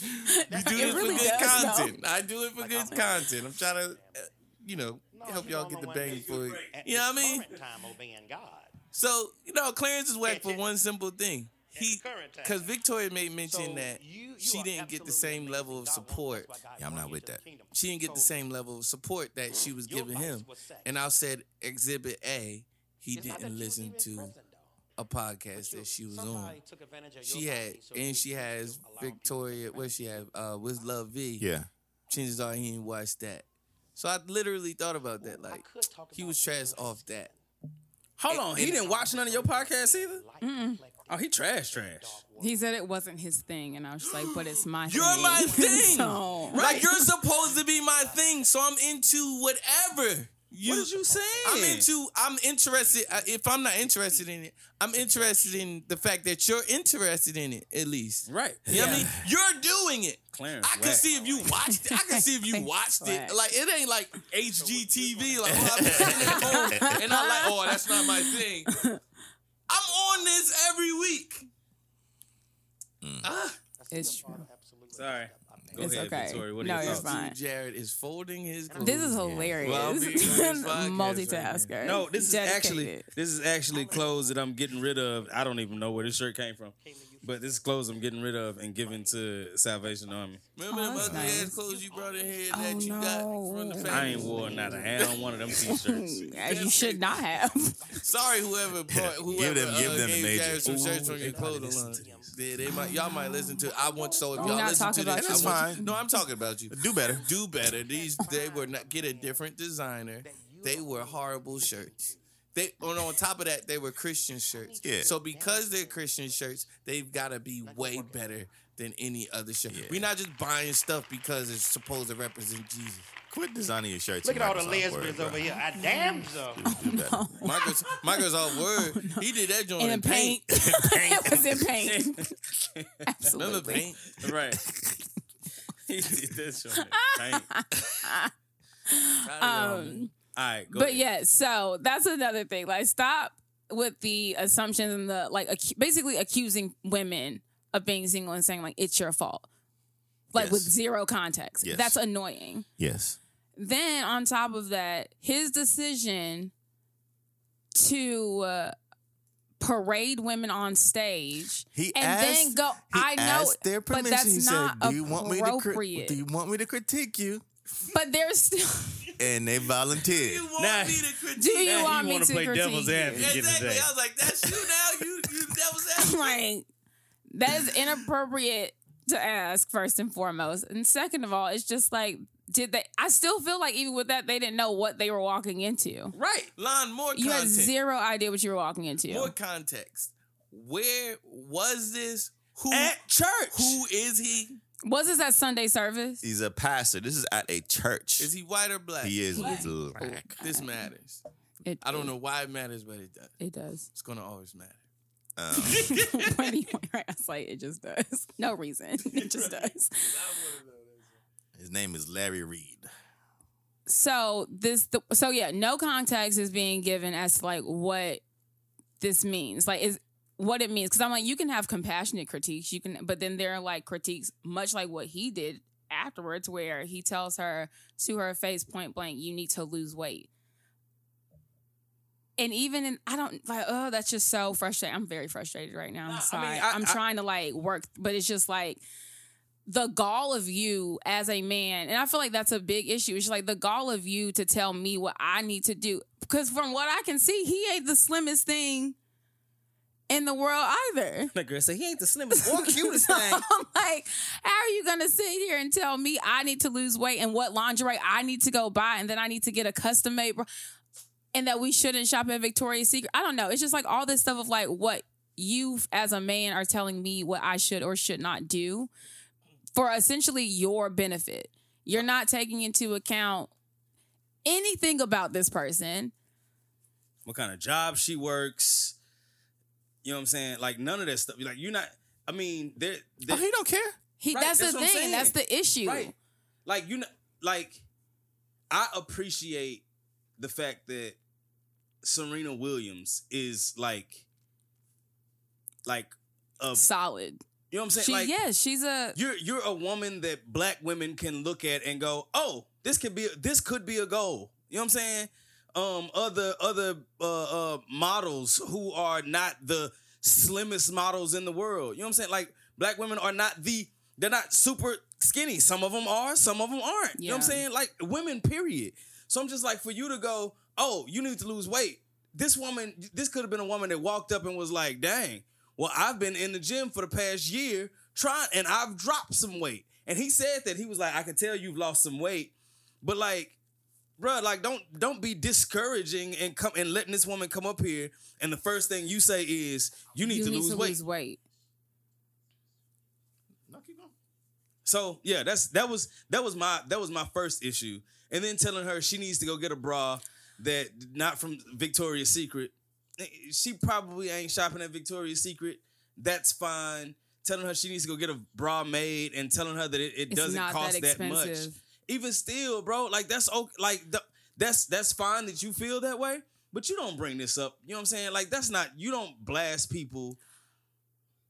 Speaker 6: You do
Speaker 5: It
Speaker 6: this
Speaker 5: really
Speaker 6: for good
Speaker 5: does, though.
Speaker 6: content. I do it for good content. I'm trying to, uh, you know, help y'all get the bang for it.
Speaker 11: At
Speaker 6: You know what I mean?
Speaker 11: current Time obeying God.
Speaker 6: So you know, Clarence is whack for one simple thing. He,
Speaker 11: current
Speaker 6: because Victoria made mention
Speaker 11: So
Speaker 6: that
Speaker 11: you- you
Speaker 6: she didn't get the same level of support.
Speaker 11: that's why God
Speaker 3: Yeah, I'm not with that.
Speaker 11: kingdom.
Speaker 6: She didn't get the same level of support that she was giving him. And I said, Exhibit A, he
Speaker 11: It's
Speaker 6: didn't listen to
Speaker 11: present, though.
Speaker 6: A podcast that she was on.
Speaker 11: Took advantage of
Speaker 6: She
Speaker 11: your
Speaker 6: had,
Speaker 11: body so
Speaker 6: and she has
Speaker 11: still allow people to
Speaker 6: Victoria.
Speaker 11: take
Speaker 6: What she have? Uh, with Love V.
Speaker 3: Yeah.
Speaker 6: Chances are he didn't watch that. So I literally thought about that.
Speaker 11: I
Speaker 6: Like
Speaker 11: could
Speaker 6: he was trash off that.
Speaker 4: Hold on. He didn't watch none of your podcasts either?
Speaker 11: light reflect
Speaker 4: Oh, he trash, trash.
Speaker 5: He said it wasn't his thing, and I was just like, but it's my
Speaker 6: You're
Speaker 5: thing.
Speaker 6: my thing.
Speaker 5: so,
Speaker 6: Like you're supposed to be my thing, so I'm into whatever. You,
Speaker 4: What did you say?
Speaker 6: I'm into. I'm interested. uh, If I'm not interested in it, I'm interested in the fact that you're interested in it. At least,
Speaker 4: Right.
Speaker 6: You know what I mean? You're doing it.
Speaker 4: Clarence.
Speaker 6: I can
Speaker 4: whack.
Speaker 6: see if you watched it. I can see if you watched it. Like it ain't like HGTV. Like oh, I'm sitting at home and I'm like, oh, that's not my thing. I'm on this every week. Ah,
Speaker 5: it's true.
Speaker 4: Sorry. Go
Speaker 5: It's
Speaker 4: ahead,
Speaker 5: okay.
Speaker 4: Victoria. What
Speaker 5: No,
Speaker 4: your
Speaker 5: you're fine.
Speaker 6: Jared is folding his. Clothes.
Speaker 5: This is hilarious.
Speaker 6: Well, I'm being honest, podcast
Speaker 5: Multitasker.
Speaker 4: No, this is actually this is actually clothes that I'm getting rid of. I don't even know where this shirt came from, but this is clothes I'm getting rid of and giving to Salvation Army.
Speaker 6: Remember
Speaker 5: Oh,
Speaker 6: them
Speaker 5: that's
Speaker 6: ugly
Speaker 5: nice.
Speaker 6: ass clothes you brought in here
Speaker 5: Oh,
Speaker 6: that you got from the family?
Speaker 4: I ain't wore not a hand on one of them t-shirts.
Speaker 5: As you should not have.
Speaker 6: Sorry, whoever brought whoever
Speaker 3: them- give
Speaker 6: uh,
Speaker 3: them
Speaker 6: gave
Speaker 3: major.
Speaker 6: Jared some shirts from your
Speaker 4: probably
Speaker 6: clothing
Speaker 4: listen
Speaker 6: line.
Speaker 4: to this.
Speaker 6: Yeah, they might. Y'all might listen to. I want so if y'all
Speaker 5: not
Speaker 6: listen to this,
Speaker 5: about
Speaker 6: I
Speaker 5: you.
Speaker 3: fine.
Speaker 6: No, I'm talking about you.
Speaker 3: Do better.
Speaker 6: Do better. These they were not get a different designer. They were horrible shirts. They and on top of that, they were Christian shirts.
Speaker 3: Yeah.
Speaker 6: So because they're Christian shirts, they've got to be way better than any other shirt. We're not just buying stuff because it's supposed to represent Jesus.
Speaker 3: Quit designing your shirts.
Speaker 10: Look at all the
Speaker 3: Microsoft Word,
Speaker 10: lesbians
Speaker 3: bro.
Speaker 10: over here. I damn so.
Speaker 3: Do better.
Speaker 6: My girl's, my girl's all word. He did that joint
Speaker 5: In
Speaker 6: in
Speaker 5: paint.
Speaker 6: paint.
Speaker 5: it was in paint.
Speaker 6: Remember
Speaker 5: Absolutely.
Speaker 6: paint?
Speaker 4: right. he did that shit. Paint.
Speaker 5: Um,
Speaker 4: All right, go
Speaker 5: but
Speaker 4: ahead.
Speaker 5: yeah, so that's another thing. Like, stop with the assumptions and the like, acu- basically accusing women of being single and saying like it's your fault, like with zero context.
Speaker 3: Yes.
Speaker 5: That's annoying.
Speaker 3: Yes.
Speaker 5: Then on top of that, his decision to uh, parade women on stage
Speaker 3: He
Speaker 5: and
Speaker 3: asked,
Speaker 5: then go. I know,
Speaker 3: their
Speaker 5: but that's
Speaker 3: he
Speaker 5: not
Speaker 3: said, "Do you want me to?
Speaker 5: Appropriate.
Speaker 3: do you want me to critique you?"
Speaker 5: But there's still.
Speaker 3: And they volunteered.
Speaker 6: You want
Speaker 4: Nah.
Speaker 6: me to critique?
Speaker 5: Do you
Speaker 4: Now
Speaker 5: want
Speaker 4: you
Speaker 5: me
Speaker 4: wanna play
Speaker 5: critique
Speaker 4: devil's
Speaker 5: you?
Speaker 4: advocate
Speaker 6: Exactly.
Speaker 4: today.
Speaker 6: I was like, that's you now. You, you that was
Speaker 5: like that is inappropriate to ask first and foremost and second of all it's just like did they i still feel like even with that they didn't know what they were walking into
Speaker 6: Right. Lon, more
Speaker 5: you had
Speaker 6: content.
Speaker 5: zero idea what you were walking into
Speaker 6: More context. Where was this? Who
Speaker 4: At church.
Speaker 6: Who is he?
Speaker 5: Was this at sunday service
Speaker 3: He's a pastor. This is at a church.
Speaker 6: Is he white or black?
Speaker 3: He is
Speaker 5: Black.
Speaker 3: black.
Speaker 6: This matters.
Speaker 5: it,
Speaker 6: I don't know why it matters, but it does.
Speaker 5: it does
Speaker 6: It's gonna always matter.
Speaker 3: Um,
Speaker 5: what do you right i was like it just does no reason it just does
Speaker 3: his name is Larry Reed.
Speaker 5: so this the, so yeah no context is being given as to like what this means like is what it means because i'm like you can have compassionate critiques you can but then there are like critiques much like what he did afterwards where he tells her to her face point blank you need to lose weight and even in i don't like oh that's just so frustrating i'm very frustrated right now i'm
Speaker 4: Nah, I
Speaker 5: sorry
Speaker 4: mean, I-
Speaker 5: i'm
Speaker 4: I-
Speaker 5: trying to like work but it's just like the gall of you as a man, and I feel like that's a big issue. It's just like the gall of you to tell me what I need to do. Because from what I can see, he ain't the slimmest thing in the world either.
Speaker 4: The girl said he ain't the slimmest or cutest thing.
Speaker 5: I'm like, how are you gonna sit here and tell me I need to lose weight and what lingerie I need to go buy and then I need to get a custom made and that we shouldn't shop at Victoria's Secret? I don't know. It's just like all this stuff of like what you as a man are telling me what I should or should not do for essentially your benefit. You're not taking into account anything about this person.
Speaker 4: what kind of job she works. You know what I'm saying? Like none of that stuff. Like you're not. I mean, there.
Speaker 3: Oh, he don't care.
Speaker 5: He
Speaker 4: Right,
Speaker 5: that's,
Speaker 4: that's
Speaker 5: the thing. That's the issue.
Speaker 4: Right. Like you know, like I appreciate the fact that Serena Williams is like, like a.
Speaker 5: Solid.
Speaker 4: You know what I'm saying?
Speaker 5: She
Speaker 4: like
Speaker 5: yes, she's a
Speaker 4: you're you're a woman that black women can look at and go, oh, this could be this could be a goal. You know what I'm saying? Um, other other uh, uh, models who are not the slimmest models in the world. You know what I'm saying? Like black women are not the they're not super skinny. Some of them are, some of them aren't. You know what I'm saying? Like women, period. So I'm just like, for you to go, oh, you need to lose weight. This woman, this could have been a woman that walked up and was like, dang, well, I've been in the gym for the past year trying, and I've dropped some weight. And he said that he was like, I can tell you've lost some weight, but like, Bruh, like don't don't be discouraging and come and letting this woman come up here and the first thing you say is you need
Speaker 5: you
Speaker 4: to
Speaker 5: need
Speaker 4: lose
Speaker 5: to
Speaker 4: weight.
Speaker 5: lose weight.
Speaker 4: So yeah, that's that was that was my that was my first issue. And then telling her she needs to go get a bra that not from Victoria's Secret. Eh, she probably ain't shopping at Victoria's Secret. That's fine. Telling her she needs to go get a bra made and telling her that it, it doesn't
Speaker 5: not that
Speaker 4: cost that, much. Even still, bro, like that's okay. Like the, that's that's fine that you feel that way, but you don't bring this up. You know what I'm saying? Like that's not you don't blast people.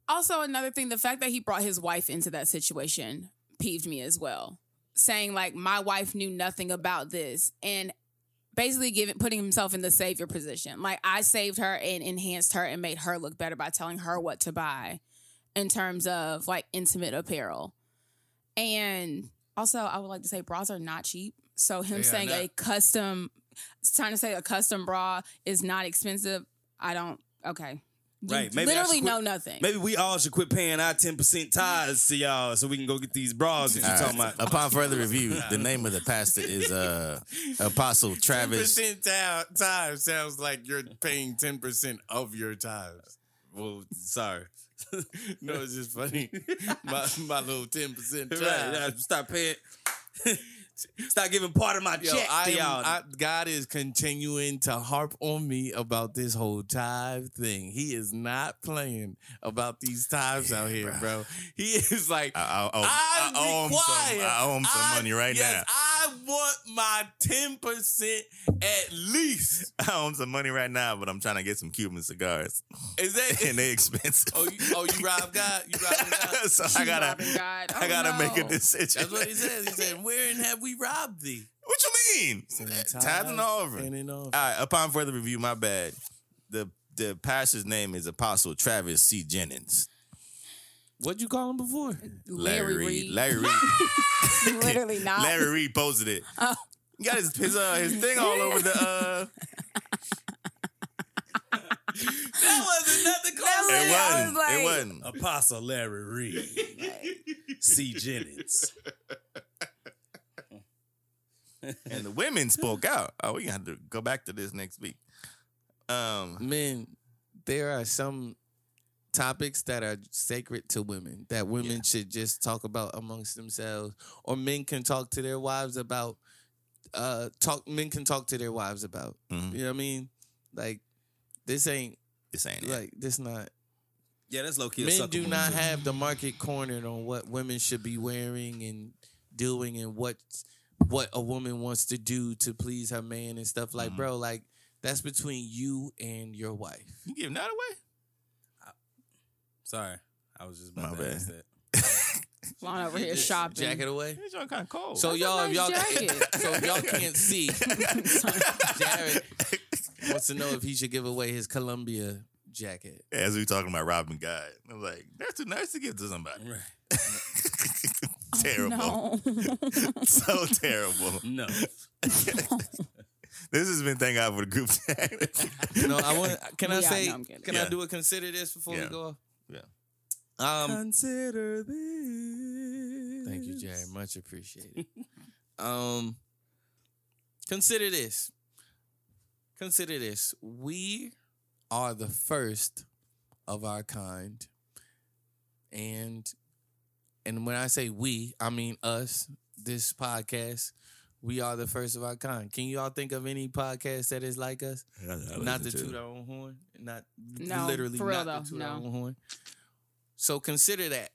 Speaker 5: Also, another thing, the fact that he brought his wife into that situation peeved me as well. Saying like my wife knew nothing about this and basically giving putting himself in the savior position. Like I saved her and enhanced her and made her look better by telling her what to buy in terms of like intimate apparel. And also, I would like to say bras are not cheap. So him
Speaker 4: They are
Speaker 5: saying a
Speaker 4: not.
Speaker 5: custom, trying to say a custom bra is not expensive. I don't. Okay. You
Speaker 4: Right, maybe
Speaker 5: literally
Speaker 4: should
Speaker 5: know nothing.
Speaker 4: Maybe we all should quit paying our 10% tithes to y'all so we can go get these bras that you're
Speaker 3: All
Speaker 4: talking about.
Speaker 3: Upon further review, the name of the pastor is uh, Apostle Travis.
Speaker 10: 10% ti- tithe sounds like you're paying 10% of your tithes.
Speaker 4: Well, sorry.
Speaker 10: no, it's just funny. my, my little 10% tithe.
Speaker 4: Right, right. Stop paying. Stop giving part of my
Speaker 10: Yo,
Speaker 4: check
Speaker 10: I
Speaker 4: to
Speaker 10: am,
Speaker 4: y'all.
Speaker 10: I, God is continuing to harp on me about this whole tithe thing. He is not playing about these tithes out here, bro. He is like,
Speaker 3: I, I,
Speaker 10: I,
Speaker 3: I, I owe him some, I owe him some
Speaker 10: I-
Speaker 3: money right
Speaker 10: yes,
Speaker 3: now.
Speaker 10: I want my 10% at least.
Speaker 3: I owe him some money right now, but I'm trying to get some Cuban cigars.
Speaker 10: Is that
Speaker 3: and they expensive.
Speaker 10: Oh, you, oh, you rob God? You rob God?
Speaker 3: so I gotta. I
Speaker 5: Oh,
Speaker 3: gotta make a decision.
Speaker 10: That's what he says. He said, "Wherein have we robbed thee?"
Speaker 3: What you mean? Tithes and offering.
Speaker 10: And an offering.
Speaker 3: All right. Upon further review, my bad. The the pastor's name is Apostle Travis C. Jennings.
Speaker 10: What'd you call him before?
Speaker 5: Larry Reed.
Speaker 3: Larry Reed.
Speaker 5: Literally not.
Speaker 3: Larry Reed posted it.
Speaker 5: Oh.
Speaker 3: He got his his, uh, his thing all over the. Uh,
Speaker 10: That wasn't nothing close.
Speaker 3: it wasn't.
Speaker 5: was like-
Speaker 3: it wasn't.
Speaker 4: Apostle Larry Reed. C. Jennings.
Speaker 3: And the women spoke out. Oh, we got to go back to this next week. Um,
Speaker 6: Men, there are some topics that are sacred to women that women should just talk about amongst themselves, or men can talk to their wives about. Uh, talk. Men can talk to their wives about.
Speaker 3: Mhm.
Speaker 6: You know what I mean? Like this ain't
Speaker 3: this ain't it.
Speaker 6: like this not.
Speaker 4: Yeah, that's low key.
Speaker 6: Men do not
Speaker 4: too.
Speaker 6: have the market cornered on what women should be wearing and doing and what what a woman wants to do to please her man and stuff like,
Speaker 3: Mhm.
Speaker 6: bro. Like that's between you and your wife.
Speaker 3: You giving that away?
Speaker 4: Sorry. I was just about
Speaker 3: My
Speaker 4: to
Speaker 3: bad.
Speaker 4: ask that.
Speaker 5: Flying over here shopping.
Speaker 6: Jacket away.
Speaker 3: It's kind of cold.
Speaker 6: So
Speaker 5: That's
Speaker 6: y'all, if
Speaker 5: nice
Speaker 6: y'all,
Speaker 5: jacket.
Speaker 6: so y'all can't see, Jared wants to know if he should give away his Columbia jacket.
Speaker 3: As we talking about robbing God, I'm like, that's too nice to give to somebody.
Speaker 4: Right.
Speaker 3: terrible.
Speaker 5: No.
Speaker 3: so terrible.
Speaker 4: No.
Speaker 3: This has been thank God for the group chat.
Speaker 6: No, I want. Can I
Speaker 5: Yeah,
Speaker 6: say?
Speaker 5: no,
Speaker 6: can
Speaker 3: Yeah.
Speaker 6: I do a consider this before
Speaker 3: Yeah.
Speaker 6: we go? off?
Speaker 3: Yeah.
Speaker 6: Um.
Speaker 4: Consider this.
Speaker 6: Thank you, Jerry. Much appreciated. um, consider this. Consider this. We are the first of our kind, and and when I say we, I mean us. This podcast, we are the first of our kind. Can you all think of any podcast that is like us? not to toot our own horn, not
Speaker 5: No,
Speaker 6: literally not to
Speaker 5: though,
Speaker 6: toot our own horn. So consider that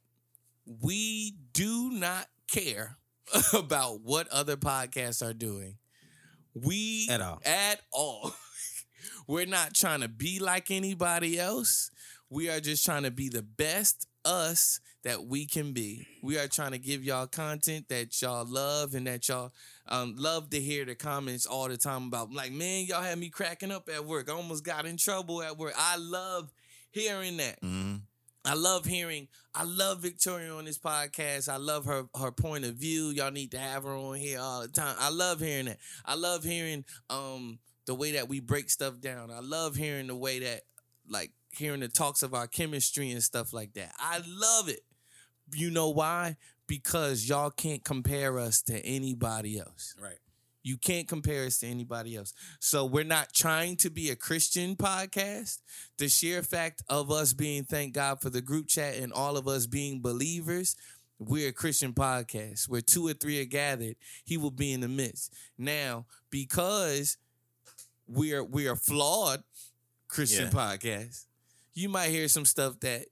Speaker 6: we do not care about what other podcasts are doing. We
Speaker 4: At all.
Speaker 6: at all. We're not trying to be like anybody else. We are just trying to be the best us that we can be. We are trying to give y'all content that y'all love and that y'all um, love to hear the comments all the time about like, man, y'all had me cracking up at work. I almost got in trouble at work. I love hearing that.
Speaker 3: hmm
Speaker 6: I love hearing. I love Victoria on this podcast. I love her her point of view. Y'all need to have her on here all the time. I love hearing that. I love hearing um the way that we break stuff down. I love hearing the way that like hearing the talks of our chemistry and stuff like that. I love it. You know why? Because y'all can't compare us to anybody else.
Speaker 4: Right.
Speaker 6: You can't compare us to anybody else. So we're not trying to be a Christian podcast. The sheer fact of us being thank God for the group chat and all of us being believers, we're a Christian podcast. Where two or three are gathered, he will be in the midst. Now, because we are we are flawed Christian
Speaker 3: Yeah.
Speaker 6: podcast, you might hear some stuff that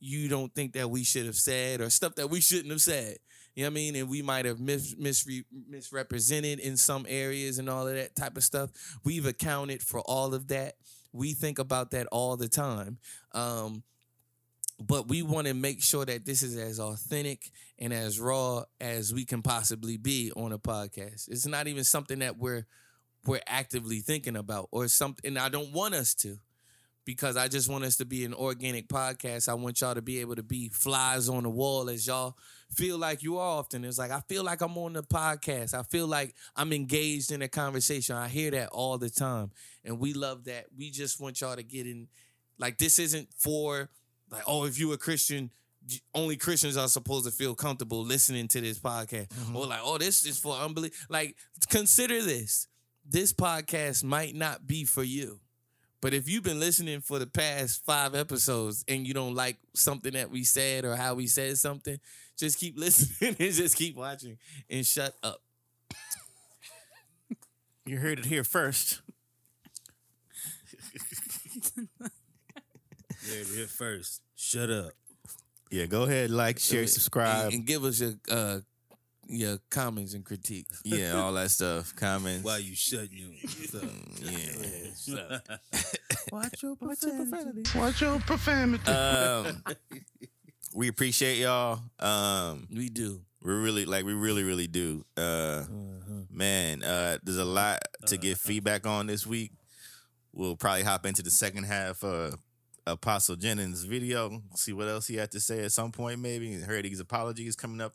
Speaker 6: you don't think that we should have said or stuff that we shouldn't have said. You know what I mean? And we might have mis- misre- misrepresented in some areas and all of that type of stuff. We've accounted for all of that. We think about that all the time. Um, but we want to make sure that this is as authentic and as raw as we can possibly be on a podcast. It's not even something that we're we're actively thinking about or something I don't want us to because I just want us to be an organic podcast. I want y'all to be able to be flies on the wall as y'all feel like you are often. It's like I feel like I'm on the podcast. I feel like I'm engaged in a conversation. I hear that all the time. And we love that. We just want y'all to get in like this isn't for like, oh, if you a Christian, only Christians are supposed to feel comfortable listening to this podcast. Mm-hmm. Or like, oh, this is for unbelief. Like, consider this. This podcast might not be for you. But if you've been listening for the past five episodes and you don't like something that we said or how we said something, just keep listening and just keep watching and shut up.
Speaker 3: You heard it here first.
Speaker 4: Here, here first. Shut up.
Speaker 3: Yeah, go ahead, like, share, subscribe.
Speaker 6: and, and give us your uh, your comments and critiques.
Speaker 3: yeah, all that stuff. Comments.
Speaker 4: While you shutting you.
Speaker 3: yeah.
Speaker 10: Watch your profanity.
Speaker 9: Watch your profanity.
Speaker 3: um, we appreciate y'all. Um,
Speaker 6: we do.
Speaker 3: We really like. We really, really do. Uh, man, uh, there's a lot to get feedback on this week. We'll probably hop into the second half of Apostle Jennings' video. See what else he had to say at some point. Maybe heard his apologies coming up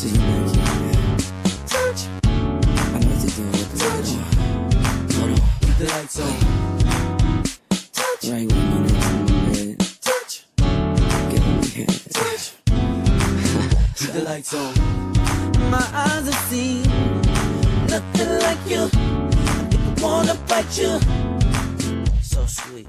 Speaker 2: I see you. Touch. I know what you're doing with the light on. Hold on. Keep the lights on. Touch. Right when you next to my bed. Touch. Give me your hand. Touch. Keep the lights on. My eyes have seen nothing like you. People wanna bite you. So sweet.